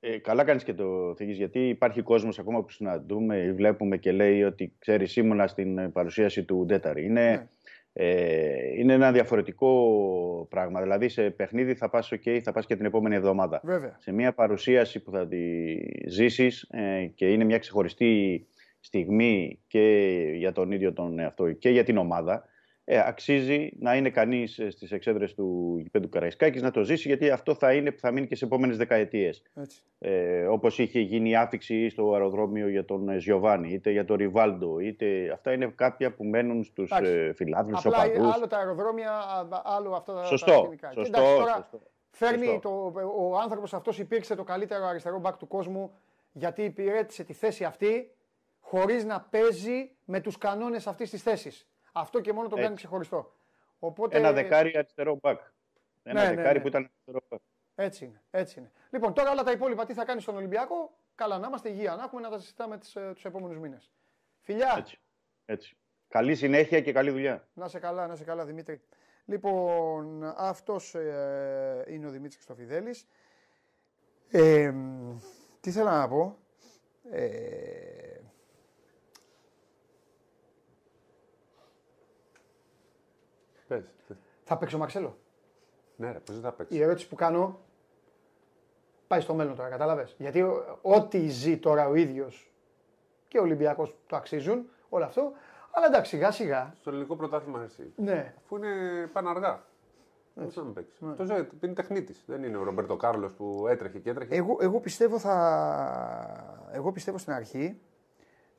Ε, καλά κάνεις και το θίγεις, γιατί υπάρχει κόσμος ακόμα που συναντούμε ή βλέπουμε και λέει ότι ξέρεις ήμουνα στην ε, παρουσίαση του Ντέταρη. Είναι, Ναι. ε, είναι ένα διαφορετικό πράγμα. Δηλαδή σε παιχνίδι θα πας ok, θα πας και την επόμενη εβδομάδα. Βέβαια. Σε μια παρουσίαση που θα τη ζήσεις ε, και είναι μια ξεχωριστή στιγμή και για τον ίδιο τον εαυτό και για την ομάδα, ε, αξίζει να είναι κανείς στις εξέδρες του γηπέδου Καραϊσκάκης να το ζήσει, γιατί αυτό θα είναι που θα μείνει και σε επόμενες δεκαετίες. Έτσι. Ε, Όπως είχε γίνει η άφηξη στο αεροδρόμιο για τον ε, Ζιωβάνι, είτε για τον Ριβάλντο, είτε. Αυτά είναι κάποια που μένουν στους Εντάξει. ε, φιλάθλου, στου Απλά οπαδούς. άλλο τα αεροδρόμια, α, άλλο αυτά τα- τα Σωστό. σκηνικά. Και Σωστό, εντάξει, τώρα σωστό. Φέρνει Σωστό. το, ο άνθρωπος αυτός υπήρξε το καλύτερο αριστερό μπακ του κόσμου γιατί υπηρέτησε τη θέση αυτή χωρίς να παίζει με τους κανόνες αυτής της θέσης. Αυτό και μόνο τον κάνει Έτσι. ξεχωριστό. Οπότε, Ένα δεκάρι αριστερό μπακ. Ένα Ναι, ναι, δεκάρι ναι. που ήταν αριστερό μπακ. Έτσι είναι, έτσι είναι. Λοιπόν, τώρα όλα τα υπόλοιπα τι θα κάνεις στον Ολυμπιακό; Καλά, να είμαστε υγεία, να έχουμε να τα συζητάμε τους επόμενους μήνες. Φιλιά! Έτσι. Έτσι. Καλή συνέχεια και καλή δουλειά. Να σε καλά, να σε καλά Δημήτρη. Λοιπόν, αυτός ε, είναι ο Δημήτρης Χριστοφιδέλης. Ε, μ, τι θέλω να πω; Ε, Πες. Θα παίξει ο Μαξέλο; Ναι, ρε, πώς δεν θα παίξει. Η ερώτηση που κάνω πάει στο μέλλον τώρα, κατάλαβες; Γιατί ο- ό,τι ζει τώρα ο ίδιος και ο Ολυμπιακός το αξίζουν, όλο αυτό. Αλλά εντάξει, σιγά σιγά. Στο ελληνικό πρωτάθλημα εσύ. Ναι, Αφού είναι πάνε αργά. Πώ να μην παίξεις. Αυτό ζωή- είναι τεχνίτης. Δεν είναι ο Ρομπέρτο Κάρλος που έτρεχε και έτρεχε. Εγώ, εγώ, πιστεύω θα... εγώ πιστεύω στην αρχή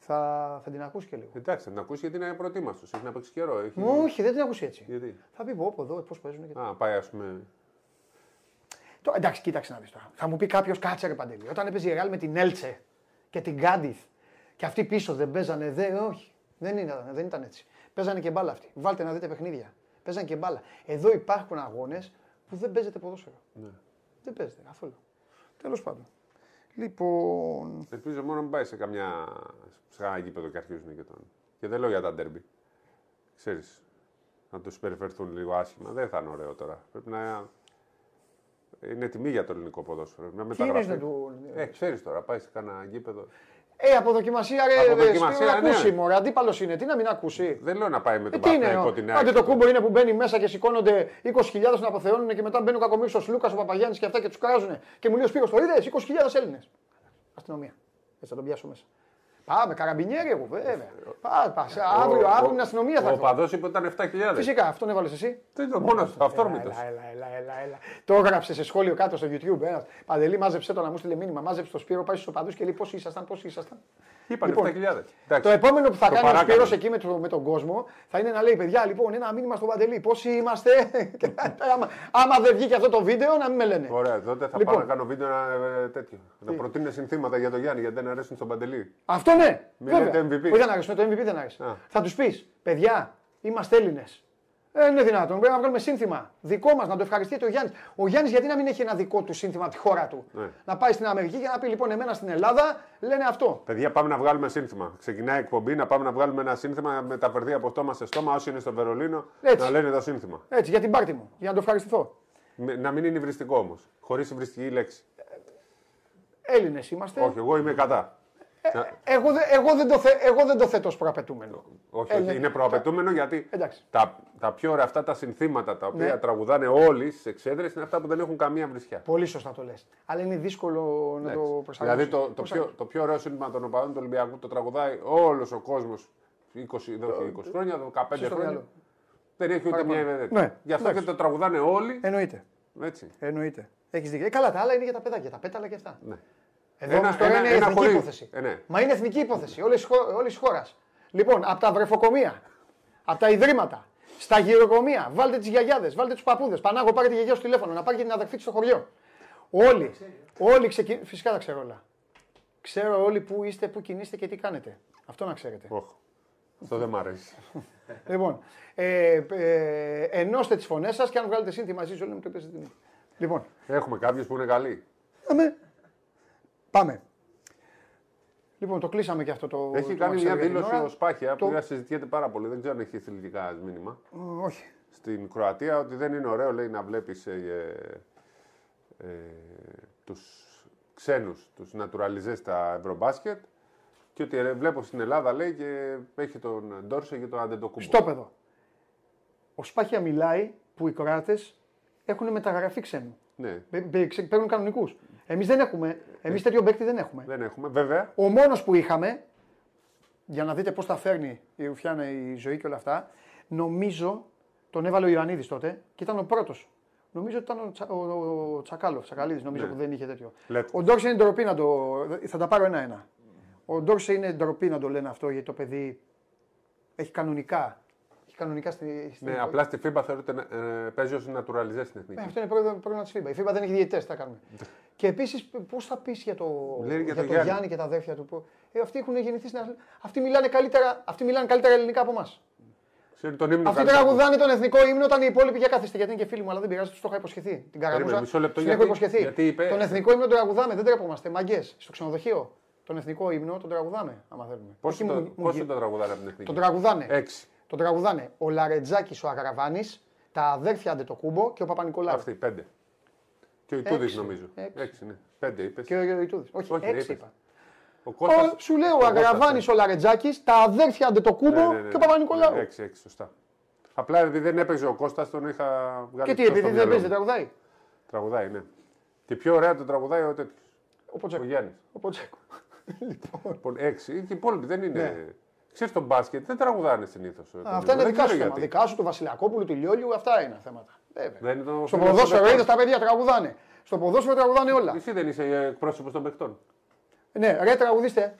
θα, θα την ακούσει και λίγο. Εντάξει, θα την ακούσει γιατί είναι προετοίμαστος. Έχει να παίξει καιρό. Έχει... Όχι, δεν την ακούσει έτσι. Γιατί; Θα πει πω, πω εδώ, πώς παίζουν. Και... Α, πάει ας πούμε. Το, εντάξει, κοίταξε να δεις τώρα. Θα μου πει κάποιος κάτσε ρε Παντελή. Όταν έπαιζε η Ρεάλ με την Έλτσε και την Γκάντιθ και αυτοί πίσω δεν παίζανε, δε, όχι. Δεν, είναι, δεν ήταν έτσι. Παίζανε και μπάλα αυτοί. Βάλτε να δείτε παιχνίδια. Παίζανε και μπάλα. Εδώ υπάρχουν αγώνες που δεν παίζεται ποδόσφαιρο. Ναι. Δεν παίζεται καθόλου. Τέλος πάντων. Λοιπόν. Ελπίζω μόνο να μην πάει σε καμιά. σε κανένα γήπεδο και αρχίζουν και τον. Και δεν λέω για τα ντέρμπι. Ξέρεις. Να τους περιφερθούν λίγο άσχημα. Δεν θα είναι ωραίο τώρα. Πρέπει να. Είναι τιμή για το ελληνικό ποδόσφαιρο. Να Τι μεταγραφεί. είναι να του. Ε, ξέρεις τώρα, πάει σε κανένα γήπεδο. Ε, από δοκιμασία ρε. Από ρε, δοκιμασία, Σπύρο, να ναι. ακούσει, μωρέ. Αντίπαλος είναι. Τι να μην ακούσει; Δεν λέω να πάει με Ε, τον τι είναι, Παναθηναϊκό ο- την άντε ΑΕΚ. το κούμπο είναι που μπαίνει μέσα και σηκώνονται 20.000 να αποθεώνουν και μετά μπαίνουν ο Κακομίρης, ο Σλούκα, ο Παπαγιάννης και αυτά και τους κράζουν. Και μου λέει ο Σπύρος, το είδες; 20.000 Έλληνες. Αστυνομία. Έτσι θα τον πιάσω μέσα. Πάμε, καραμπινιέρι εγώ, βέβαια. Πάμε, πα, αύριο, αύριο την αστυνομία θα Ο έρθω. παδός είπε ότι ήταν 7.000. Φυσικά, αυτόν έβαλες εσύ. Δεν ήταν μόνος του, αυτόρμητο. Έλα, έλα, έλα, έλα, έλα. Το έγραψε σε σχόλιο κάτω στο YouTube. Ένας. Παντελή, μάζεψε το να μου στείλε μήνυμα. Μάζεψε το Σπύρο, πάει στους οπαδούς και λέει πώ ήσασταν, πώ ήσασταν. Είπαν Λοιπόν, 7.000. Εντάξει. Το επόμενο που θα Το κάνει ο παράκανε. Σπύρος εκεί με, το, με τον κόσμο θα είναι να λέει: Παιδιά, λοιπόν, ένα μήνυμα στον Παντελή. Πόσοι είμαστε. [laughs] Και άμα, άμα δεν βγει και αυτό το βίντεο, να μην με λένε. Ωραία, τότε θα Λοιπόν. πάω να κάνω βίντεο ένα, ε, τέτοιο. Να προτείνω συνθήματα για τον Γιάννη γιατί δεν αρέσουν στον Παντελή. Αυτό ναι. Μη βέβαια. λέτε MVP. Όχι, δεν άρεσε. Το MVP δεν άρεσε. Α. Θα τους πεις: Παιδιά, είμαστε Έλληνες. Ε, δεν είναι δυνατόν. Πρέπει να βγάλουμε σύνθημα. Δικό μας, να το ευχαριστεί ο Γιάννης. Ο Γιάννης γιατί να μην έχει ένα δικό του σύνθημα από τη χώρα του; Ναι. Να πάει στην Αμερική και να πει: Λοιπόν, εμένα στην Ελλάδα λένε αυτό. Παιδιά, πάμε να βγάλουμε σύνθημα. Ξεκινάει η εκπομπή να πάμε να βγάλουμε ένα σύνθημα να μεταφερθεί από στόμα σε στόμα. Όσοι είναι στο Βερολίνο Έτσι. να λένε το σύνθημα. Έτσι, για την πάρτη μου. Για να το ευχαριστηθώ. Με- Να μην είναι υβριστικό όμως. Χωρίς υβριστική λέξη. Έλληνες είμαστε. Όχι, εγώ είμαι κατά. Να- Εγώ, δε- εγώ, δεν το θε, εγώ δεν το θέτω ως προαπαιτούμενο. Όχι, Έλληνε- όχι, είναι προαπαιτούμενο γιατί Εντάξει. τα, τα πιο ωραία αυτά τα συνθήματα τα οποία Ναι. τραγουδάνε όλοι στις εξέδρες είναι αυτά που δεν έχουν καμία βρισιά. Πολύ σωστά το λες. Αλλά είναι δύσκολο να το Εντάξει. προσαρμόσεις. Δηλαδή το, το, Πώς πιο, το πιο ωραίο σύνθημα των οπαδών του Ολυμπιακού το τραγουδάει όλος ο κόσμος 20, εδώ και 20 χρόνια, 15 στο χρόνια. μυαλό. Δεν έχει ούτε Παραπάνω. μια ιδέα. Ναι, Γι' αυτό εντάξει. και το τραγουδάνε όλοι. Εννοείται. Έτσι. Εννοείται. Έχεις δίκιο. Ε, καλά, τα άλλα είναι για τα παιδάκια, τα πέταλα και αυτά. Ναι. Εδώ Ένα- όμως τώρα ένα- είναι ένα εθνική χωρί- υπόθεση. Ε, ναι. Μα είναι εθνική υπόθεση όλης τη χώρας. Λοιπόν, από τα βρεφοκομεία, από τα ιδρύματα, στα γυροκομεία, βάλτε τις γιαγιάδες, βάλτε τους παππούδες. Πανάγο, πάρε τη γιαγιά σου τηλέφωνο, να πάρει και την αδερφή της στο χωριό. Όλοι, όλοι ξεκινούν. Φυσικά τα ξέρω όλα. Ξέρω όλοι που είστε, που κινείστε και τι κάνετε. Αυτό να ξέρετε. Όχ. Αυτό δεν μ' αρέσει. [laughs] Λοιπόν, ε, ε, ενώστε τις φωνές σας και αν βγάλετε σύνθημα μαζί όλοι μου το πέσετε τιμή. Λοιπόν, Έχουμε κάποιου που είναι καλοί. Πάμε. Πάμε. Λοιπόν, το κλείσαμε και αυτό το. Έχει το κάνει Μαξέλο μια για την δήλωση ώρα. ο Σπάχια Το- που συζητιέται πάρα πολύ. Δεν ξέρω αν έχει θηλυκά μήνυμα. Μ, Όχι. Στην Κροατία ότι δεν είναι ωραίο λέει, να βλέπεις ε, ε, τους ξένους, τους naturalizés στα ευρωμπάσκετ. Και ότι ε, βλέπω στην Ελλάδα λέει και έχει τον Ντόρσε και τον Αντετοκούμπο. Στόπεδο. Ο Σπάχια μιλάει που οι Κροάτες έχουν μεταγραφεί ξένου. Ναι, Παι- παι- ξε- Παίρνουν κανονικούς. Εμείς δεν έχουμε. Εμείς τέτοιο παίκτη δεν έχουμε. δεν έχουμε. Βέβαια, Ο μόνος που είχαμε, για να δείτε πώς τα φέρνει η Ρουφιάνα η ζωή και όλα αυτά, νομίζω τον έβαλε ο Ιωαννίδης τότε και ήταν ο πρώτος. Νομίζω ότι ήταν ο, Τσα, ο, ο Τσακάλοφ, Τσακαλίδης, νομίζω Ναι. που δεν είχε τέτοιο. Λέτε. Ο Ντόρσε είναι ντροπή να το. Θα τα πάρω ένα-ένα. Ο Ντόρσε είναι ντροπή να το λένε αυτό γιατί το παιδί έχει κανονικά. Έχει Και κανονικά στη. στη Ναι, απλά στη FIBA θεωρείται ε, παίζει ως naturalizé στην εθνική. Ναι, αυτό είναι πρόβλημα, πρόβλημα της FIBA. Η FIBA δεν έχει διαιτητές, τι θα κάνουμε. και επίσης, πώς θα πεις για το, Λέει για για το το Γιάννη. Γιάννη και τα αδέρφια του. που- Ε, αυτοί έχουν γεννηθεί στην Αθλή- Αυτοί μιλάνε καλύτερα, αυτοί μιλάνε καλύτερα ελληνικά από εμάς. Ξέρει τον ύμνο Αυτοί καλύτερα. τραγουδάνε τον εθνικό ύμνο όταν οι υπόλοιποι για κάθεστε. Γιατί είναι και φίλοι μου, αλλά δεν πειράζει, τους το είχα υποσχεθεί. Την καραμούζα. μισό λεπτό, τους την έχω γιατί- υποσχεθεί. γιατί είπε- Τον εθνικό ύμνο τον τραγουδάμε, δεν τρέπομαστε. Μαγκές. Στο ξενοδοχείο. Τον εθνικό ύμνο τον τραγουδάμε, άμα θέλουμε. Όχι Πόσο μου- το, μου πόσο γι- το τραγουδάνε από την εθνική; Τον τραγουδάνε. Έξι. Τον τραγουδάνε ο Λαρετζάκης ο Αγραβάνη, τα αδέρφια Αντετοκούμπο και ο Παπα-Νικολάου. Αυτοί, πέντε. Και ο Ιτούδης Έξι. νομίζω. Έξι. Έξι, ναι. Πέντε είπες. Και ο Ιτούδης. Όχι, Όχι, έξι είπες. είπα. Ο Ο, Κώστας. σου λέω ο Κώστας, Αγραβάνη ναι. ο Λαρετζάκης, τα αδέρφια Αντετοκούμπο Ναι, ναι, ναι, και ο ναι. Παπα-Νικολάου. Ναι, Έξι, έξι, σωστά. Απλά επειδή δεν έπαιζε ο Κώστας τον είχα βγάλει. Και τι, εκτός επειδή στο δεν μυαλό παίζει, μου. δεν τραγουδάει; Τραγουδάει, ναι. Και πιο ωραία το τραγουδάει ο τέτοιος. Ο Ο Ποτσέκο. Γιάννης. Ο Ποτσέκο. λοιπόν. Λοιπόν, έξι. Και οι υπόλοιποι δεν είναι. Ναι. Ξέρεις τον μπάσκετ δεν τραγουδάνε συνήθως. Αυτά είναι δικά σου θέματα. Δικά σου, του Βασιλακόπουλου, του Λιόλιου, αυτά είναι θέματα. Βέβαια. Δεν είναι το Στο φίλο ποδόσφαιρο των είδες τα παιδιά τραγουδάνε. Στο ποδόσφαιρο τραγουδάνε όλα. Εσύ δεν είσαι εκπρόσωπος των παιχτών. Ναι, ρε τραγουδίστε.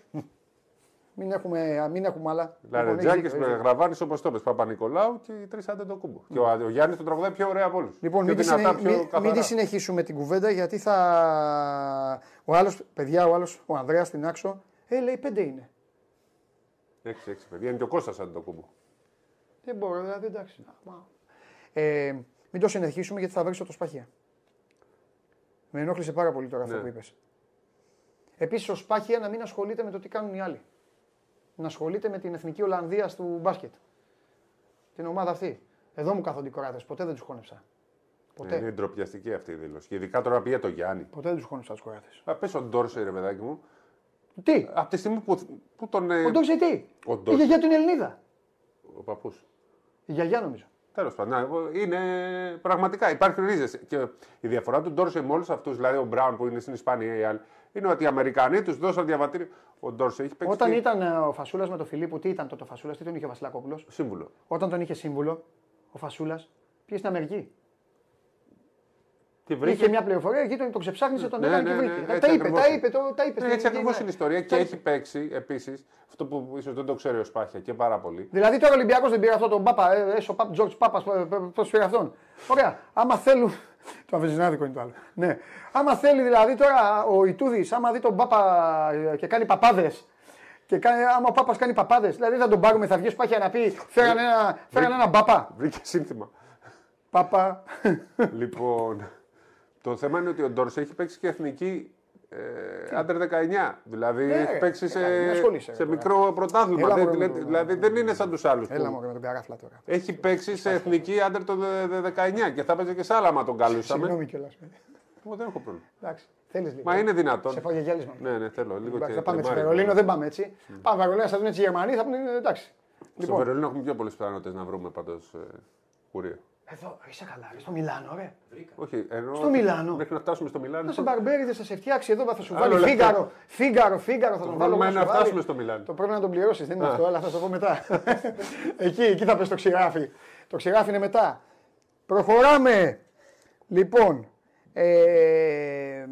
Μην έχουμε, μην έχουμε άλλα. Λοιπόν, έχεις Λαρετζάκη, δίκιο, έχεις δίκιο. Γραβάνης όπως το είπε. Παπα-Νικολάου και οι τρεις άντε το κούμπο. Και ο, ο Γιάννης τον τραγουδάει πιο ωραία από όλους. Λοιπόν, μην τη, συνε... μην, μην τη συνεχίσουμε την κουβέντα γιατί θα. Ο άλλος, παιδιά, ο άλλος, ο Ανδρέας στην άξο, ε, λέει πέντε είναι. Έξι, έξι παιδιά. Είναι και ο Κώστας άντε το κούμπο. Δεν μπορώ, δηλαδή εντάξει. Μα. Ε, μην το συνεχίσουμε γιατί θα βρεις το σπαχία. Με ενόχλησε πάρα πολύ τώρα αυτό Ναι. που είπες. Επίσης, ο Σπάχια να μην ασχολείται με το τι κάνουν οι άλλοι. Να ασχολείται με την εθνική Ολλανδία του μπάσκετ. Την ομάδα αυτή. Εδώ μου κάθονται οι κοράδες. Ποτέ δεν τους χώνεψα. Ποτέ. Ε, Είναι ντροπιαστική αυτή η δήλωση. Και ειδικά τώρα πήγε το Γιάννη. Ποτέ δεν τους χώνεψα τους κοράδες. Α, πες ο Ντόρσε, ρε παιδάκι μου. Τι, Από τη στιγμή που, που τον. ε, ο Ντόξε τι; ο Η Ντόρσε. γιαγιά του είναι Ελληνίδα. Ο παππούς. Η γιαγιά νομίζω. Τέλος πάντων, ναι, εγώ- είναι πραγματικά υπάρχουν ρίζες. Και η διαφορά του Ντόρσε με όλους αυτούς, δηλαδή ο Μπράουν που είναι στην Ισπανία ή άλλοι, είναι ότι οι Αμερικανοί τους δώσαν διαβατήριο. Ο Ντόρσε έχει παίξει. Όταν και ήταν ε, ο Φασούλας με τον Φιλίππου, τι ήταν τότε ο Φασούλας, τι τον είχε ο Βασιλακόπουλος; Σύμβουλο. Όταν τον είχε σύμβουλο, ο Φασούλας πήγε στην Αμερική. Και βρήκε. Είχε μια πληροφορία, εκεί τον, τον ξεψάχνησε, τον Ναι, έκανε ναι, και ναι, βρήκε. έτσι τα είπε, ακριβώς τα είναι. είπε, το, τα είπε. Ναι, στην έτσι ελληνική, ακριβώς ναι. είναι η ιστορία. Και Τα έχει είπε. παίξει επίσης αυτό που ίσως δεν το ξέρει ο Σπάχια και πάρα πολύ. Δηλαδή τώρα ο Ολυμπιακός δεν πήρε αυτό τον Πάπα, ε, έσω Παπ Τζορτζ Πάπας, πώς πήρε αυτόν. Ωραία. Άμα θέλουν. [laughs] το αβεζινάδικο είναι το άλλο. Ναι. Άμα θέλει δηλαδή τώρα ο Ιτούδης, άμα δει τον Πάπα ε, και κάνει παπάδες. Και κάνει, άμα ο Πάπας κάνει παπάδες, δηλαδή θα τον πάρουμε, θα βγει σπάχια να πει φέραν ένα, φέραν έναν Πάπα. Βρήκε σύνθημα. Πάπα. λοιπόν, το θέμα είναι ότι ο Ντόρσε έχει παίξει και εθνική ε, άντερ 19. Δηλαδή Ναι, έχει ρε. παίξει σε, Ε, μην ασχολείσαι, σε ρε, μικρό πρωτάθλημα. Έλα, Δεν- μωρέ, δηλαδή, με το- δηλαδή δεν είναι σαν τους άλλους. Έλα μου με τον καράφλα τώρα. Έχει παίξει σε εθνική άντερ το δε- δε- 19 και θα έπαιζε και σε άλλα άμα τον καλούσαμε. Συγγνώμη κιόλας. Εγώ δεν έχω πρόβλημα. Εντάξει, θέλεις λίγο. Μα είναι δυνατόν. Σε φάγε γυάλισμα. Ναι, ναι, θέλω λίγο Εντάξει, και θα πάμε έτσι. τρεμάρι. Βερολίνο δεν πάμε έτσι. Πάμε Βερολίνο, θα δουν έτσι οι Γερμανοί, θα πούνε εντάξει. Στο Λοιπόν, Βερολίνο έχουμε πιο πολλές πιθανότητες να βρούμε πάντως ε, κουρίο. Εδώ είσαι καλά, ρε, στο Μιλάνο, ρε. Όχι, ενώ. Στο Μιλάνο. Μέχρι να φτάσουμε στο Μιλάνο. Να σε μπαρμπέριδες, θα σε φτιάξει εδώ, θα σου Άλλο βάλει λεπτό. φίγκαρο. Φίγκαρο, φίγκαρο, θα τον βάλω. πρόβλημα να είναι σου να βάλει. φτάσουμε στο Μιλάνο. Το πρέπει να τον πληρώσεις, δεν είναι αυτό, αλλά θα το πω μετά. εκεί, εκεί θα πες το ξηράφι. Το ξηράφι είναι μετά. Προχωράμε. Λοιπόν, ε, ε,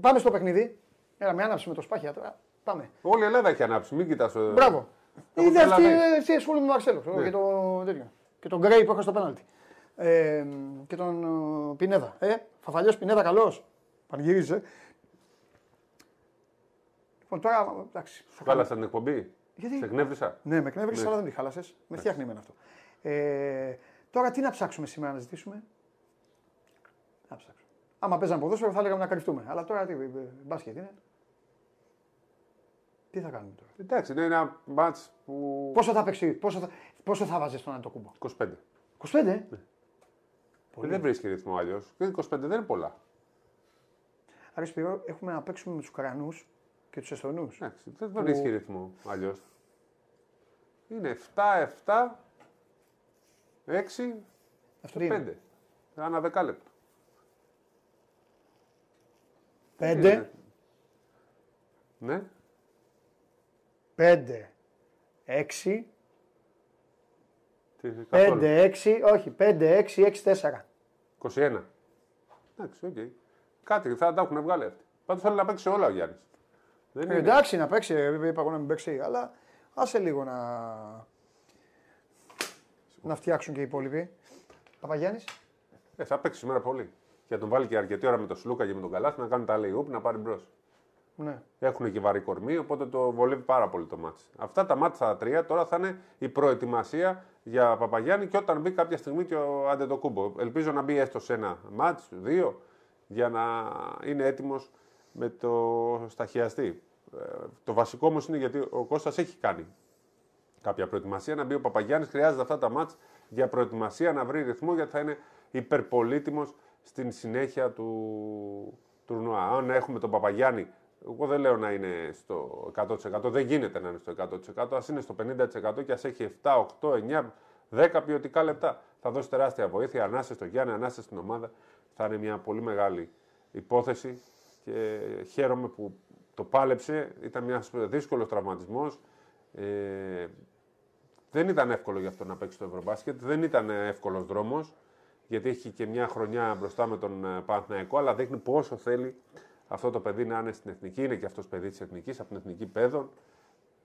πάμε στο παιχνίδι. Έλα, με άναψε με το σπάχια τώρα. Πάμε. Όλη η Ελλάδα έχει ανάψει, μην κοιτάς. ε, Μπράβο. Έχω Είδε αυτή, τρελαθεί. αυτή ασχολούμαι με τον Μαρσέλο Ναι. και το τέτοιο. Και τον Γκρέι που έχω στο πέναλτι. Ε, και τον ε, Πινέδα. Ε, Φαφαλιός Πινέδα, καλός. Πανηγυρίζει, ε. Λοιπόν, τώρα εντάξει. θα κάνω- Χάλασα την εκπομπή; Γιατί; Σε εκνεύρισα; Ναι, με εκνεύρισες, αλλά δεν τη χάλασες. Με φτιάχνει εμένα αυτό. Ε, τώρα τι να ψάξουμε σήμερα να ζητήσουμε; Να ψάξουμε. Άμα παίζαμε ποδόσφαιρο θα λέγαμε να κρυφτούμε. Αλλά τώρα τι, ε, ε, μπάσκετ είναι. Τι θα κάνουμε τώρα; Εντάξει, είναι ένα μάτς που. Πόσο θα παίξει, πόσο θα, πόσο θα βάζεις στον Αντοκούμπο. 25. 25. Ε, Δεν βρίσκει ρυθμό αλλιώς. 25 δεν είναι πολλά. Άρα Σπύρο, έχουμε να παίξουμε με τους Ουκρανούς και τους Εσθονούς. Εντάξει, δεν βρίσκει ρυθμό αλλιώς. Είναι 7, 7, 6, Αυτό τι είναι; 5. Ανά δεκάλεπτο. 5, Ναι. 5, 6, Τι, καθόλου. 5, 6, όχι, 5, 6, 6, 4. 21. Εντάξει, οκ. Κάτι θα τα έχουν βγάλει αυτοί. Πάντως θέλει να παίξει όλα ο Γιάννης. Δεν είναι. Εντάξει να παίξει, ε, είπα εγώ να μην παίξει, αλλά άσε λίγο να... να φτιάξουν και οι υπόλοιποι. Παπαγιάννης; Ε, θα παίξει σήμερα πολύ. Και να τον βάλει και αρκετή ώρα με τον Σλούκα και με τον Καλάθι να κάνουν τα lay να πάρει μπρος. Ναι. Έχουν και βαρύ κορμί, οπότε το βολεύει πάρα πολύ το μάτι. Αυτά τα μάτια τα τρία τώρα θα είναι η προετοιμασία για Παπαγιάννη και όταν μπει κάποια στιγμή και ο Αντετοκούμπο. Ελπίζω να μπει έστω σε ένα μάτς, δύο, για να είναι έτοιμος με το σταχιαστή. Ε, το βασικό όμως είναι γιατί ο Κώστας έχει κάνει κάποια προετοιμασία. Να μπει ο Παπαγιάννης, χρειάζεται αυτά τα μάτς για προετοιμασία να βρει ρυθμό γιατί θα είναι υπερπολίτημο στην συνέχεια του τουρνουά. Αν έχουμε τον Παπαγιάννη, εγώ δεν λέω να είναι στο 100%, δεν γίνεται να είναι στο 100%, ας είναι στο 50% και ας έχει 7, 8, 9, 10 ποιοτικά λεπτά. Θα δώσει τεράστια βοήθεια, ανάσε στο Γιάννη, ανάσε στην ομάδα. Θα είναι μια πολύ μεγάλη υπόθεση και χαίρομαι που το πάλεψε. Ήταν μιας δύσκολος τραυματισμός. Ε, δεν ήταν εύκολο για αυτό να παίξει το Ευρωμπάσκετ. Δεν ήταν εύκολος δρόμος. Γιατί έχει και μια χρονιά μπροστά με τον ε, Παναθηναϊκό. Αλλά δείχνει πόσο θέλει αυτό το παιδί να είναι στην εθνική. Είναι και αυτός παιδί της εθνικής, από την εθνική παιδών.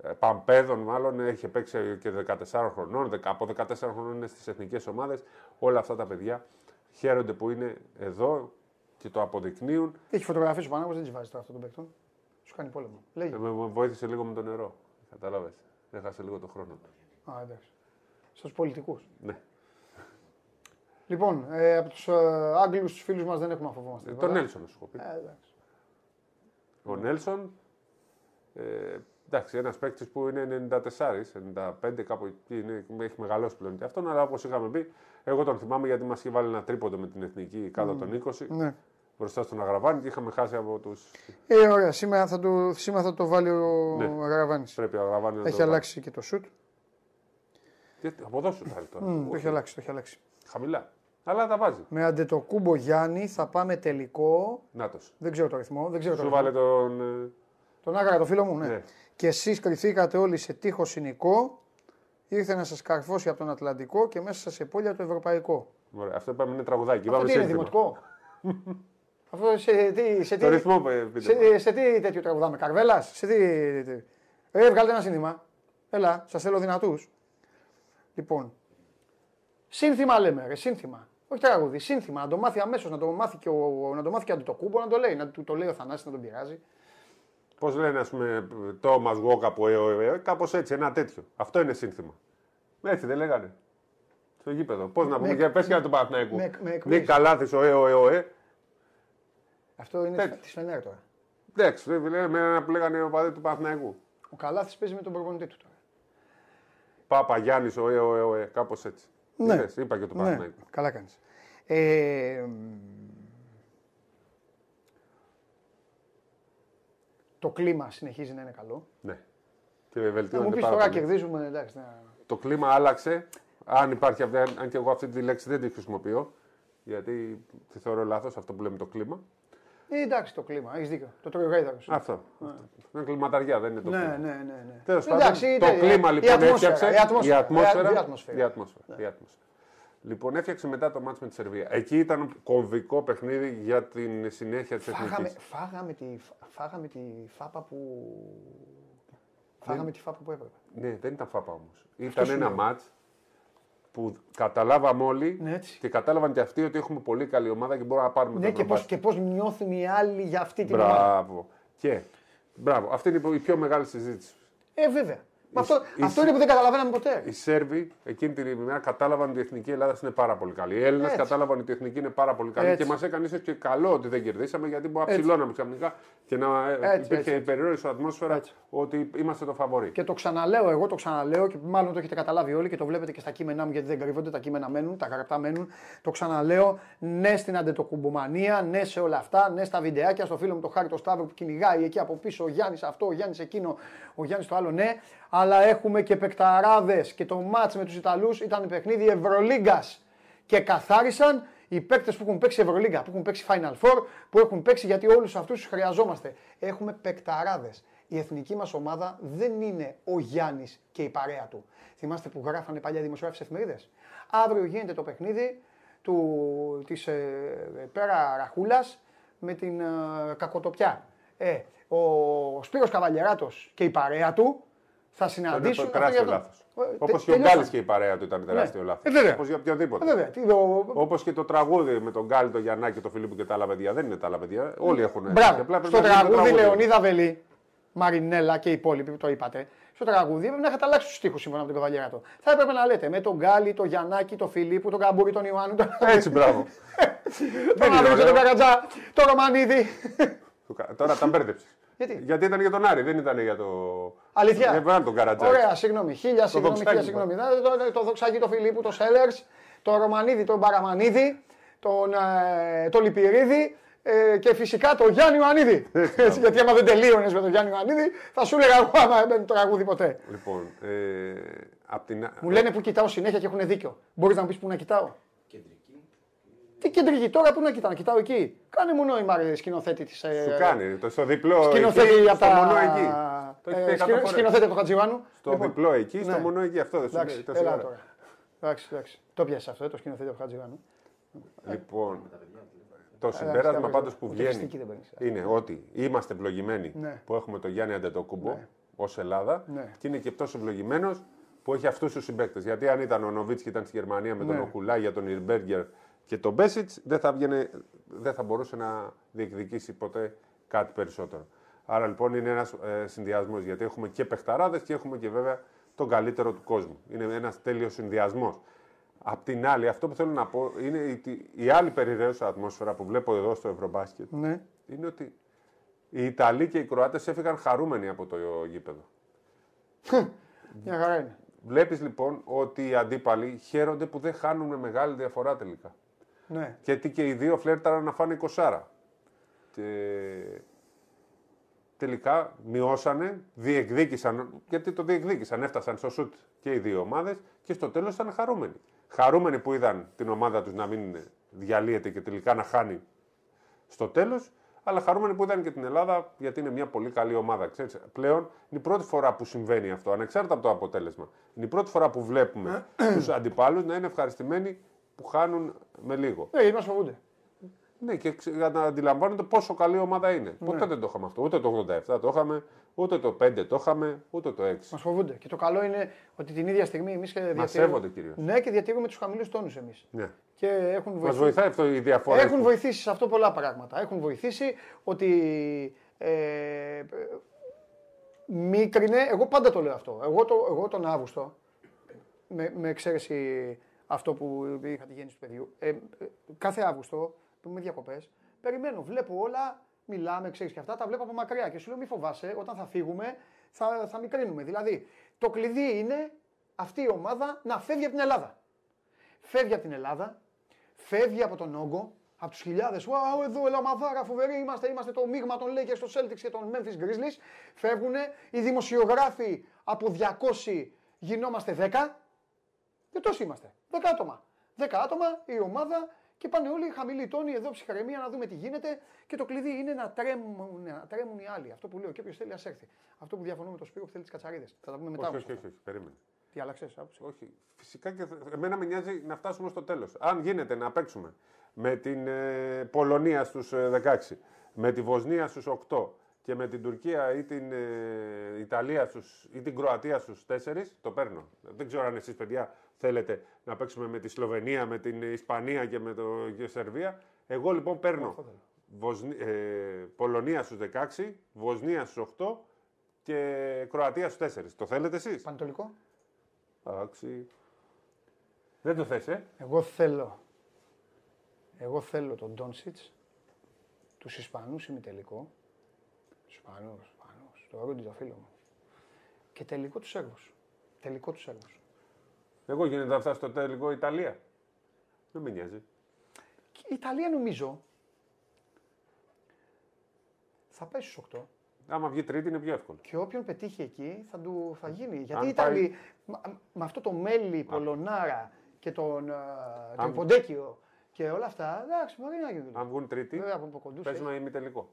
Ε, Παμπέδων, μάλλον έχει παίξει και 14 χρονών. Από 14 χρονών είναι στις εθνικές ομάδες. Όλα αυτά τα παιδιά χαίρονται που είναι εδώ και το αποδεικνύουν. Έχει φωτογραφίε ο Πανάγο, δεν τι βάζει τώρα αυτό τον παίκτον. Σου κάνει πόλεμο. Λέγει. Ε, με βοήθησε λίγο με το νερό. Κατάλαβες. Έχασε λίγο το χρόνο του. Α, εντάξει. Στους πολιτικούς. Ναι. Λοιπόν, ε, από τους ε, Άγγλους φίλους μας δεν έχουμε να φοβόμαστε. Ε, τον Νέλσον, σου πει. Ε, εντάξει. Ο Νέλσον. Ε, εντάξει, ένας παίκτης που είναι 94, 95, κάπου εκεί είναι, έχει μεγαλώσει πλέον και αυτόν. Αλλά όπως είχαμε πει, εγώ τον θυμάμαι γιατί μας είχε βάλει ένα τρίποντο με την εθνική κάτω mm. των 20. Ναι. Μπροστά στον Αγραβάνη και είχαμε χάσει από του. Ε, ωραία. Σήμερα θα το, σήμερα θα το βάλει ο ναι. Αγραβάνης. Πρέπει ο Αγραβάνη να Έχει το αλλάξει βάλει. και το σουτ. Τι, από εδώ σου θα τώρα. Mm, το έχει αλλάξει, το έχει αλλάξει. Χαμηλά. Αλλά τα βάζει. Με αντετοκούμπο Γιάννη θα πάμε τελικό. Νάτος. Δεν ξέρω το ρυθμό. Δεν ξέρω Σου το βάλε τον. ε, Τον Άγαρα, το φίλο μου, ναι. Ναι. Και εσείς κρυφθήκατε όλοι σε τείχο συνικό. Ήρθε να σας καρφώσει από τον Ατλαντικό και μέσα σε πόλια το Ευρωπαϊκό. Ωραία. Αυτό είπαμε είναι τραγουδάκι. Αυτό Πάμε τι είναι, σύνθημα. δημοτικό; [laughs] Αυτό σε τι, σε τι, Το ρυθμό ε, πείτε. σε, σε τι τέτοιο τραγουδάμε, Καρβέλας, σε τι. τι- Ε, βγάλτε ένα σύνθημα. Έλα, σας θέλω δυνατούς. Λοιπόν. Σύνθημα λέμε, ρε, σύνθημα. Όχι τραγούδι, σύνθημα. Να το μάθει αμέσως, να το μάθει και ο, να το μάθει και ο Αντιτοκούμπο, να το λέει. Να του το λέει ο Θανάσης να τον πειράζει. Πώς λένε, ας πούμε, το μα βγω κάπου, ε, ε, ε, κάπως έτσι, ένα τέτοιο. Αυτό είναι σύνθημα. Έτσι δεν λέγανε. Στο γήπεδο. Πώς να πούμε, με- για πες και για τον Παναθηναϊκό. με- με Νίκ εκπλήσει. Καλάθης, ο ε, ο ε, ο ε. Αυτό είναι Τέτοιο. τη Φενέρ τώρα. Εντάξει, δεν λένε με ένα που λέγανε ο παδί του Παναθηναϊκού. Ο Καλάθης παίζει με τον προπονητή του τώρα. Πάπα Γιάννης, ο ε, ο ε, ο ε. Κάπως έτσι. Ναι. Είδες, είπα και τον Ναι, Παναθηναϊκό. καλά κάνεις. Ε, μ, το κλίμα συνεχίζει να είναι καλό. Ναι. Και Θα μου βελτιώνεται πεις πάρα τώρα πολύ. κερδίζουμε, εντάξει. ναι. Το κλίμα άλλαξε. Αν υπάρχει, αυτή- αν και εγώ αυτή τη λέξη δεν τη χρησιμοποιώ, γιατί τη θεωρώ λάθος αυτό που λέμε το κλίμα. Ε, εντάξει το κλίμα, έχεις δίκιο. Το τρώει ο Γάιδαρος. Αυτό. Είναι κλιματαριά, δεν είναι το Ναι, κλίμα. ναι, ναι. ναι. Τέλος πάντων, Εντάξει, το είτε- κλίμα η λοιπόν ατμόσφαιρα, έφτιαξε. Η ατμόσφαιρα. Η ατμόσφαιρα. η ατμόσφαιρα. Ναι. η ατμόσφαιρα, η ατμόσφαιρα. Λοιπόν, έφτιαξε μετά το μάτς με τη Σερβία. Εκεί ήταν κομβικό παιχνίδι για την συνέχεια της Φάγαμε, εθνικής. φάγαμε, τη, φάγαμε τη φάπα που... Φάγαμε τη φάπα που έπρεπε. Ναι, δεν ήταν φάπα όμως. Ήταν σου ένα λέω. μάτς που καταλάβαμε όλοι Ναι, έτσι. και κατάλαβαν και αυτοί ότι έχουμε πολύ καλή ομάδα και μπορούμε να πάρουμε Ναι, το και πώς, Ευρωμπάσκετ. και πώς νιώθουν οι άλλοι για αυτή την ομάδα. Μπράβο. Και μπράβο. Αυτή είναι η πιο μεγάλη συζήτηση. Ε, βέβαια. Μα αυτό, η- αυτό είναι που δεν καταλαβαίναμε ποτέ. Οι Σέρβοι εκείνη την ημέρα κατάλαβαν ότι η εθνική Ελλάδα είναι πάρα πολύ καλή. Οι Έλληνες Έτσι. κατάλαβαν ότι η εθνική είναι πάρα πολύ καλή Έτσι. και μας έκανε ίσως και καλό ότι δεν κερδίσαμε γιατί μπορεί να Έτσι. ψηλώναμε ξαφνικά και να ε, Έτσι, υπήρχε έτσι. περιόριστο ατμόσφαιρα Έτσι. ότι είμαστε το φαβορή. Και το ξαναλέω, εγώ το ξαναλέω και μάλλον το έχετε καταλάβει όλοι και το βλέπετε και στα κείμενά μου γιατί δεν κρύβονται, τα κείμενα μένουν, τα γραπτά μένουν. Το ξαναλέω, ναι στην αντετοκουμπομανία, ναι σε όλα αυτά, ναι στα βιντεάκια, στο φίλο μου το Χάρη το Σταύρο που κυνηγάει εκεί από πίσω, ο Γιάννης αυτό, ο Γιάννης εκείνο, ο Γιάννης το άλλο, ναι. Αλλά έχουμε και παικταράδες και το μάτς με τους Ιταλούς ήταν παιχνίδι Ευρωλίγκας. Και καθάρισαν οι παίκτες που έχουν παίξει Ευρωλίγκα, που έχουν παίξει Final Four, που έχουν παίξει γιατί όλους αυτούς του χρειαζόμαστε. Έχουμε παικταράδες. Η εθνική μας ομάδα δεν είναι ο Γιάννης και η παρέα του. Θυμάστε που γράφανε παλιά δημοσιογράφοι εφημερίδες. Αύριο γίνεται το παιχνίδι του, της ε, πέρα Ραχούλας με την ε, Κακοτοπιά. Ε, ο Σπύρος Καβαλιεράτος και η παρέα του θα συναντήσουν... τεράστιο αυτό για τον- λάθος. Όπως και ο Γκάλης και η παρέα του ήταν τεράστιο λάθος. Ε, βέβαια. Όπως για οποιοδήποτε. Ε, βέβαια. Τι, ο- Όπως και το τραγούδι με τον Γκάλη, τον Γιαννάκη, τον Φιλίππου και τα άλλα παιδιά. Δεν είναι τα άλλα παιδιά. Όλοι έχουν. Μπράβο. Απλά πρέπει Στο να γίνει το τραγούδι Λεωνίδα Βελή, Μαρινέλα και οι υπόλοιποι που το είπατε. Στο τραγούδι έπρεπε να είχατε αλλάξει τους στίχους σύμφωνα με τον Καβαλιέρα Θα έπρεπε να λέτε με τον Γκάλη, τον Γιαννάκη, τον Φιλίππου, τον Καμπούρη, τον Ιωάννου, τον, Έτσι, μπράβο. [laughs] τον είναι Αβρίζο, ωραίο. τον Καρατζά, τον Ρωμανίδη. Τώρα τα μπέρδεψες. Γιατί; Γιατί ήταν για τον Άρη, δεν ήταν για το. Αλήθεια. Δεν βάλει τον Καρατζάκη. Ωραία, συγγνώμη. Χίλια συγγνώμη, δοξάκι χίλια μου. συγγνώμη. Να, Το, το, το δοξάκι του Φιλίππου, το Σέλερ, το Ρωμανίδη, τον Παραμανίδη, τον ε, το Λυπηρίδη ε, και φυσικά τον Γιάννη Ιωαννίδη. Έτσι, γιατί άμα δεν τελείωνες με τον Γιάννη Ιωαννίδη, θα σου έλεγα εγώ άμα δεν το τραγούδι ποτέ. Λοιπόν, ε, απ' την... α- Μου λένε που κοιτάω συνέχεια και έχουν δίκιο. Μπορείς να μου πεις που να κοιτάω; Τι κεντρική, τώρα που να κοιτάω, να κοιτάω εκεί. Κάνε μου νόημα, ρε, σκηνοθέτη της. Σου κάνει. Το, στο διπλό Σκηνοθέτη εκεί, από στο τα. μονό εκεί. Το έχετε ε, εκατό σκηνο- φορές. Σκηνοθέτη από τον Χατζιβάνου. Στο Λοιπόν, διπλό εκεί, στο ναι. μονό εκεί. Αυτό δεν σου λέει. Εντάξει, τόση έλα ώρα. τώρα. Εντάξει, εντάξει. Το πιάσε αυτό, ε, το σκηνοθέτη από τον Χατζιβάνου. Λοιπόν, το τα συμπέρασμα παιδιά. πάντως που Ούτε βγαίνει φυσική δεν παίρνεις. είναι ότι είμαστε ευλογημένοι Ναι. που έχουμε τον Γιάννη Αντετοκούμπο ως Ελλάδα Ναι. και είναι και τόσο ευλογημένος που έχει αυτούς τους συμπαίκτες. Γιατί αν ήταν ο Νοβίτσκι και ήταν στη Γερμανία με τον Ναι. Οκουλάγια, τον Ιρμπέργκερ και τον Μπέσιτς, δεν, θα βγαινε- δεν θα μπορούσε να διεκδικήσει ποτέ κάτι περισσότερο. Άρα λοιπόν είναι ένας ε, συνδυασμός γιατί έχουμε και παιχταράδες και έχουμε και βέβαια τον καλύτερο του κόσμου. Είναι ένας τέλειος συνδυασμός. Απ' την άλλη, αυτό που θέλω να πω είναι η, η άλλη περιραίωσα ατμόσφαιρα που βλέπω εδώ στο Ευρωμπάσκετ Ναι. είναι ότι οι Ιταλοί και οι Κροάτες έφυγαν χαρούμενοι από το γήπεδο. Μια χαρά είναι. Βλέπεις λοιπόν ότι οι αντίπαλοι χαίρονται που δεν χάνουν με μεγάλη διαφορά τελικά. Ναι. Γιατί και οι δύο φλέρταραν να φάνε 20. Και τελικά μειώσανε, διεκδίκησαν, γιατί το διεκδίκησαν, έφτασαν στο σουτ και οι δύο ομάδες και στο τέλος ήταν χαρούμενοι. Χαρούμενοι που είδαν την ομάδα τους να μην διαλύεται και τελικά να χάνει στο τέλος, αλλά χαρούμενοι που είδαν και την Ελλάδα γιατί είναι μια πολύ καλή ομάδα. Ξέρεις, πλέον είναι η πρώτη φορά που συμβαίνει αυτό, ανεξάρτητα από το αποτέλεσμα. Είναι η πρώτη φορά που βλέπουμε τους αντιπάλους να είναι ευχαριστημένοι που χάνουν με λίγο. Ναι, γιατί μα φοβούνται. Ναι, και ξε- για να αντιλαμβάνονται πόσο καλή ομάδα είναι. Ποτέ δεν το είχαμε αυτό. Ούτε το 87 το είχαμε, ούτε το 5 το είχαμε, ούτε το 6. Μας φοβούνται. Και το καλό είναι ότι την ίδια στιγμή εμείς διατηρούμε. σέβονται κυρίως. Ναι, και διατηρούμε τους χαμηλούς τόνους εμείς. Ναι. Και έχουν Μας βοηθήσει. βοηθάει αυτό η διαφορά. Έχουν βοηθήσει σε αυτό πολλά πράγματα. Έχουν βοηθήσει ότι ε, ε, μίκρινε, εγώ πάντα το λέω αυτό. Εγώ, το, εγώ τον Αύγουστο, με, με εξαίρεση αυτό που είχα τη γέννηση του παιδιού, ε, ε, κάθε Αύγουστο που είμαι διακοπές, περιμένω, βλέπω όλα, μιλάμε, ξέρεις και αυτά, τα βλέπω από μακριά. Και σου λέω, μη φοβάσαι, όταν θα φύγουμε θα, θα μικρύνουμε. Δηλαδή, το κλειδί είναι αυτή η ομάδα να φεύγει από την Ελλάδα. Φεύγει από την Ελλάδα, φεύγει από τον όγκο, από τους χιλιάδες. Wow, εδώ ελαμαδάρα, φοβερή είμαστε. Είμαστε το μείγμα των Lakers, στο Celtics και των Memphis Grizzlies. Φεύγουν οι δημοσιογράφοι από 200 γινόμαστε 10. Και τόσοι είμαστε. 10 άτομα. 10 άτομα η ομάδα και πάνε όλοι χαμηλοί τόνοι εδώ ψυχαρεμία να δούμε τι γίνεται. Και το κλειδί είναι να τρέμουν, να τρέμουν οι άλλοι. Αυτό που λέω και όποιος θέλει ας έρθει. Αυτό που διαφωνώ με το Σπύρο που θέλει τις κατσαρίδες. Θα τα πούμε μετά. Όχι, όμως όχι, αυτά. όχι, όχι, περίμενε. Τι άλλαξες, άποψη. Όχι. Φυσικά και θε- εμένα με νοιάζει να φτάσουμε στο τέλος. Αν γίνεται να παίξουμε με την ε, Πολωνία στους 16, με τη Βοσνία στους 8 και με την Τουρκία ή την ε, Ιταλία στους, ή την Κροατία στους 4, το παίρνω. Δεν ξέρω αν εσείς, παιδιά, θέλετε να παίξουμε με τη Σλοβενία, με την Ισπανία και με το και Σερβία. Εγώ λοιπόν παίρνω Βοσνη, ε, Πολωνία στους 16, Βοσνία στους 8 και Κροατία στους 4. Το θέλετε εσείς; Πανετολικό. Εντάξει. Δεν το θες, ε; Εγώ θέλω. Εγώ θέλω τον Ντόνσιτς, τους Ισπανούς ημιτελικό. Του Ισπανού, Ισπανού. Το Ρούντι, το φίλο μου. Και τελικό τους Σέρβου. Τελικό τους Σέρβου. Εγώ γίνεται να φτάσει στο τελικό Ιταλία. Δεν με νοιάζει. Η Ιταλία νομίζω θα πάει στους 8. Άμα βγει τρίτη είναι πιο εύκολο. Και όποιον πετύχει εκεί θα, του, θα γίνει. Γιατί Αν οι Ιταλοί, μα- με αυτό το Μέλι, Πολωνάρα και τον, α, τον Αν- Ποντέκιο και όλα αυτά, εντάξει, μπορεί να γίνει. Αν βγουν τρίτη, Βέβαια από κοντούς παίζουμε ημιτελικό.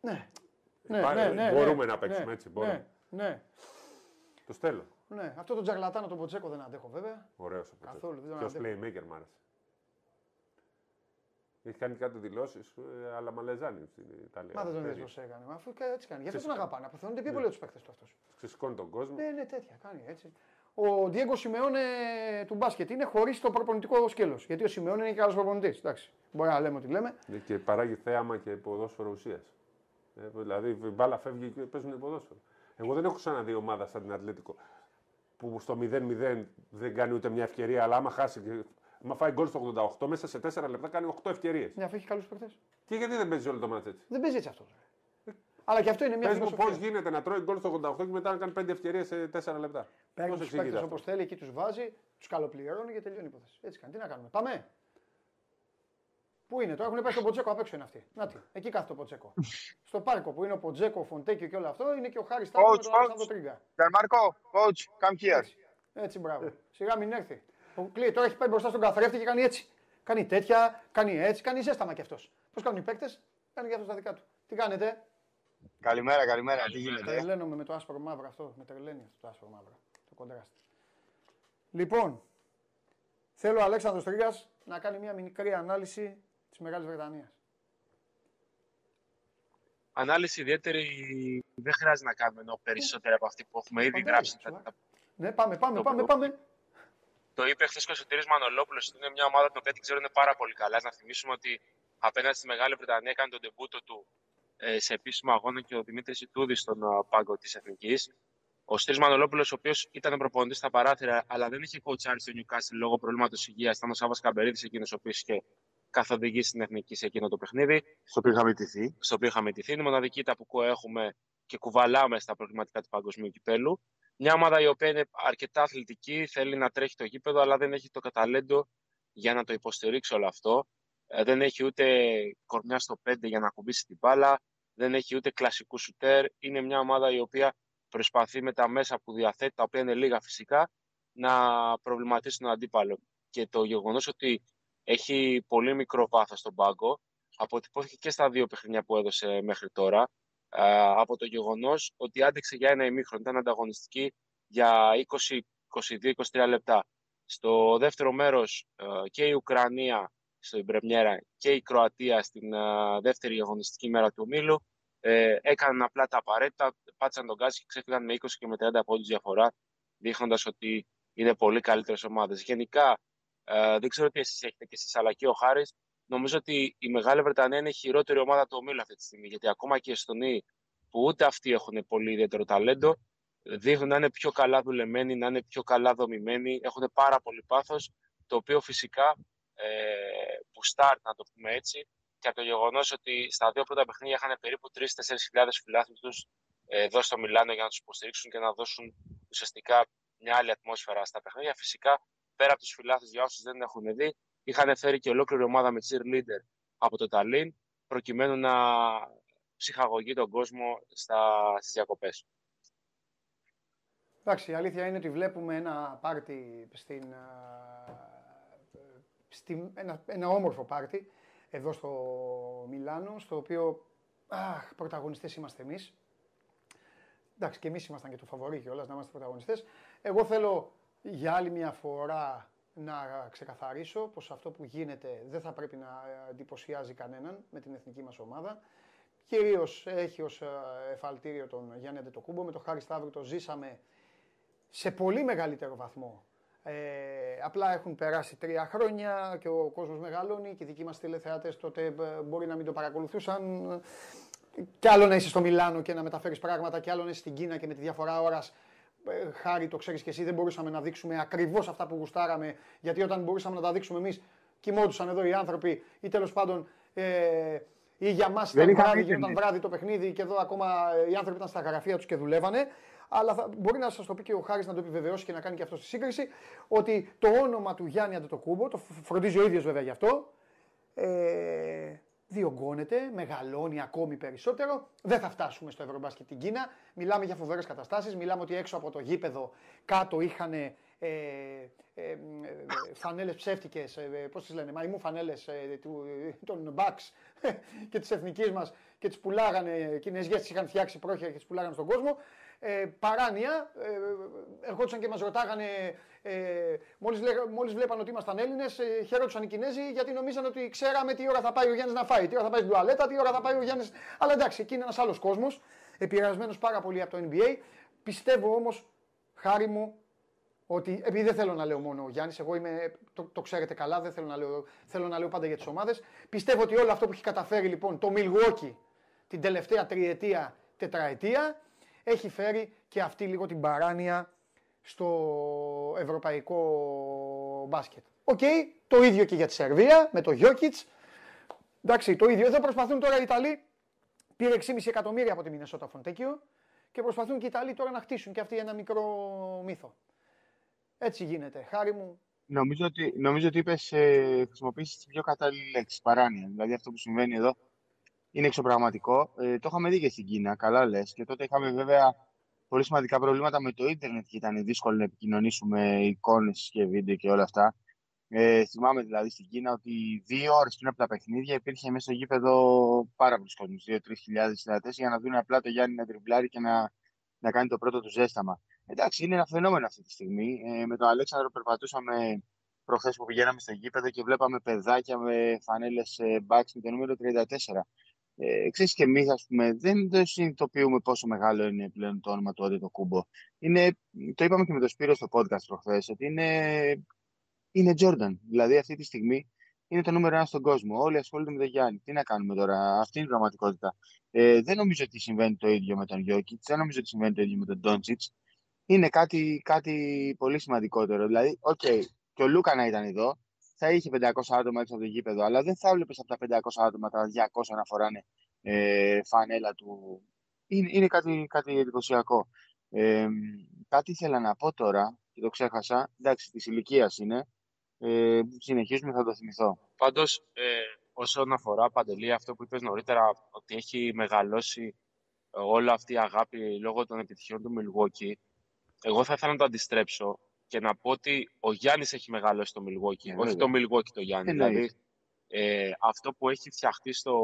Ναι. Ναι, Πά- ναι, ναι, μπορούμε ναι, να παίξουμε ναι, έτσι, μπορούμε. Ναι, ναι, Το στέλνω. ναι. Αυτό το τζαγλατάνο τον Ποτσέκο δεν αντέχω βέβαια. Ωραίος ο Καθόλου, δεν Και ω αντέχω. playmaker μ' άρεσε. Έχει κάνει κάτι δηλώσεις, αλλά μαλεζάνι στην Ιταλία. Μα δεν τον Τέτοιο. είδες πώς έκανε. Αφού κα- έτσι κάνει. Γι' αυτό τον Φυσικά. αγαπάνε. Αποθεώνονται πιο πολύ από τους παίχτε του αυτός. Ξεσηκώνει τον κόσμο. Ναι, ναι, τέτοια. Κάνει έτσι. ο Διέγκο Σιμεώνε του μπάσκετ είναι χωρίς το προπονητικό σκέλος. Γιατί ο Σιμεώνε είναι και άλλος προπονητής. Εντάξει. Μπορεί να λέμε ό,τι λέμε. Και παράγει θέαμα και ποδόσφαιρο ουσίας. Ε, δηλαδή η μπάλα φεύγει και παίζουν ποδόσφαιρο. Εγώ δεν έχω ξαναδεί ομάδα σαν την Ατλέτικο που στο 0-0 δεν κάνει ούτε μια ευκαιρία, αλλά άμα χάσει. Άμα φάει γκολ στο 88, μέσα σε 4 λεπτά κάνει 8 ευκαιρίες. Ναι, αφού έχει καλούς παιχτέ. Και γιατί δεν παίζει όλο το μάτι έτσι; Δεν παίζει έτσι αυτό. Αλλά και αυτό είναι μια Πες μου φιλοσοφία. πώς γίνεται να τρώει γκολ στο 88 και μετά να κάνει 5 ευκαιρίες σε 4 λεπτά. Παίρνει Πώς τους εξηγείται παίκτες αυτό; όπως θέλει, εκεί τους βάζει, τους καλοπληρώνει και τελειώνει η υπόθεση. Έτσι κάνει. Τι να κάνουμε; Πάμε. Πού είναι, τώρα έχουν πάει στον Ποτζέκο απ' έξω είναι αυτοί. Να τι, εκεί κάθεται ο Ποτζέκο. Στο πάρκο που είναι ο Ποτζέκο, ο Φοντέκιο και όλο αυτό είναι και ο Χάρης Στάμπο με Coach, τον coach. Αλεξάνδρο Τρίγκα. Gianmarco, coach, come here. Έτσι, έτσι μπράβο. Σιγά μην έρθει. Ο Κλή, τώρα έχει πάει μπροστά στον καθρέφτη και κάνει έτσι. Κάνει τέτοια, κάνει έτσι, κάνει ζέσταμα κι αυτός. Πώς κάνουν οι παίκτες, κάνει και αυτός τα δικά του. Τι κάνετε, Καλημέρα, καλημέρα. Τι γίνεται. Τρελαίνομαι με το άσπρο μαύρο αυτό. Με τρελαίνει αυτό το άσπρο μαύρο. Το κοντράστ. Λοιπόν, θέλω ο Αλέξανδρος Τρίγας να κάνει μια μικρή ανάλυση της Μεγάλης Βρετανίας. Ανάλυση ιδιαίτερη δεν χρειάζεται να κάνουμε ενώ περισσότερη από αυτή που έχουμε ήδη Φαντάζομαι, γράψει. σοβαρά. Ναι, πάμε, πάμε, Το πάμε, blog. πάμε. Το είπε χθες και ο Σωτήρης Μανολόπουλος ότι είναι μια ομάδα την οποία την ξέρουν πάρα πολύ καλά. Να θυμίσουμε ότι απέναντι στη Μεγάλη Βρετανία έκανε τον τεμπούτο του ε, σε επίσημο αγώνα και ο Δημήτρης Ιτούδης στον α, πάγκο της Εθνικής. Ο Σωτήρης Μανολόπουλος, ο οποίος ήταν προπονητής στα παράθυρα, αλλά δεν είχε κοουτσάρει στο Newcastle λόγω προβλήματος υγείας. Ήταν ο Σάβα Καμπερίδης εκείνος ο οποίος είχε καθοδηγήσει την Εθνική σε εκείνο το παιχνίδι. Στο οποίο είχαμε τηθεί. στο οποίο είχαμε τηθεί. Είναι η μοναδική ταπου που έχουμε και κουβαλάμε στα προβληματικά του παγκοσμίου κυπέλου. Μια ομάδα η οποία είναι αρκετά αθλητική, θέλει να τρέχει το γήπεδο, αλλά δεν έχει το καταλέντο για να το υποστηρίξει όλο αυτό. Ε, δεν έχει ούτε κορμιά στο 5 για να κουμπίσει την μπάλα, δεν έχει ούτε κλασικού σουτέρ. Είναι μια ομάδα η οποία προσπαθεί με τα μέσα που διαθέτει, τα οποία είναι λίγα φυσικά, να προβληματίσει τον αντίπαλο. Και το γεγονός ότι έχει πολύ μικρό βάθος στον πάγκο, αποτυπώθηκε και στα δύο παιχνίδια που έδωσε μέχρι τώρα, ε, από το γεγονός ότι άντεξε για ένα ημίχρονο, ήταν ανταγωνιστική για 20-22-23 λεπτά. Στο δεύτερο μέρος ε, και η Ουκρανία στην Πρεμιέρα και η Κροατία στην ε, δεύτερη αγωνιστική μέρα του ομίλου ε, έκαναν απλά τα απαραίτητα, πάτησαν τον γκάζι και ξέφυγαν με 20 και με 30 πόντους διαφορά, δείχνοντας ότι είναι πολύ καλύτερες ομάδες. Γενικά, ε, δεν ξέρω τι εσείς έχετε και εσείς, αλλά και ο Χάρης, νομίζω ότι η Μεγάλη Βρετανία είναι η χειρότερη ομάδα του ομίλου αυτή τη στιγμή. Γιατί ακόμα και οι Εστονοί, που ούτε αυτοί έχουν πολύ ιδιαίτερο ταλέντο, δείχνουν να είναι πιο καλά δουλεμένοι, να είναι πιο καλά δομημένοι, έχουν πάρα πολύ πάθος, το οποίο φυσικά ε, μπουστάρει, να το πούμε έτσι, και από το γεγονός ότι στα δύο πρώτα παιχνίδια είχαν περίπου 3-4 χιλιάδες φιλάθλους εδώ στο Μιλάνο για να τους υποστηρίξουν και να δώσουν ουσιαστικά μια άλλη ατμόσφαιρα στα παιχνίδια. Φυσικά, πέρα από τους φιλάθλου, για όσους δεν έχουν δει, είχαν φέρει και ολόκληρη ομάδα με cheerleader από το Ταλίν, προκειμένου να ψυχαγωγεί τον κόσμο στα, στις διακοπές. Εντάξει, η αλήθεια είναι ότι βλέπουμε ένα πάρτι στην, α, στη, ένα, ένα όμορφο πάρτι εδώ στο Μιλάνο, στο οποίο αχ, πρωταγωνιστές είμαστε εμείς. Εντάξει, και εμείς ήμασταν και το φαβορί κιόλας να είμαστε πρωταγωνιστές. Εγώ θέλω για άλλη μια φορά να ξεκαθαρίσω πως αυτό που γίνεται δεν θα πρέπει να εντυπωσιάζει κανέναν με την εθνική μας ομάδα. Κυρίως έχει ως ε, εφαλτήριο τον Γιάννη Αντετοκούμπο, με τον Χάρη Σταύρου το ζήσαμε σε πολύ μεγαλύτερο βαθμό. Ε, απλά έχουν περάσει τρία χρόνια και ο κόσμος μεγαλώνει και οι δικοί μας τηλεθεατές τότε ε, μπορεί να μην το παρακολουθούσαν. Κι άλλο να είσαι στο Μιλάνο και να μεταφέρεις πράγματα, κι άλλο να είσαι στην Κίνα και με τη διαφορά ώρας ε, χάρη το ξέρεις και εσύ, δεν μπορούσαμε να δείξουμε ακριβώς αυτά που γουστάραμε, γιατί όταν μπορούσαμε να τα δείξουμε εμείς, κοιμόντουσαν εδώ οι άνθρωποι ή τέλος πάντων ε, ή για μας Δεν ήταν είχαμε βράδυ, ίντερνετ. γινόταν βράδυ το παιχνίδι και εδώ ακόμα ε, οι άνθρωποι ήταν στα γραφεία τους και δουλεύανε. Αλλά θα, μπορεί να σας το πει και ο Χάρης να το επιβεβαιώσει και να κάνει και αυτό στη σύγκριση ότι το όνομα του Γιάννη Αντετοκούμπο, το φ- φροντίζει ο ίδιος βέβαια γι' αυτό, ε, διωγγώνεται, μεγαλώνει ακόμη περισσότερο. Δεν θα φτάσουμε στο Ευρωμπάσκετ την Κίνα. Μιλάμε για φοβερές καταστάσεις. Μιλάμε ότι έξω από το γήπεδο κάτω είχαν ε, ε, ε, φανέλες ψεύτικες, ε, ε, πώς τις λένε, μαϊμού φανέλες ε, του, ε, των Bucks [laughs] και της εθνικής μας και τις πουλάγανε, οι Κινέζιες τις είχαν φτιάξει πρόχειρα και τις πουλάγανε στον κόσμο. Ε, παράνοια, ε, ερχόντουσαν και μας ρωτάγανε, ε, μόλις, λέγα, μόλις βλέπαν ότι ήμασταν Έλληνες, ε, χαίρονταν οι Κινέζοι γιατί νομίζαν ότι ξέραμε τι ώρα θα πάει ο Γιάννης να φάει, τι ώρα θα πάει στην τουαλέτα, τι ώρα θα πάει ο Γιάννης. Αλλά εντάξει, εκεί είναι ένας άλλος κόσμος, επηρεασμένος πάρα πολύ από το NBA. Πιστεύω όμως, Χάρη μου, ότι επειδή δεν θέλω να λέω μόνο ο Γιάννης, εγώ είμαι, το, το ξέρετε καλά, δεν θέλω να, λέω, θέλω να λέω πάντα για τις ομάδες. Πιστεύω ότι όλο αυτό που έχει καταφέρει λοιπόν το Milwaukee την τελευταία τριετία, τετραετία, έχει φέρει και αυτή λίγο την παράνοια στο ευρωπαϊκό μπάσκετ. Οκ, το ίδιο και για τη Σερβία με το Γιόκιτς. Εντάξει, το ίδιο. Εδώ προσπαθούν τώρα οι Ιταλοί. Πήρε 6,5 εκατομμύρια από τη Μινεσότα Φοντέκιο και προσπαθούν και οι Ιταλοί τώρα να χτίσουν και αυτοί ένα μικρό μύθο. Έτσι γίνεται. Χάρη μου. Νομίζω ότι, νομίζω ότι είπες, ε, χρησιμοποιήσεις τη πιο κατάλληλη λέξη, παράνοια. Δηλαδή αυτό που συμβαίνει εδώ είναι εξωπραγματικό. Ε, το είχαμε δει και στην Κίνα, καλά λες. Και τότε είχαμε βέβαια πολύ σημαντικά προβλήματα με το ίντερνετ και ήταν δύσκολο να επικοινωνήσουμε εικόνες και βίντεο και όλα αυτά. Ε, θυμάμαι δηλαδή στην Κίνα ότι δύο ώρες πριν από τα παιχνίδια υπήρχε μέσα στο γήπεδο πάρα πολλοί κόσμοι, 2-3 χιλιάδες για να δουν απλά το Γιάννη να τριμπλάρει και να, να κάνει το πρώτο του ζέσταμα. Εντάξει, είναι ένα φαινόμενο αυτή τη στιγμή. Ε, με τον Αλέξανδρο περπατούσαμε προχθές που πηγαίναμε στο γήπεδο και βλέπαμε παιδάκια με φανέλες μπάξ με το νούμερο 34. Ε, ξέρεις και εμείς, ας πούμε, δεν το συνειδητοποιούμε πόσο μεγάλο είναι πλέον το όνομα του Όντε το Κούμπο. Είναι, το είπαμε και με τον Σπύρο στο podcast προχθές, ότι είναι, είναι Jordan. Δηλαδή αυτή τη στιγμή είναι το νούμερο ένα στον κόσμο. Όλοι ασχολούνται με τον Γιάννη. Τι να κάνουμε τώρα, αυτή είναι η πραγματικότητα. Ε, δεν νομίζω ότι συμβαίνει το ίδιο με τον Γιόκιτς, δεν νομίζω ότι συμβαίνει το ίδιο με τον Ντόντσιτς. Είναι κάτι, κάτι πολύ σημαντικότερο. Δηλαδή, OK, okay, και ο Λούκα να ήταν εδώ, θα είχε 500 άτομα έξω από το γήπεδο, αλλά δεν θα έβλεπες από τα 500 άτομα τα 200 να φοράνε ε, φανέλα του. Είναι, είναι κάτι, κάτι εντυπωσιακό. Ε, κάτι ήθελα να πω τώρα και το ξέχασα. Εντάξει, της ηλικίας είναι. Ε, συνεχίζουμε, θα το θυμηθώ. Πάντως, ε, όσον αφορά παντελή, αυτό που είπες νωρίτερα, ότι έχει μεγαλώσει όλη αυτή η αγάπη λόγω των επιτυχιών του Milwaukee, εγώ θα ήθελα να το αντιστρέψω και να πω ότι ο Γιάννης έχει μεγαλώσει το Milwaukee, όχι το Milwaukee το Γιάννη. Δηλαδή, ε, αυτό που έχει φτιαχτεί στο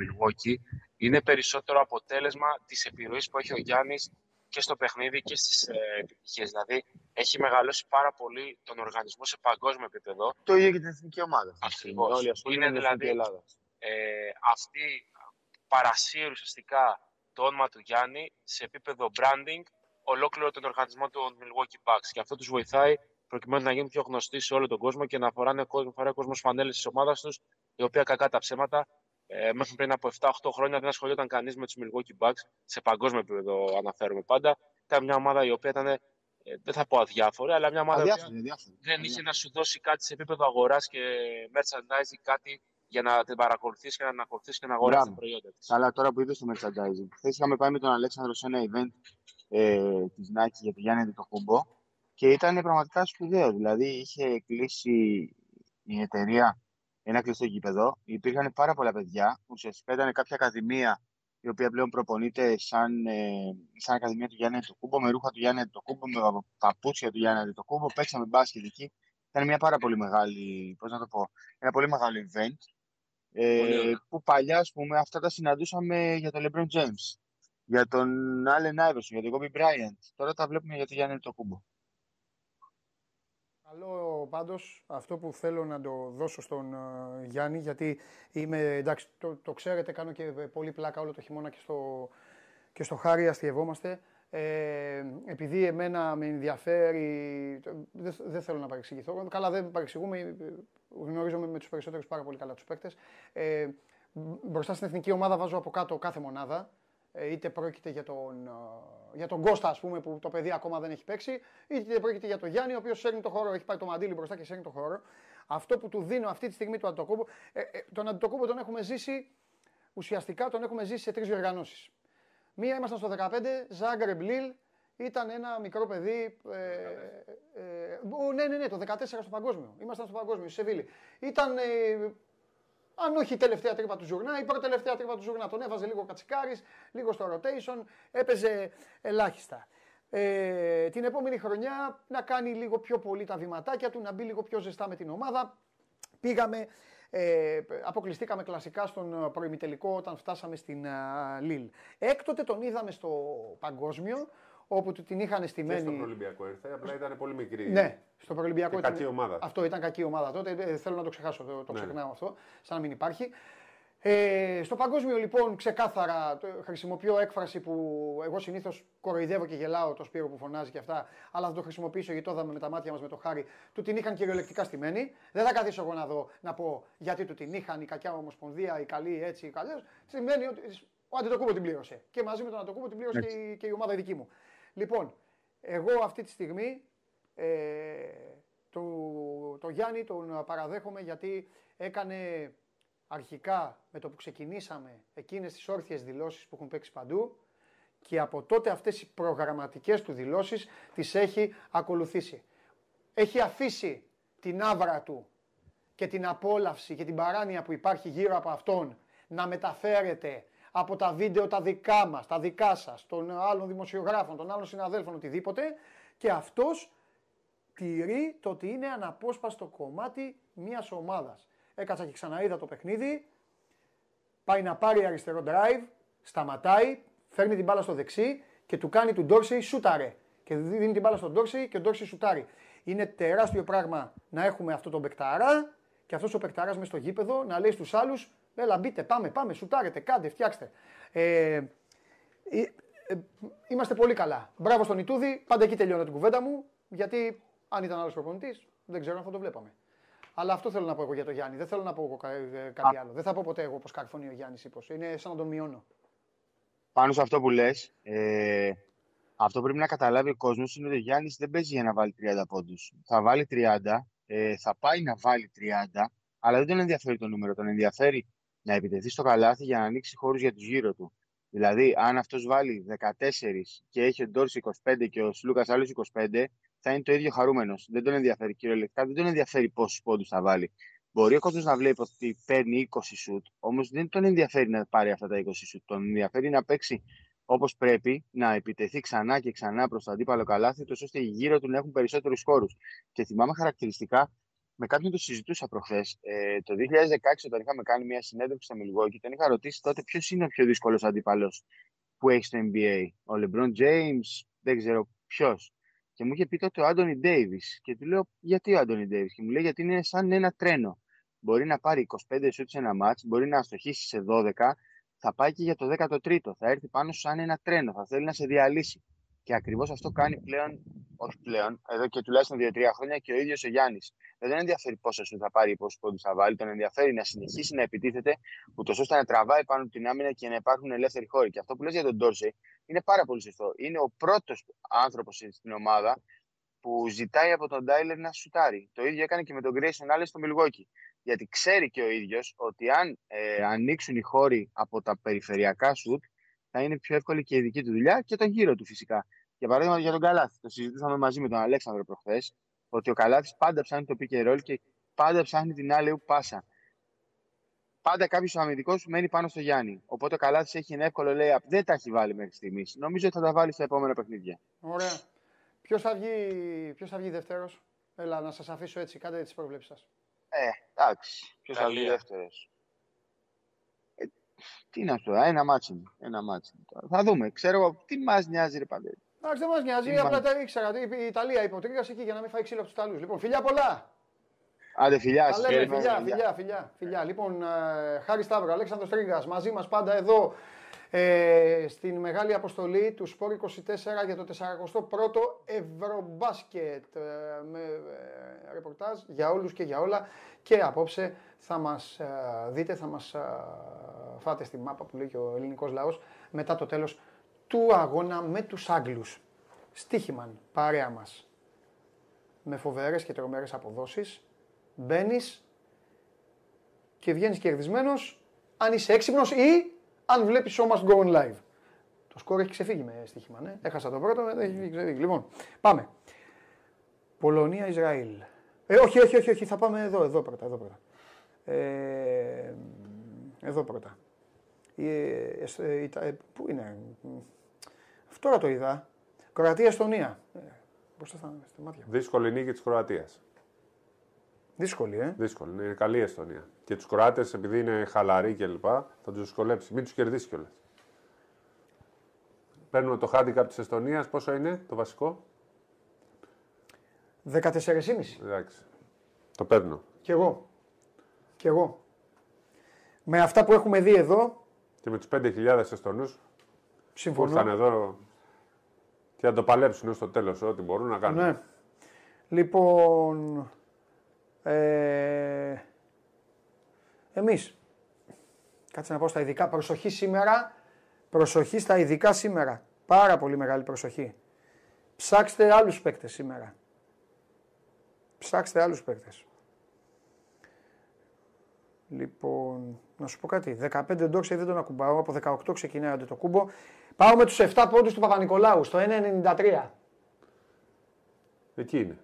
Milwaukee είναι περισσότερο αποτέλεσμα της επιρροής που έχει ο Γιάννης και στο παιχνίδι και στις ε, επιτυχίες. Δηλαδή, έχει μεγαλώσει πάρα πολύ τον οργανισμό σε παγκόσμιο επίπεδο. Το ίδιο και την εθνική ομάδα. Ακριβώς. είναι δηλαδή ε, αυτή παρασύρει ουσιαστικά το όνομα του Γιάννη σε επίπεδο branding ολόκληρο τον οργανισμό του Milwaukee Bucks. Και αυτό τους βοηθάει προκειμένου να γίνουν πιο γνωστοί σε όλο τον κόσμο και να φοράνε κόσμο, φοράει κόσμος φανέλες της ομάδας τους, η οποία κακά τα ψέματα ε, μέχρι πριν από 7-8 χρόνια δεν ασχολιόταν κανείς με τους Milwaukee Bucks, σε παγκόσμιο επίπεδο αναφέρουμε πάντα. Ήταν μια ομάδα η οποία ήταν, ε, δεν θα πω αδιάφορη, αλλά μια ομάδα αδιάφορη, αδιάφορη. δεν είχε να σου δώσει κάτι σε επίπεδο αγοράς και merchandising, κάτι για να την παρακολουθήσει και να την ακολουθήσει και να αγοράσεις τα προϊόντα της. Αλλά τώρα που είδε το merchandising, χθες είχαμε πάει με τον Αλέξανδρο σε ένα event ε, της Nike για το Γιάννη το κουμπό και ήταν πραγματικά σπουδαίο. Δηλαδή είχε κλείσει η εταιρεία ένα κλειστό γήπεδο. Υπήρχαν πάρα πολλά παιδιά. Ουσιαστικά ήταν κάποια ακαδημία η οποία πλέον προπονείται σαν, ε, σαν Ακαδημία του Γιάννη το Κούμπο, με ρούχα του Γιάννη το Κούμπο, με παπούτσια του Γιάννη το Κούμπο. Παίξαμε μπάσκετ εκεί. Ήταν μια πάρα πολύ μεγάλη, πώς να το πω, ένα πολύ μεγάλο event. Ε, που παλιά, ας πούμε, αυτά τα συναντούσαμε για τον LeBron James, για τον Allen Iverson, για τον Kobe Bryant. Τώρα τα βλέπουμε για τον Γιάννη το Κούμπο. Καλό πάντως αυτό που θέλω να το δώσω στον uh, Γιάννη γιατί είμαι, εντάξει το, το ξέρετε κάνω και πολύ πλάκα όλο το χειμώνα και στο, και στο Χάρη αστειευόμαστε. Ε, επειδή εμένα με ενδιαφέρει, δεν, δεν θέλω να παρεξηγηθώ, καλά δεν παρεξηγούμε, γνωρίζομαι με τους περισσότερους πάρα πολύ καλά τους παίκτες. Ε, μπροστά στην εθνική ομάδα βάζω από κάτω κάθε μονάδα, ε, είτε πρόκειται για τον, ε, για τον Κώστα, ας πούμε, που το παιδί ακόμα δεν έχει παίξει, είτε πρόκειται για τον Γιάννη, ο οποίος σέρνει το χώρο, έχει πάει το μαντίλι μπροστά και σέρνει το χώρο. Αυτό που του δίνω αυτή τη στιγμή του Αντιτοκούμπο, ε, ε, τον Αντιτοκούμπο τον έχουμε ζήσει, ουσιαστικά τον έχουμε ζήσει σε τρεις διοργανώσεις. Μία ήμασταν στο 15, Ζάγκρεμπ Λίλ, ήταν ένα μικρό παιδί. Ε, ε, ναι, ναι, ναι, το 14 στο παγκόσμιο. Ήμασταν στο παγκόσμιο, στη Σεβίλη. Ήταν ε, αν όχι η τελευταία τρύπα του Ζουρνά, η πρώτη τελευταία τρύπα του Ζουρνά. Τον έβαζε λίγο κατσικάρι, λίγο στο rotation, έπαιζε ελάχιστα. Ε, την επόμενη χρονιά να κάνει λίγο πιο πολύ τα βηματάκια του, να μπει λίγο πιο ζεστά με την ομάδα. Πήγαμε, ε, αποκλειστήκαμε κλασικά στον προημιτελικό όταν φτάσαμε στην Λίλ. Έκτοτε τον είδαμε στο παγκόσμιο, όπου την είχαν στημένη. Και στον Ολυμπιακό ήρθε, απλά ήταν πολύ μικρή. Ναι, στο Ολυμπιακό ήταν. Κακή ομάδα. Αυτό ήταν κακή ομάδα τότε. Ε, θέλω να το ξεχάσω, το, το ναι. ξεχνάω αυτό, σαν να μην υπάρχει. Ε, στο παγκόσμιο λοιπόν ξεκάθαρα το- χρησιμοποιώ έκφραση που εγώ συνήθως κοροϊδεύω και γελάω το Σπύρο που φωνάζει και αυτά, αλλά θα το χρησιμοποιήσω γιατί το είδαμε με τα μάτια μας με το χάρι. Του την είχαν κυριολεκτικά στημένη. Δεν θα καθίσω εγώ να δω να πω γιατί του την είχαν η κακιά ομοσπονδία, η καλή έτσι, η καλή. Σημαίνει ότι ο Αντιτοκούμπο την πλήρωσε. Και μαζί με τον Αντιτοκούμπο την πλήρωσε και η, και η ομάδα η δική μου. Λοιπόν, εγώ αυτή τη στιγμή ε, το, το Γιάννη τον παραδέχομαι γιατί έκανε αρχικά με το που ξεκινήσαμε εκείνες τις όρθιες δηλώσεις που έχουν παίξει παντού και από τότε αυτές οι προγραμματικές του δηλώσεις τις έχει ακολουθήσει. Έχει αφήσει την άβρα του και την απόλαυση και την παράνοια που υπάρχει γύρω από αυτόν να μεταφέρεται από τα βίντεο τα δικά μας, τα δικά σας, των άλλων δημοσιογράφων, των άλλων συναδέλφων, οτιδήποτε και αυτός τηρεί το ότι είναι αναπόσπαστο κομμάτι μιας ομάδας. Έκατσα και ξαναείδα το παιχνίδι, πάει να πάρει αριστερό drive, σταματάει, φέρνει την μπάλα στο δεξί και του κάνει του Ντόρσεϊ σούταρε. Και δίνει την μπάλα στον Ντόρσεϊ και ο Ντόρσεϊ σουτάρει. Είναι τεράστιο πράγμα να έχουμε αυτό τον παικταρά και αυτός ο παικταρά μες στο γήπεδο να λέει στους άλλους: Έλα, μπείτε, πάμε, πάμε, σουτάρετε, κάντε, φτιάξτε. Ε, ε, ε, είμαστε πολύ καλά. Μπράβο στον Ιτούδη. Πάντα εκεί τελειώνω την κουβέντα μου. Γιατί αν ήταν άλλος προπονητής, δεν ξέρω αν θα το βλέπαμε. Αλλά αυτό θέλω να πω εγώ για τον Γιάννη. Δεν θέλω να πω εγώ κα- ε, κάτι άλλο. Δεν θα πω ποτέ εγώ πώ καρφωνεί ο Γιάννης ύπος. Είναι σαν να τον μειώνω. Πάνω σε αυτό που λες, ε, αυτό πρέπει να καταλάβει ο κόσμος είναι ότι ο Γιάννης δεν παίζει για να βάλει 30 πόντους. Θα βάλει 30, ε, θα πάει να βάλει 30, αλλά δεν τον ενδιαφέρει το νούμερο. Τον ενδιαφέρει να επιτεθεί στο καλάθι για να ανοίξει χώρους για τους γύρω του. Δηλαδή, αν αυτός βάλει 14 και έχει ο Ντόρση 25 και ο Σλούκας άλλους 25, θα είναι το ίδιο χαρούμενος. Δεν τον ενδιαφέρει κυριολεκτικά, δεν τον ενδιαφέρει πόσους πόντους θα βάλει. Μπορεί ο κόσμος να βλέπει ότι παίρνει 20 σουτ, όμως δεν τον ενδιαφέρει να πάρει αυτά τα 20 σουτ. Τον ενδιαφέρει να παίξει όπως πρέπει, να επιτεθεί ξανά και ξανά προς το αντίπαλο καλάθι, τόσο ώστε οι γύρω του να έχουν περισσότερους χώρους. Και θυμάμαι χαρακτηριστικά, με κάποιον το συζητούσα προχθές, ε, το 2016, όταν είχαμε κάνει μια συνέντευξη στο Milwaukee, τον είχα ρωτήσει τότε ποιος είναι ο πιο δύσκολος αντίπαλος που έχει στο NBA. Ο LeBron James, δεν ξέρω ποιος. Και μου είχε πει τότε ο Άντωνι Ντέιβι. Και του λέω, γιατί ο Άντωνι Ντέιβι. Και μου λέει, γιατί είναι σαν ένα τρένο. Μπορεί να πάρει 25 σουτς σε ένα μάτς, μπορεί να αστοχήσει σε 12, θα πάει και για το 13ο. Θα έρθει πάνω σου σαν ένα τρένο, θα θέλει να σε διαλύσει. Και ακριβώς αυτό κάνει πλέον, όχι πλέον, εδώ και τουλάχιστον 2-3 χρόνια και ο ίδιος ο Γιάννης. Δεν τον ενδιαφέρει πόσο σου θα πάρει ή πόσου πόντους θα βάλει. Τον ενδιαφέρει να συνεχίσει να επιτίθεται, ούτως ώστε να τραβάει πάνω από την άμυνα και να υπάρχουν ελεύθεροι χώροι. Και αυτό που λες για τον Ντόρσεϊ είναι πάρα πολύ σωστό. Είναι ο πρώτος άνθρωπος στην ομάδα που ζητάει από τον Τάιλερ να σουτάρει. Το ίδιο έκανε και με τον Grayson Allen στο Milwaukee. Γιατί ξέρει και ο ίδιος ότι αν ε, ανοίξουν οι χώροι από τα περιφερειακά σουτ, θα είναι πιο εύκολη και η δική του δουλειά και τον γύρο του φυσικά. Για παράδειγμα, για τον Καλάθι. Το συζητήσαμε μαζί με τον Αλέξανδρο προχθές, ότι ο Καλάθις πάντα ψάχνει το pick and roll και πάντα ψάχνει την άλλη πάσα. Πάντα κάποιος αμυντικός μένει πάνω στο Γιάννη. Οπότε ο Καλάθις έχει ένα εύκολο layup. Δεν τα έχει βάλει μέχρι στιγμής. Νομίζω ότι θα τα βάλει στα επόμενα παιχνίδια. Ωραία. Ποιος θα βγει, ποιος θα βγει δεύτερος; Έλα, να σας αφήσω έτσι. Κάντε τις προβλέψεις σας. Ε, εντάξει. Ποιος θα βγει Ιταλία. δεύτερος; Ε, τι να σου πω, ένα ματς είναι. Ένα ματς είναι τώρα. Θα δούμε. Ξέρω εγώ, τι μας νοιάζει, ρε Παντέ. Εντάξει, δεν μας νοιάζει. Τι Απλά μάλλον. τα ήξερα. ότι Η Ιταλία υποτρίγασε εκεί για να μην φάει ξύλο από τους Ιταλούς. Λοιπόν, φιλιά πολλά. Άντε, φιλιά, Τα λέμε, συγχαρητήρια. φιλιά, φιλιά, φιλιά, φιλιά. Λοιπόν, ε, Χάρη Σταύρο, Αλέξανδρος Τρίγκας, μαζί μας πάντα εδώ ε, στην μεγάλη αποστολή του Sport 24 για το 41ο Ευρωμπάσκετ ε, με ε, ρεπορτάζ για όλους και για όλα και απόψε θα μας ε, δείτε, θα μας ε, φάτε στη μάπα που λέει και ο ελληνικός λαός μετά το τέλος του αγώνα με τους Άγγλους. Στίχημαν, παρέα μας με φοβερές και τρομερές αποδόσεις. Μπαίνεις και βγαίνεις κερδισμένος αν είσαι έξυπνος ή αν βλέπεις show must go on live. Το σκορ έχει ξεφύγει με στοίχημα, ναι. Έχασα το πρώτο, δεν έχει ξεφύγει. Λοιπόν, πάμε. Πολωνία-Ισραήλ. Ε, όχι, όχι, όχι, όχι, θα πάμε εδώ, εδώ πρώτα, εδώ πρώτα. Ε, εδώ πρώτα. Ε, ε, ε, Ιτα- ε, πού είναι, αυτό τώρα το είδα. Κροατία-Εστονία. Ε, μπροστά στα, στα μάτια. μου. Δύσκολη νίκη της Κροατίας. Δύσκολη, ε. Δύσκολη. Είναι καλή η Εστονία. Και τους Κροάτες, επειδή είναι χαλαροί κλπ., θα τους δυσκολέψει. Μην τους κερδίσει κιόλας. Παίρνουμε το handicap της Εστονίας. Πόσο είναι το βασικό; 14,5. Εντάξει. Το παίρνω. Κι εγώ. Κι εγώ. Με αυτά που έχουμε δει εδώ, Και με τους 5.000 Εστονούς που συμφωνώ. ήρθαν εδώ και να το παλέψουν στο τέλος ό,τι μπορούν να κάνουν. Ναι. Λοιπόν, ε, εμείς, κάτσε να πω στα ειδικά, προσοχή σήμερα, προσοχή στα ειδικά σήμερα. Πάρα πολύ μεγάλη προσοχή. Ψάξτε άλλους παίκτες σήμερα. Ψάξτε άλλους παίκτες. Λοιπόν, να σου πω κάτι. 15 ντόξε δεν τον ακουμπάω. Από 18 ξεκινάει άντε το κούμπο. Πάω με τους 7 πόντους του Παπα-Νικολάου στο 1,93. Εκεί είναι.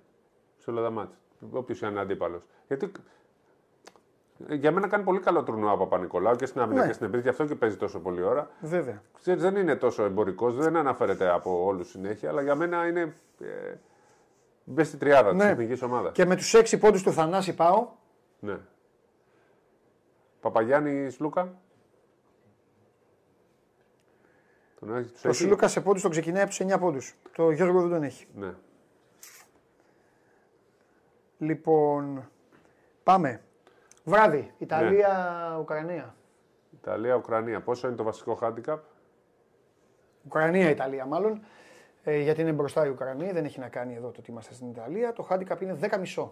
Σε όλα τα μάτια. Όποιος είναι αντίπαλος. Γιατί ε, για μένα κάνει πολύ καλό τουρνουά ο Παπα-Νικολάου και στην άμυνα Ναι. και στην επίθεση, γι' αυτό και παίζει τόσο πολλή ώρα. Βέβαια. Ξέρεις, δεν είναι τόσο εμπορικός, δεν αναφέρεται από όλους συνέχεια, αλλά για μένα είναι. Ε, Μπες στη τριάδα Ναι. τη εθνικής ομάδας. Και με τους 6 πόντους του Θανάση πάω. Ναι. Παπαγιάννη Λούκα. Τον έχει τους Το έχει; Σιλούκα σε πόντους τον ξεκινάει από τους 9 πόντους. Το Γιώργο δεν τον έχει. Ναι. Λοιπόν, πάμε. Βράδυ, Ιταλία-Ουκρανία. Ιταλία-Ουκρανία. Πόσο είναι το βασικό handicap; Ουκρανία-Ιταλία μάλλον. Ε, γιατί είναι μπροστά η Ουκρανία, δεν έχει να κάνει εδώ το ότι είμαστε στην Ιταλία. Το handicap είναι 10,5.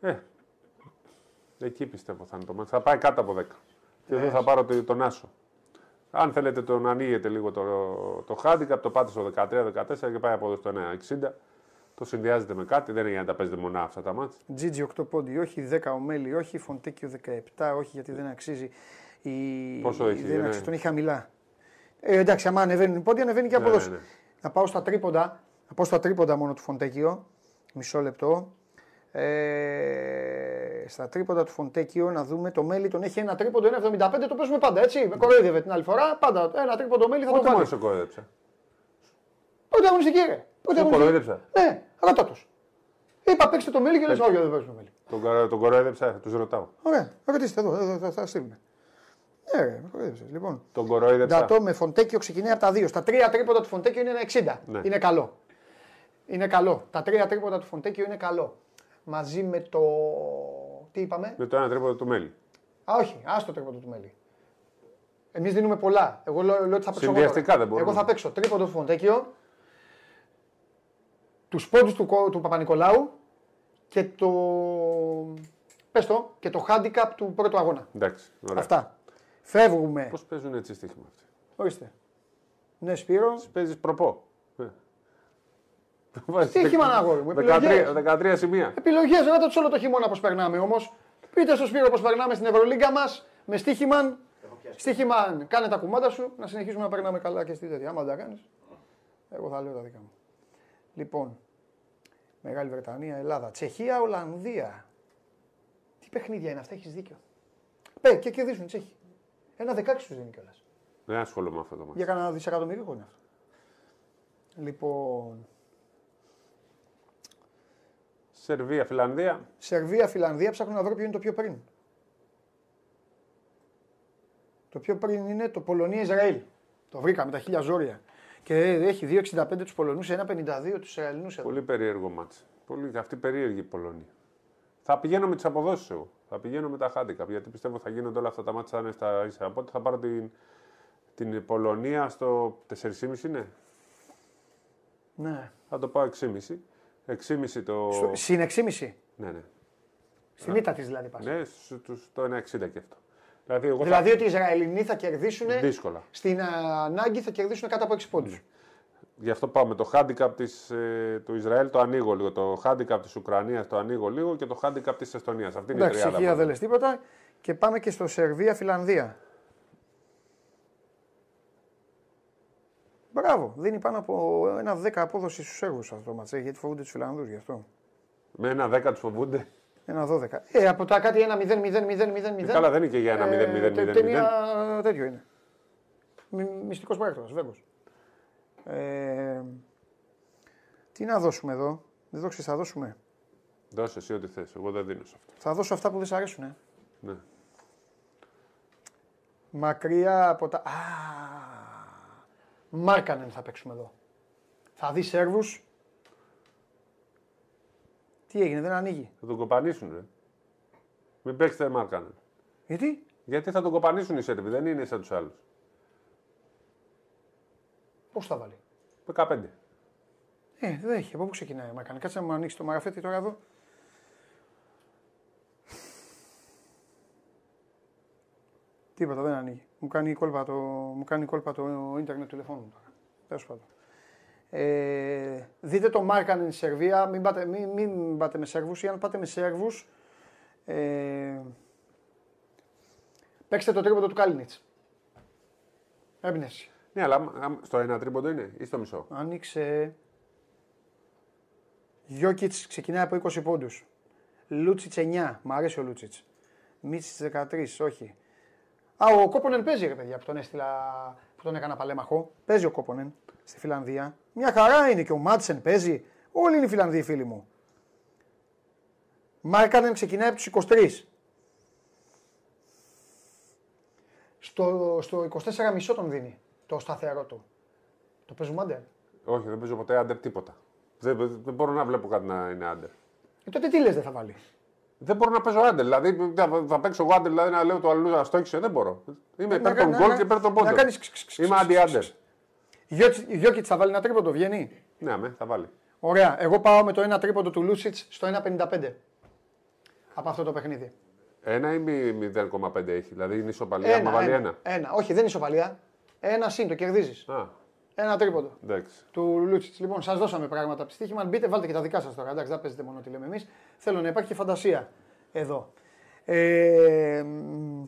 Ε, εκεί πιστεύω θα είναι το μάτι. Θα πάει κάτω από 10. Και Ναι. εδώ θα πάρω το- τον Άσο. Αν θέλετε τον ανοίγετε λίγο το, το handicap, το πάτε στο 13-14 και πάει από εδώ στο 1,60. Το συνδυάζετε με κάτι, δεν είναι για να τα παίζετε μονά αυτά τα μάτια. Τζίτζι 8 πόντι, όχι. 10 ομέλη, όχι. Φοντέκιο 17, όχι γιατί δεν αξίζει. Η... Πόσο έχει, δεν ναι. αξίζει, τον έχει χαμηλά. Ε, εντάξει, άμα ανεβαίνουν οι πόντι, ανεβαίνει και η Ναι, απόδοση. ναι, ναι. Να πάω στα τρίποντα. Να πάω στα τρίποντα μόνο του Φοντέκιο. Μισό λεπτό. Ε, στα τρίποντα του Φοντέκιο να δούμε το μέλι τον έχει ένα τρίποντο 1,75 το παίζουμε πάντα έτσι. Με κοροϊδεύε την άλλη φορά. Πάντα ένα τρίποντο μέλι θα το Πότε μόνος βάλει. σε κοροϊδέψα. Πότε αγωνιστική ρε. Πότε Σε αγωνιστική. κοροϊδέψα. Ναι, ρώτα τους. Είπα παίξτε το Μέλι και λες όχι δεν παίζουμε Μέλι. Τον, κορο- τον κοροϊδέψα, τους ρωτάω. Ωραία, ρωτήστε εδώ, εδώ θα, θα στείλουμε. Ναι, ρε, με κορόιδεψες. Λοιπόν, Τον κοροϊδέψα. Ντατό με Φοντέκιο ξεκινάει από τα δύο. Στα τρία τρίποντα του Φοντέκιο είναι ένα 60. Ναι. Είναι καλό. Είναι καλό. Τα τρία τρίποντα του Φοντέκιο είναι καλό. Μαζί με το. Τι είπαμε; Με το ένα τρίποντο του Μέλι. Α, όχι, άστο το τρίποντο του Μέλι. Εμείς δίνουμε πολλά. Εγώ λέω, λέω ότι θα παίξω. εγώ Συνδυαστικά τώρα. δεν μπορούμε. Εγώ θα παίξω τρίποντο του Φοντέκιο, τους πόντους του, Κο- του Παπα-Νικολάου και το. Πες το, και το handicap του πρώτου αγώνα. Εντάξει. Ωραία. Αυτά. Φεύγουμε. Πώς παίζουν έτσι στοίχημα αυτοί; Ορίστε. Ναι, Σπύρο. Παίζεις προπό. Στοίχημα, αγόρι μου, 13, επιλογές. 13 σημεία. Επιλογές, ρώτα του όλο το χειμώνα πώς περνάμε όμως. Πείτε στο Σπύρο πώς περνάμε στην Ευρωλίγκα μας με στοίχημαν. Στοίχημαν, κάνε τα κουμάντα σου να συνεχίσουμε να περνάμε καλά και στη τέτοια. Άμα δεν τα κάνεις, εγώ θα λέω τα δικά μου. Λοιπόν, Μεγάλη Βρετανία, Ελλάδα, Τσεχία, Ολλανδία. Τι παιχνίδια είναι αυτά, έχεις δίκιο. Πε και κερδίζουν οι Τσέχοι. Ένα δεκάξι τους δίνει κιόλας. Δεν ασχολούμαι με αυτό το μάτι. Για κανένα δισεκατομμύριο είναι αυτό. Λοιπόν, Σερβία, Φιλανδία. Σερβία, Φιλανδία, ψάχνω να βρω ποιο είναι το πιο πριν. Το πιο πριν είναι το Πολωνία-Ισραήλ. Το βρήκα με τα χίλια ζόρια. Και έχει 2,65 τους Πολωνούς, 1,52 τους Ισραηλινούς εδώ. Πολύ περίεργο μάτς. Πολύ, αυτή περίεργη η Πολωνία. Θα πηγαίνω με τις αποδόσεις εγώ. Θα πηγαίνω με τα handicap γιατί πιστεύω θα γίνονται όλα αυτά τα μάτια θα είναι στα ίσα. Οπότε θα πάρω την, την Πολωνία στο 4,5 είναι. Ναι. Θα το πάω 6,5. 6,5 το. Στο, συν 6,5. Ναι, ναι. Στην ήττα της δηλαδή πας. Ναι, στου- τους- το 1,60 και αυτό. Δηλαδή, εγώ Δηλαδή ότι οι Ισραηλινοί θα κερδίσουν. θα... δύσκολα. Στην α, ανάγκη θα κερδίσουν κάτω από 6 πόντους. Γι' αυτό πάω με το handicap της, ε, του Ισραήλ το ανοίγω λίγο. Το handicap της Ουκρανίας το ανοίγω λίγο και το handicap της Εστονίας. Αυτή είναι η Εντάξει, τριάδα. Τσεχία μου. δεν λες τίποτα. Και πάμε και στο Σερβία-Φιλανδία. Μπράβο, δίνει πάνω από ένα 10 απόδοση στους Σέρβους αυτό το ματσέ, γιατί φοβούνται τους Φιλανδούς γι' αυτό. Με ένα 10 τους φοβούνται. Ένα 12. Ε, από τα κάτι ένα 0-0-0-0-0. Ε, καλά, δεν είναι και για ένα 0-0-0-0. τε- Ταινία τέτοιο είναι. Μυστικός πράκτορα, βέβαιο. Ε, τι να δώσουμε εδώ; Δεν δόξες, θα δώσουμε. Δώσε εσύ ό,τι θες. Εγώ δεν δίνω σε αυτό. Θα δώσω αυτά που δεν σ' αρέσουν. Ε. Ναι. Μακριά από τα. Α, Μάρκανεν θα παίξουμε εδώ. Θα δεις Σέρβους. Τι έγινε, δεν ανοίγει. Θα τον κοπανίσουν, ρε. Μην παίξετε Μάρκανεν. Γιατί; Γιατί θα τον κοπανίσουν οι Σέρβοι, δεν είναι σαν τους άλλους. Πώς θα βάλει; 15. Ε, δεν έχει. Από πού ξεκινάει ο Μάκαν. Κάτσε να μου ανοίξει το μαραφέτη τώρα εδώ. Τίποτα, δεν ανοίγει. Μου κάνει κόλπα το, μου κάνει κόλπα το ίντερνετ του τηλεφώνου μου τώρα. Τέλος πάντων. Ε, δείτε το Μάρκαν στην Σερβία. Μην πάτε, μην, μην πάτε με Σέρβους ή αν πάτε με Σέρβους. Ε, παίξτε το τρίποντο του Κάλινιτς. Έμπνευση. Ναι, αλλά α, στο ένα τρίποντο είναι ή στο μισό; Άνοιξε. Γιώκητς ξεκινάει από 20 πόντους. Λούτσιτς 9. Μ' αρέσει ο Λούτσιτς. Μίτσιτς 13. Όχι. Α, ο Κόπονεν παίζει ρε παιδιά που τον έστειλα, που τον έκανα παλέμαχο. Παίζει ο Κόπονεν στη Φιλανδία. Μια χαρά είναι και ο Μάτσεν παίζει. Όλοι είναι οι Φιλανδοί φίλοι μου. Μάρκανεν ξεκινάει από τους 23. Στο, στο 24 μισό τον δίνει το σταθερό του. Το παίζουμε άντερ. Όχι, δεν παίζω ποτέ άντερ τίποτα. Δεν, δεν μπορώ να βλέπω κάτι να είναι άντερ. Ε, τότε τι λες δεν θα βάλει. Δεν μπορώ να παίζω άντερ. Δηλαδή θα, θα παίξω εγώ άντερ, δηλαδή να λέω το αλλού να στόχισε. Δεν μπορώ. Είμαι υπέρ να- των να- γκολ να- και υπέρ των να πόντων. κάνεις ξ, ξ, ξ, Είμαι ξ, αντι-άντερ. Γιώκητ θα βάλει ένα τρίποντο, βγαίνει; Ναι, με, θα βάλει. Ωραία. Εγώ πάω με το ένα τρίποντο του Λούσιτς στο 1,55 από αυτό το παιχνίδι. Ένα ή μη- 0,5 έχει. Δηλαδή είναι ισοπαλία. Άμα βάλει ένα. ένα. Όχι, δεν είναι ισοπαλία. Ένα συν, το κερδίζεις. Α, Ένα τρίποντο εντάξει. του Λούτσιτς. Λοιπόν, σας δώσαμε πράγματα από τη στοίχημα. Αν μπείτε, βάλτε και τα δικά σας τώρα. Εντάξει, δεν παίζετε μόνο τι λέμε εμείς. Θέλω να υπάρχει και φαντασία εδώ. Ε, μ,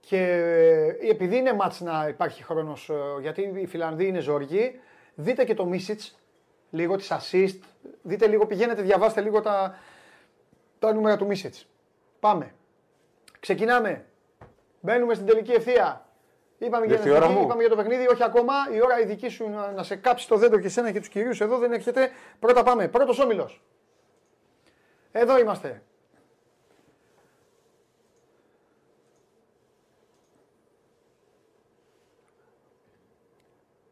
και ε, επειδή είναι μάτς να υπάρχει χρόνος, ε, γιατί οι Φιλανδοί είναι ζοργοί, δείτε και το Μίσιτς, λίγο τις assist, δείτε λίγο, πηγαίνετε, διαβάστε λίγο τα, τα νούμερα του Μίσιτς. Πάμε. Ξεκινάμε. Μπαίνουμε στην τελική ευθεία. Είπαμε για, Ήρθε την η ώρα εθνική, μου. είπαμε για το παιχνίδι, όχι ακόμα. Η ώρα η δική σου να, να σε κάψει το δέντρο και σένα και τους κυρίους εδώ δεν έρχεται. Πρώτα πάμε. Πρώτος όμιλος. Εδώ είμαστε.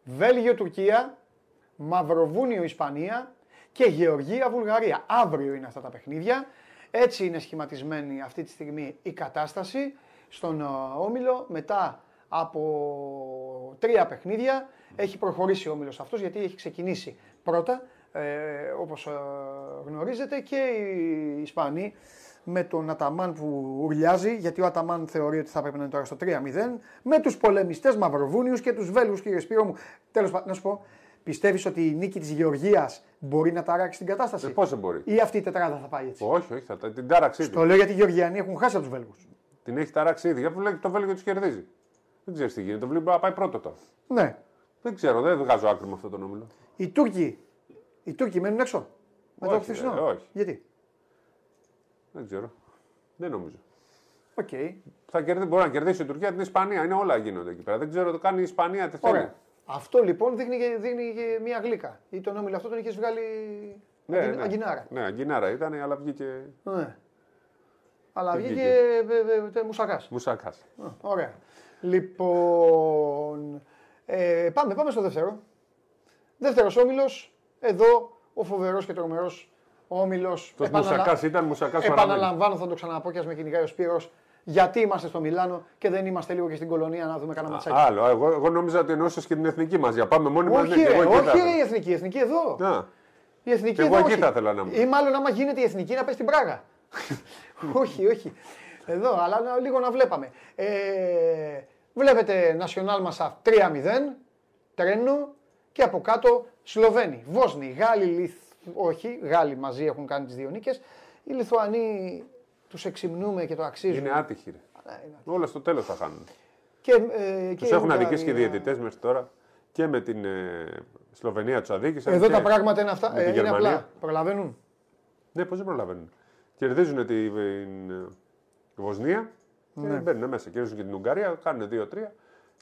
Βέλγιο, Τουρκία, Μαυροβούνιο, Ισπανία και Γεωργία, Βουλγαρία. Αύριο είναι αυτά τα παιχνίδια. Έτσι είναι σχηματισμένη αυτή τη στιγμή η κατάσταση στον ε, Όμιλο. Μετά από τρία παιχνίδια έχει προχωρήσει ο Όμιλος αυτός γιατί έχει ξεκινήσει πρώτα ε, όπως ε, γνωρίζετε και οι Ισπανοί με τον Αταμάν που ουρλιάζει, γιατί ο Αταμάν θεωρεί ότι θα πρέπει να είναι τώρα στο 3-0, με τους πολεμιστές Μαυροβούνιους και τους Βέλγους κύριε Σπύρο μου. Τέλος πάντων, να σου πω, πιστεύεις ότι η νίκη της Γεωργίας μπορεί να ταράξει την κατάσταση; Ε, Πώς δεν μπορεί; ή αυτή η τετράδα θα πάει έτσι; Όχι, όχι, θα τα- την τάραξε ήδη. Το λέω γιατί οι Γεωργιανοί έχουν χάσει από τους Βέλγους. Την έχει ταράξει ήδη. Για βλέπει το Βέλγιο του κερδίζει. Δεν ξέρεις τι γίνεται. Το βλέπει να πάει πρώτο τώρα. Ναι. Δεν ξέρω, δεν βγάζω άκρη με αυτό το όμιλο. Οι Τούρκοι, οι Τούρκοι μένουν έξω. Με το Όχι, χθεσινό. ρε, όχι. Γιατί; Δεν ξέρω. Δεν νομίζω. Οκ. Θα κερδί, μπορεί να κερδίσει η Τουρκία την Ισπανία. Είναι όλα γίνονται εκεί πέρα. Δεν ξέρω το κάνει η Ισπανία τι θέλει. Ωραία. Αυτό λοιπόν δείχνει, και- δείχνει και μια γλύκα. Ή τον όμιλο αυτό τον είχες βγάλει Ναι, αγκι- ναι. αγκινάρα. Ναι, αγκινάρα ήταν, αλλά βγήκε Ναι. Αλλά Τι βγήκε βγήκε; ε, μουσακάς. μουσακάς. Ωραία. Λοιπόν, ε, πάμε, πάμε στο δεύτερο. Δεύτερος όμιλος, εδώ ο φοβερός και τρομερός όμιλος. Το Επαναλα- μουσακάς ήταν μουσακάς παραμένει. Επαναλαμβάνω, θα το ξαναπώ και ας με κυνηγάει ο Σπύρος, γιατί είμαστε στο Μιλάνο και δεν είμαστε λίγο και στην κολονία να δούμε κανένα ματσάκι. Άλλο, εγώ, εγώ νόμιζα ότι εννοούσε και την εθνική μας. Για πάμε μόνοι μας. όχι, ρε, όχι ρε, η εθνική, η εθνική εδώ. Να, Η εθνική Και εγώ εδώ, εκεί όχι. θα ήθελα να είμαι. Ή μάλλον άμα γίνεται η εθνική να πέσει στην Πράγα. [laughs] όχι, όχι. Εδώ, αλλά να- λίγο να βλέπαμε. Ε, βλέπετε National Μασάφ 3-0, τρένο και από κάτω Σλοβαίνοι, Βόσνοι, Γάλλοι, Λιθ... όχι, Γάλλοι μαζί έχουν κάνει τις δύο νίκες. Οι Λιθουανοί τους εξυμνούμε και το αξίζουν. είναι άτυχοι. Ρε. Αλλά είναι- Όλα στο τέλος θα χάνουν. Και, ε, και Τους έχουν η αδικήσει και οι Ουγγαρία. διαιτητές μέχρι τώρα και με την ε, Σλοβενία τους αδίκησαν. Εδώ και τα πράγματα είναι αυτά. με Ε, την είναι Γερμανία. απλά. Προλαβαίνουν. Ναι, πώς δεν προλαβαίνουν. Κερδίζουν την ε, Βοσνία και Ναι. μπαίνουν μέσα. Κερδίζουν και την Ουγγαρία, κάνουν 2-3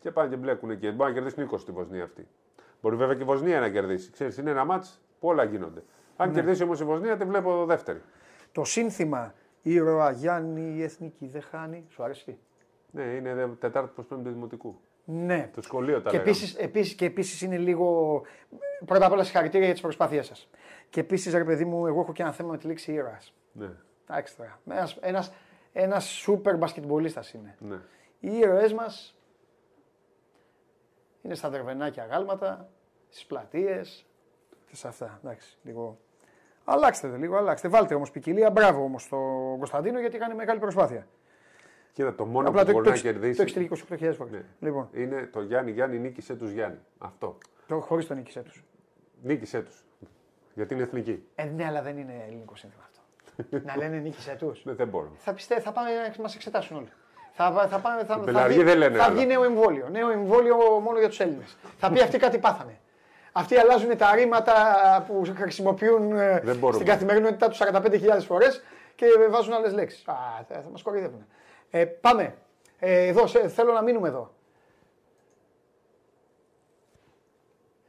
και πάνε και μπλέκουν εκεί. Μπορεί να κερδίσουν 20 τη Βοσνία αυτή. Μπορεί βέβαια και η Βοσνία να κερδίσει. Ξέρεις, είναι ένα μάτς που όλα γίνονται. Αν Ναι. κερδίσει όμως η Βοσνία, τη βλέπω δεύτερη. Το σύνθημα ήρωα Γιάννη η εθνική δεν χάνει. Σου αρέσει; Ναι, είναι δε- Τετάρτη προς Πέμπτη Δημοτικού. Ναι. Το σχολείο τα Και λέγαμε. επίσης, επίσης, και επίσης είναι λίγο. Πρώτα απ' όλα συγχαρητήρια για τις προσπάθειές σας. Και επίσης, ρε παιδί μου, εγώ έχω και ένα θέμα με τη λέξη ήρωας. Ναι. Εντάξει τώρα. Ένας, ένας, Ένας σούπερ μπασκετμπολίστας είναι. Ναι. Οι ήρωές μας είναι στα δερβενάκια γάλματα, στις πλατείες και σε αυτά. Εντάξει, λίγο. Αλλάξτε το λίγο, αλλάξτε. Βάλτε όμως ποικιλία. Μπράβο όμως στον Κωνσταντίνο γιατί κάνει μεγάλη προσπάθεια. Κοίτα, το μόνο Απλά που το, μπορεί το, να το, κερδίσει το έχει στείλει 28.000 φορές. Ναι. Λοιπόν, είναι το Γιάννη Γιάννη νίκησε τους Γιάννη. Αυτό. το, χωρίς τον νίκησέ τους. Νίκησε τους. Γιατί είναι εθνική. Ε, ναι, αλλά δεν είναι ελληνικό σύνθημα αυτό. Να λένε νίκησέ του. Ναι, δεν μπορώ. θα πιστε, θα πάνε να μας εξετάσουν όλοι. Θα, θα, πάνε, θα, θα, Πελαργοί βγει, δεν λένε θα άλλα. βγει νέο εμβόλιο. Νέο εμβόλιο μόνο για τους Έλληνες. θα πει αυτοί κάτι πάθανε. Αυτοί αλλάζουν τα ρήματα που χρησιμοποιούν ε, Δεν μπορούμε. στην καθημερινότητά τους 45.000 φορές και βάζουν άλλες λέξεις. Α, θα, θα μας κοροϊδεύουν. Ε, πάμε. Ε, εδώ, σε- θέλω να μείνουμε εδώ.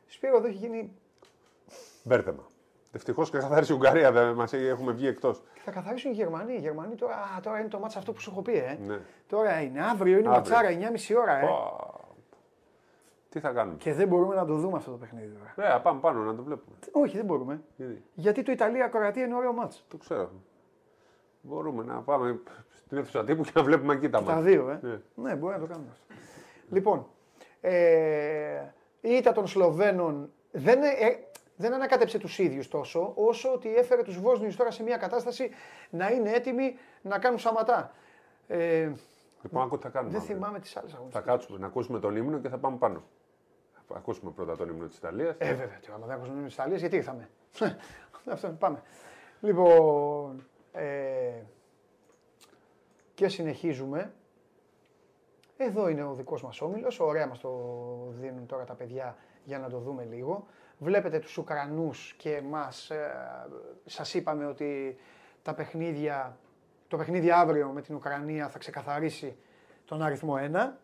Σπύρο, εδώ έχει γίνει. Μπέρδεμα. Ευτυχώς και καθάρισε η Ουγγαρία. Δεν μας έχουμε βγει εκτός. Θα καθαρίσουν οι Γερμανοί. Οι Γερμανοί τώρα, α, τώρα είναι το μάτσα αυτό που σου έχω πει. Ε. Ναι. Τώρα είναι αύριο, είναι Αύριο. ματσάρα 9.30 ώρα. Ε. Τι θα κάνουμε; Και δεν μπορούμε να το δούμε αυτό το παιχνίδι τώρα. Ναι, πάμε πάνω να το βλέπουμε. Όχι, δεν μπορούμε. Γιατί; Γιατί το Ιταλία-Κροατία είναι ωραίο μάτς. Το ξέρω. Μπορούμε να πάμε στην αίθουσα τύπου και να βλέπουμε εκεί τα Τα μάτια. δύο, ε. Ναι. Ναι, μπορεί να το κάνουμε αυτό. Λοιπόν, ε, η ήττα των Σλοβαίνων δεν, ε, δεν ανακάτεψε τους ίδιους τόσο, όσο ότι έφερε τους Βόσνιους τώρα σε μια κατάσταση να είναι έτοιμοι να κάνουν σαματά. Ε, Λοιπόν, άκου τι θα κάνουμε. δεν αύριο. θυμάμαι τις άλλες Θα αγωνιστικές. κάτσουμε να ακούσουμε τον ύμνο και θα πάμε πάνω. Θα ακούσουμε πρώτα τον ύμνο της Ιταλίας. Ε, βέβαια, τώρα, άμα δεν ακούσουμε τις Ιταλίες, γιατί ήρθαμε; [laughs] Αυτό είναι, πάμε. Λοιπόν, ε, και συνεχίζουμε. Εδώ είναι ο δικός μας όμιλος, ωραία μας το δίνουν τώρα τα παιδιά για να το δούμε λίγο. Βλέπετε τους Ουκρανούς και εμάς, ε, σας είπαμε ότι τα παιχνίδια, το παιχνίδι αύριο με την Ουκρανία θα ξεκαθαρίσει τον αριθμό 1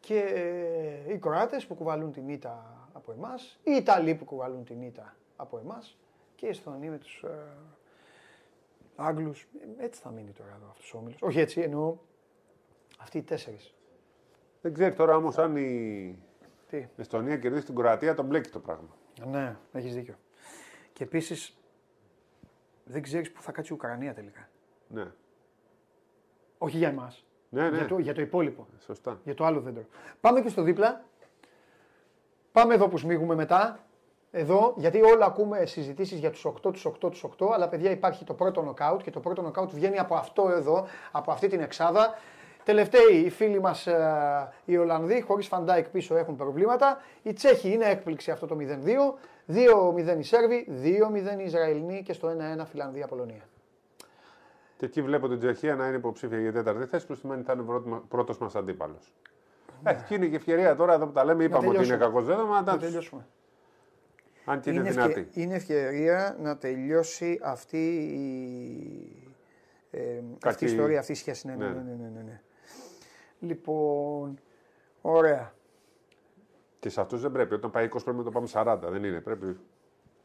και ε, οι Κροάτες που κουβαλούν την ήττα από εμάς, οι Ιταλοί που κουβαλούν την ήττα από εμάς και οι Εσθονοί με τους ε, Άγγλους. Ε, Έτσι θα μείνει τώρα εδώ αυτός ο όμιλος. Όχι έτσι, εννοώ αυτοί οι τέσσερις. Δεν ξέρει τώρα όμως αν η Τι; Εστονία κερδίσει την Κροατία, τον μπλέκει το πράγμα. Ναι, έχεις δίκιο. Και επίσης δεν ξέρεις πού θα κάτσει η Ουκρανία τελικά. Ναι. Όχι για εμάς. Ναι, ναι. Για, το, για το υπόλοιπο. Σωστά. Για το άλλο δέντρο. Πάμε και στο δίπλα. Πάμε εδώ που σμίγουμε μετά. Εδώ, γιατί όλα ακούμε συζητήσεις για τους 8, τους 8, τους 8, αλλά παιδιά υπάρχει το πρώτο νοκάουτ και το πρώτο νοκάουτ βγαίνει από αυτό εδώ, από αυτή την εξάδα. Τελευταίοι οι φίλοι μας ε, οι Ολλανδοί, χωρίς Φαν Ντάικ πίσω έχουν προβλήματα. Οι Τσέχοι είναι έκπληξη αυτό το 0-2. 2-0 οι Σέρβοι, 2-0 οι Ισραηλινοί και στο 1-1 Φιλανδία-Πολωνία. Και εκεί βλέπω την Τσεχία να είναι υποψήφια για τέταρτη θέση, που σημαίνει ότι θα είναι πρώτος μας αντίπαλος. Ε, και είναι και ευκαιρία τώρα εδώ που τα λέμε, είπαμε ότι είναι τελειώσουμε. κακό δέδομα, Να να τελειώσουμε. αν και είναι, είναι, δυνατή. ευκαι- είναι ευκαιρία να τελειώσει αυτή η, ε, αυτή η ιστορία, αυτή η σχέση. Ναι, ναι, Ναι. ναι, ναι, ναι, ναι, ναι. Λοιπόν, ωραία. Και σε αυτούς δεν πρέπει. Όταν πάει 20 πρέπει να το πάμε 40. Δεν είναι. Πρέπει. να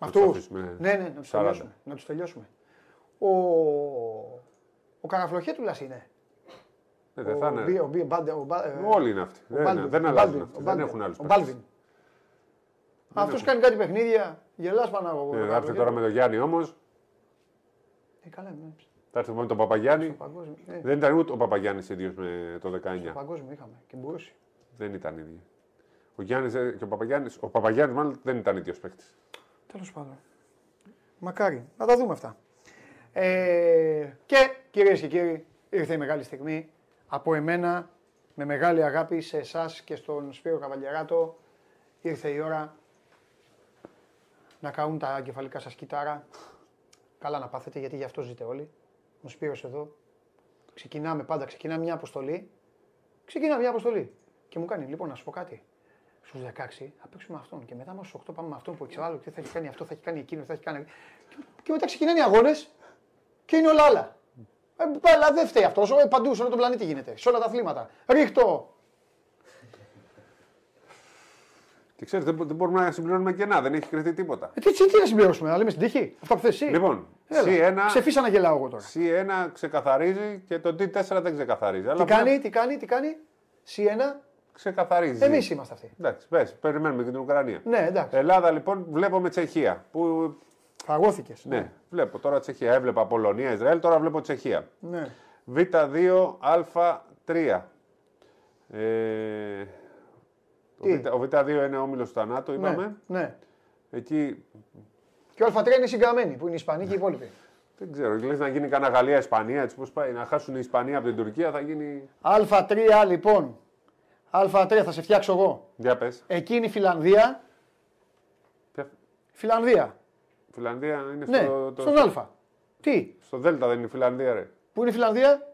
Αυτούς. τους αφήσουμε Ναι, ναι, να τους 40. τελειώσουμε. Να τους τελειώσουμε. Ο, ο Καραφλοχέτουλας είναι. Ε, δεν ο, θα Μπι- είναι. ο, Μπι- Μπάντε- ο, Μπα- ε, Όλοι είναι αυτοί. ο Δεν, Μπάλντουιν, δεν ο αλλάζουν Μπάλντουιν, αυτοί. ο Δεν Μπάλντουιν, έχουν άλλους. Ο Μπάλβιν. Αυτός κάνει κάτι παιχνίδια. Γελάς Παναγωγό. Θα έρθει τώρα με τον Γιάννη όμως. Ε, καλά, ναι. Θα έρθει με τον Παπαγιάννη. Στο παγκόσμιο. Ναι, Δεν ήταν ούτε ο Παπαγιάννης ίδιος με το 19. στο παγκόσμιο είχαμε και μπορούσε. Δεν ήταν ίδιο. Ο Γιάννης και ο Παπαγιάννη. Ο Παπαγιάννης μάλλον δεν ήταν ίδιος παίκτης. Τέλος πάντων. Μακάρι. Να τα δούμε αυτά. Ε, και κυρίες και κύριοι, ήρθε η μεγάλη στιγμή από εμένα με μεγάλη αγάπη σε εσάς και στον Σπύρο Καβαλιαράτο. Ήρθε η ώρα να καούν τα κεφαλικά σας κυτάρα. Καλά να πάθετε γιατί γι' αυτό ζείτε όλοι. Ο Σπύρος εδώ. Ξεκινάμε πάντα, ξεκινάμε μια αποστολή. Ξεκινάμε μια αποστολή. Και μου κάνει, λοιπόν, να σου πω κάτι. Στους 16 θα παίξουμε αυτόν. Και μετά, μας στους 8 πάμε με αυτόν που έχει άλλο. Τι θα έχει κάνει αυτό, θα έχει κάνει εκείνο, θα έχει κάνει. Και, και μετά ξεκινάνε οι αγώνες και είναι όλα άλλα. Ε, αλλά δεν φταίει αυτός. Ε, παντού σε όλο τον πλανήτη γίνεται. Σε όλα τα αθλήματα. Ρίχτω. Και ξέρεις, δεν, δεν μπορούμε να συμπληρώνουμε κενά. Δεν έχει κρυφτεί τίποτα. Ε, τι, τι, τι να συμπληρώσουμε, να λέμε στην τύχη. Αυτά που θες εσύ. Λοιπόν, Έλα. C1, Ξεφύσα να γελάω εγώ τώρα. C1 ξεκαθαρίζει και το T4 δεν ξεκαθαρίζει. Τι Αλλά κάνει, τι κάνει, τι κάνει; C1. Ξεκαθαρίζει. Εμείς είμαστε αυτοί. Εντάξει, πες, περιμένουμε και την Ουκρανία. Ναι, εντάξει. Ελλάδα λοιπόν βλέπουμε Τσεχία. Που Φαγώθηκε. Ναι, βλέπω τώρα Τσεχία. Έβλεπα Πολωνία, Ισραήλ, τώρα βλέπω Τσεχία. ναι. Β2, Α3. Ε, ο, Τι; Β, ο Β2 είναι όμιλος του θανάτου, είπαμε. Ναι, ναι. Εκεί Και ο Α3 είναι συγκαμμένοι που είναι οι Ισπανοί και οι υπόλοιποι. δεν ξέρω, λες να γίνει κανένα Γαλλία-Ισπανία, έτσι πώς πάει, να χάσουν οι Ισπανία από την Τουρκία θα γίνει. Α3 λοιπόν. Α3 θα σε φτιάξω εγώ. Για πες. Εκείνη η Φιλανδία. Ποια... Φιλανδία. Φιλανδία είναι Ναι, στο, το- στον Α. Τι, στο Δέλτα, δεν είναι η Φιλανδία, ρε. πού είναι η Φιλανδία;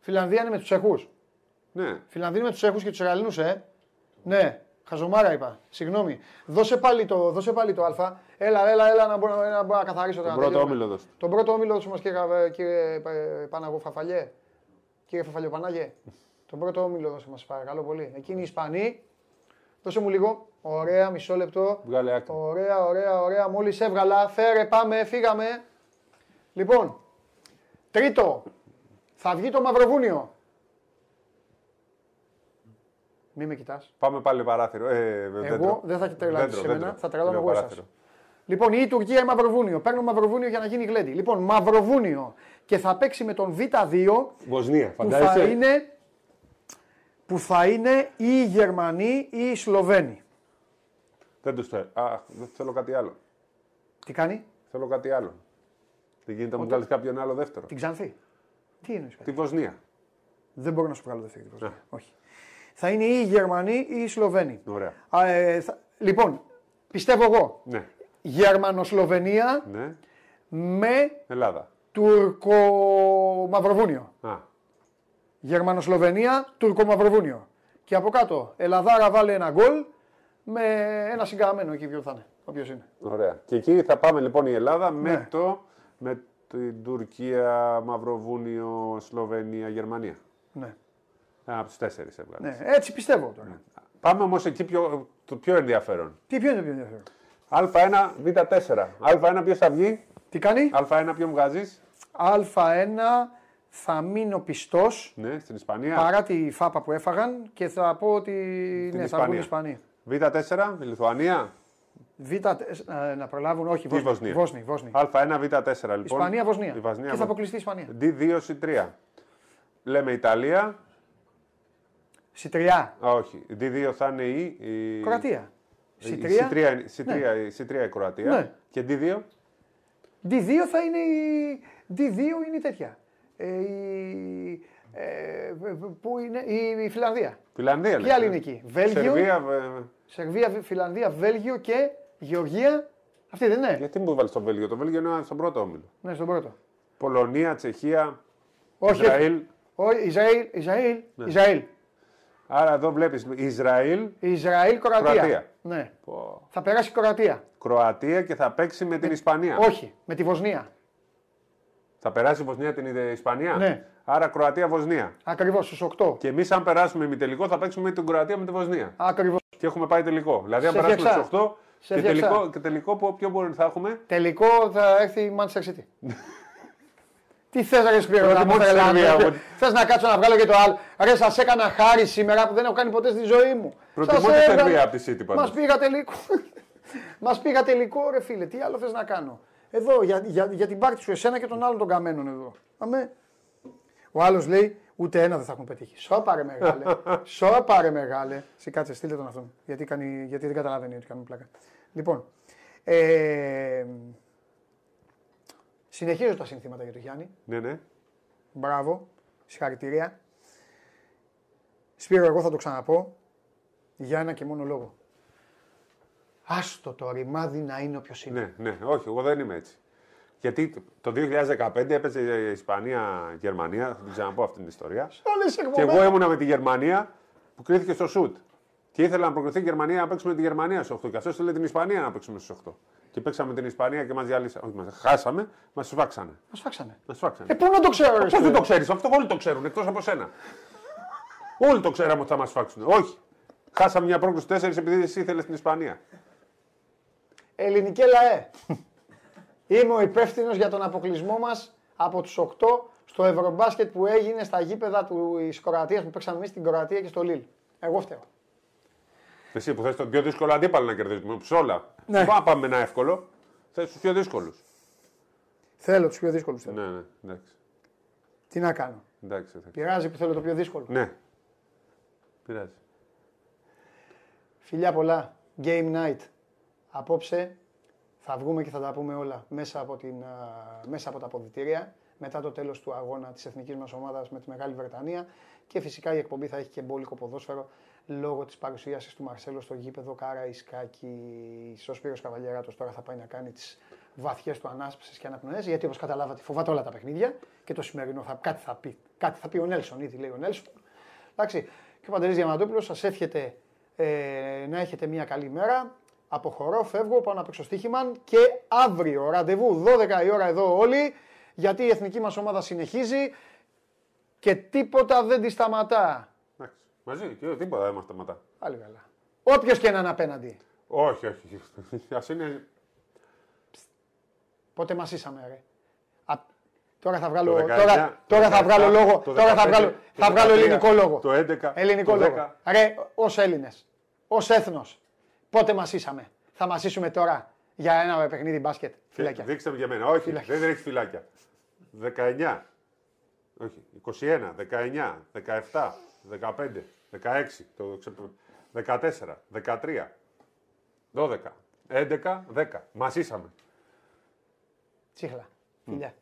Φιλανδία είναι με τους Τσεχούς. Ναι, Φιλανδία είναι με τους Τσέχου και τους Γαλλινού, ε. Ναι, χαζομάρα είπα. Συγγνώμη. Δώσε πάλι το, δώσε πάλι το Α. Έλα, έλα, έλα να μπορώ να, μπορώ να καθαρίσω τον τώρα. πρώτο τελειώνουμε. όμιλο δώστε. Τον πρώτο όμιλο δώσε μας κύριε, Γαβε- κύριε ε, Παναγό Φαφαλιέ. Κύριε Φαφαλιοπανάγε. Τον πρώτο όμιλο δώσε μας, παρακαλώ πολύ. Εκείνοι οι Ισπανοί. Δώσε μου λίγο. Ωραία, μισό λεπτό. Βγάλε άκρη. Ωραία, ωραία, ωραία. Μόλις έβγαλα. Φέρε, πάμε, φύγαμε. Λοιπόν, τρίτο. Θα βγει το Μαυροβούνιο. Μη με κοιτάς. Πάμε πάλι παράθυρο. Ε, Εγώ δεν θα τρελάνω Δέντρο, σε μένα, δέντρο. θα τρελάνω Λέω εγώ εσάς. παράθυρο. Λοιπόν, ή η Τουρκία ή Μαυροβούνιο. Παίρνω Μαυροβούνιο για να γίνει γλέντι. Λοιπόν, Μαυροβούνιο και θα παίξει με τον Β2 Βοσνία, που θα φαντάζεσαι. είναι, που θα είναι ή οι Γερμανοί ή οι Σλοβαίνοι. Δεν τους θέλω. Α, δεν θέλω κάτι άλλο. Τι κάνει, Θέλω κάτι άλλο. Δεν γίνεται να μου βγάλεις κάποιον άλλο δεύτερο. την Ξανθή. Τι εννοείς, Τη παιδί. Βοσνία. Δεν μπορώ να σου βγάλω δεύτερη την Ναι. Όχι. Θα είναι ή οι Γερμανοί ή οι Σλοβαίνοι. Ωραία. Α, ε, θα- λοιπόν, πιστεύω εγώ, Ναι. Γερμανοσλοβενία Ναι. με Ελλάδα. Τουρκο-Μαυροβούνιο. Α, Γερμανοσλοβενία, Τουρκο-Μαυροβούνιο. Και από κάτω, Ελλαδάρα βάλε ένα γκολ με ένα συγκαμμένο εκεί ποιο θα είναι. Όποιος είναι. ωραία. Και εκεί θα πάμε λοιπόν η Ελλάδα με Ναι. το. Με την Τουρκία, Μαυροβούνιο, Σλοβενία, Γερμανία. Ναι. Α, από του τέσσερις έβγαλες. ναι. Έτσι πιστεύω τώρα. Πάμε όμως εκεί πιο, το πιο ενδιαφέρον. Τι ποιο είναι το πιο ενδιαφέρον; Α1, Β4. Α1 ποιος θα βγει, Τι κάνει, Α1 ποιον βγάζεις; Α1 θα μείνω πιστός Ναι, στην Ισπανία. παρά τη φάπα που έφαγαν και θα πω ότι ναι, θα βγουν οι Ισπανία. Ισπανοί. Β4, η Λιθουανία. Β, ε, να προλάβουν, όχι, Τι Βόσνη. Βοσνία. Βόσνη, Βόσνη. Α1, Β4 λοιπόν. Ισπανία, Βοσνία. Η Βοσνία, και θα αποκλειστεί η Ισπανία. D2, C3. Λέμε Ιταλία. Σιτριά. Α, όχι. D2 θα είναι η. η... Κροατία. Η Σιτριά. C3, είναι- C3, η C3 η Κροατία. Ναι. Και D2. D2 θα είναι η. D2 είναι η τέτοια. Ε, η... Ε, πού είναι; Η, η Φιλανδία. Φιλανδία. Ποιοι λες, άλλοι ε. είναι εκεί; Βέλγιο, Σερβία. ε, Σερβία, Φιλανδία, Βέλγιο και Γεωργία. Αυτή δεν είναι. Γιατί μου βάλεις το Βέλγιο; Το Βέλγιο είναι στον πρώτο όμιλο. Ναι, στον πρώτο. Πολωνία, Τσεχία, Όχι, Ισραήλ. όχι. Ισραήλ, Ισραήλ, Ναι. Ισραήλ. Άρα εδώ βλέπεις Ισραήλ, Ισραήλ, Κροατία. Κροατία. Ναι. Πω. Θα περάσει η Κροατία. Κροατία και θα παίξει με την Ισπανία. Όχι, με τη Βοσνία. Θα περάσει η Βοσνία την Ισπανία; Ναι. Άρα Κροατία-Βοσνία. Ακριβώς στου 8. Και εμείς, αν περάσουμε ημιτελικό, θα παίξουμε με την Κροατία με τη Βοσνία. Ακριβώς. Και έχουμε πάει τελικό. Δηλαδή, αν Σε περάσουμε φτιάξα. στου 8 Σε και φτιάξα. τελικό, και τελικό πο- ποιο μπορεί θα έχουμε; Τελικό θα έρθει η Manchester City. [laughs] Τι θες να ρίξει πληρώνει, Προτιμώ τη Σερβίας, εγώ. Θες να κάτσω να βγάλω και το άλλο. Ρε, σας έκανα χάρη σήμερα που δεν έχω κάνει ποτέ στη ζωή μου. Προτιμώ Σας της έβγαλα- Σερβίας από τη City Μας πάντως. πήγα τελικό. [laughs] Μας πήγα τελικό, ρε φίλε. Τι άλλο θες να κάνω; Εδώ, για, για, για την πάρτι σου, εσένα και τον άλλον των καμένων εδώ. Αμέ. Ο άλλος λέει, ούτε ένα δεν θα έχουν πετύχει. Σώπαρε μεγάλε. [laughs] Σώπαρε μεγάλε. Εσύ κάτσε, στείλτε τον αυτόν. Γιατί, κάνει, γιατί δεν καταλαβαίνει ότι κάνουμε πλάκα. Λοιπόν, ε, συνεχίζω τα συνθήματα για τον Γιάννη. Ναι, ναι. Μπράβο. Συγχαρητήρια. Σπύρο, εγώ θα το ξαναπώ για ένα και μόνο λόγο. Άστο το ρημάδι να είναι όποιος είναι. Ναι, ναι, όχι, εγώ δεν είμαι έτσι. Γιατί το 2015 έπαιζε η Ισπανία-Γερμανία, θα την ξαναπώ αυτή την ιστορία. Όλες οι Και εκπομπές. εγώ ήμουνα με τη Γερμανία που κρίθηκε στο σουτ. Και ήθελα να προκριθεί η Γερμανία να παίξουμε με τη Γερμανία στου 8. Και αυτός ήθελε την Ισπανία να παίξουμε στου 8. Και παίξαμε την Ισπανία και μας διάλυσαν. Όχι, μας χάσαμε, μας σφάξανε. Μας φάξανε. Μας σφάξανε. Ε, πού να το ξέρω, ρε, Πώς Σπύρο. δεν το ξέρεις, αυτό όλοι το ξέρουν εκτός από σένα. Όλοι το ξέραμε ότι θα μας φάξουν. Όχι. Χάσαμε μια πρόκληση 4 επειδή εσύ ήθελες την Ισπανία. Ελληνικέ λαέ. Είμαι ο υπεύθυνος για τον αποκλεισμό μας από τους 8 στο Ευρωμπάσκετ που έγινε στα γήπεδα της Κροατίας που παίξαμε εμείς στην Κροατία και στο Λίλ. Εγώ φταίω. Εσύ που θες τον πιο δύσκολο αντίπαλο να κερδίσουμε. Ψόλα. Ναι. Δεν πάμε με ένα εύκολο. Θες τους πιο δύσκολους. Θέλω τους πιο δύσκολους. Ναι, ναι, εντάξει. Τι να κάνω. εντάξει θα... Πειράζει που θέλω το πιο δύσκολο. Ναι. Πειράζει. Φιλιά πολλά. Game night. Απόψε θα βγούμε και θα τα πούμε όλα μέσα από, την, α, μέσα από τα αποδητήρια μετά το τέλος του αγώνα της εθνικής μας ομάδας με τη Μεγάλη Βρετανία και φυσικά η εκπομπή θα έχει και μπόλικο ποδόσφαιρο λόγω της παρουσίασης του Μαρσέλο στο γήπεδο Κάρα Ισκάκη. Ο Σπύρος Καβαλιεράτος τώρα θα πάει να κάνει τις βαθιές του ανάσπισης και αναπνοές γιατί όπως καταλάβατε φοβάται όλα τα παιχνίδια και το σημερινό θα, κάτι θα πει. Κάτι θα πει ο Νέλσον, ήδη λέει ο Νέλσον. Εντάξει. Και ο Παντελής Διαμαντόπουλος σας εύχεται ε, να έχετε μια καλή μέρα. Αποχωρώ, φεύγω, πάω να παίξω στοίχημα και αύριο ραντεβού 12 η ώρα εδώ όλοι γιατί η εθνική μας ομάδα συνεχίζει και τίποτα δεν τη σταματά. Εντάξει. Μαζί και τίποτα δεν μα σταματά. Πάλι καλά. Όποιος και να είναι απέναντι. Όχι, όχι. Α είναι. Πότε μα είσαμε, ρε. Α, τώρα θα βγάλω, Το 19, τώρα, το τώρα θα 17, βγάλω λόγο. το Τώρα θα 15, βγάλω, το θα βγάλω 13, ελληνικό λόγο. το 11, Ελληνικό το 10. λόγο. Ρε, ως Έλληνες, ως έθνος, πότε μα είσαμε. Θα μα ίσουμε τώρα για ένα παιχνίδι μπάσκετ; Φυλάκια. Δείξτε μου για μένα. Όχι, Φυλάκια. δεν έχει φυλάκια. 19. Όχι. 21, 19, 17, 15, 16, το ξεπε- 14, 13, 12, 11, 10. Μα είσαμε. Τσίχλα. Φιλιά.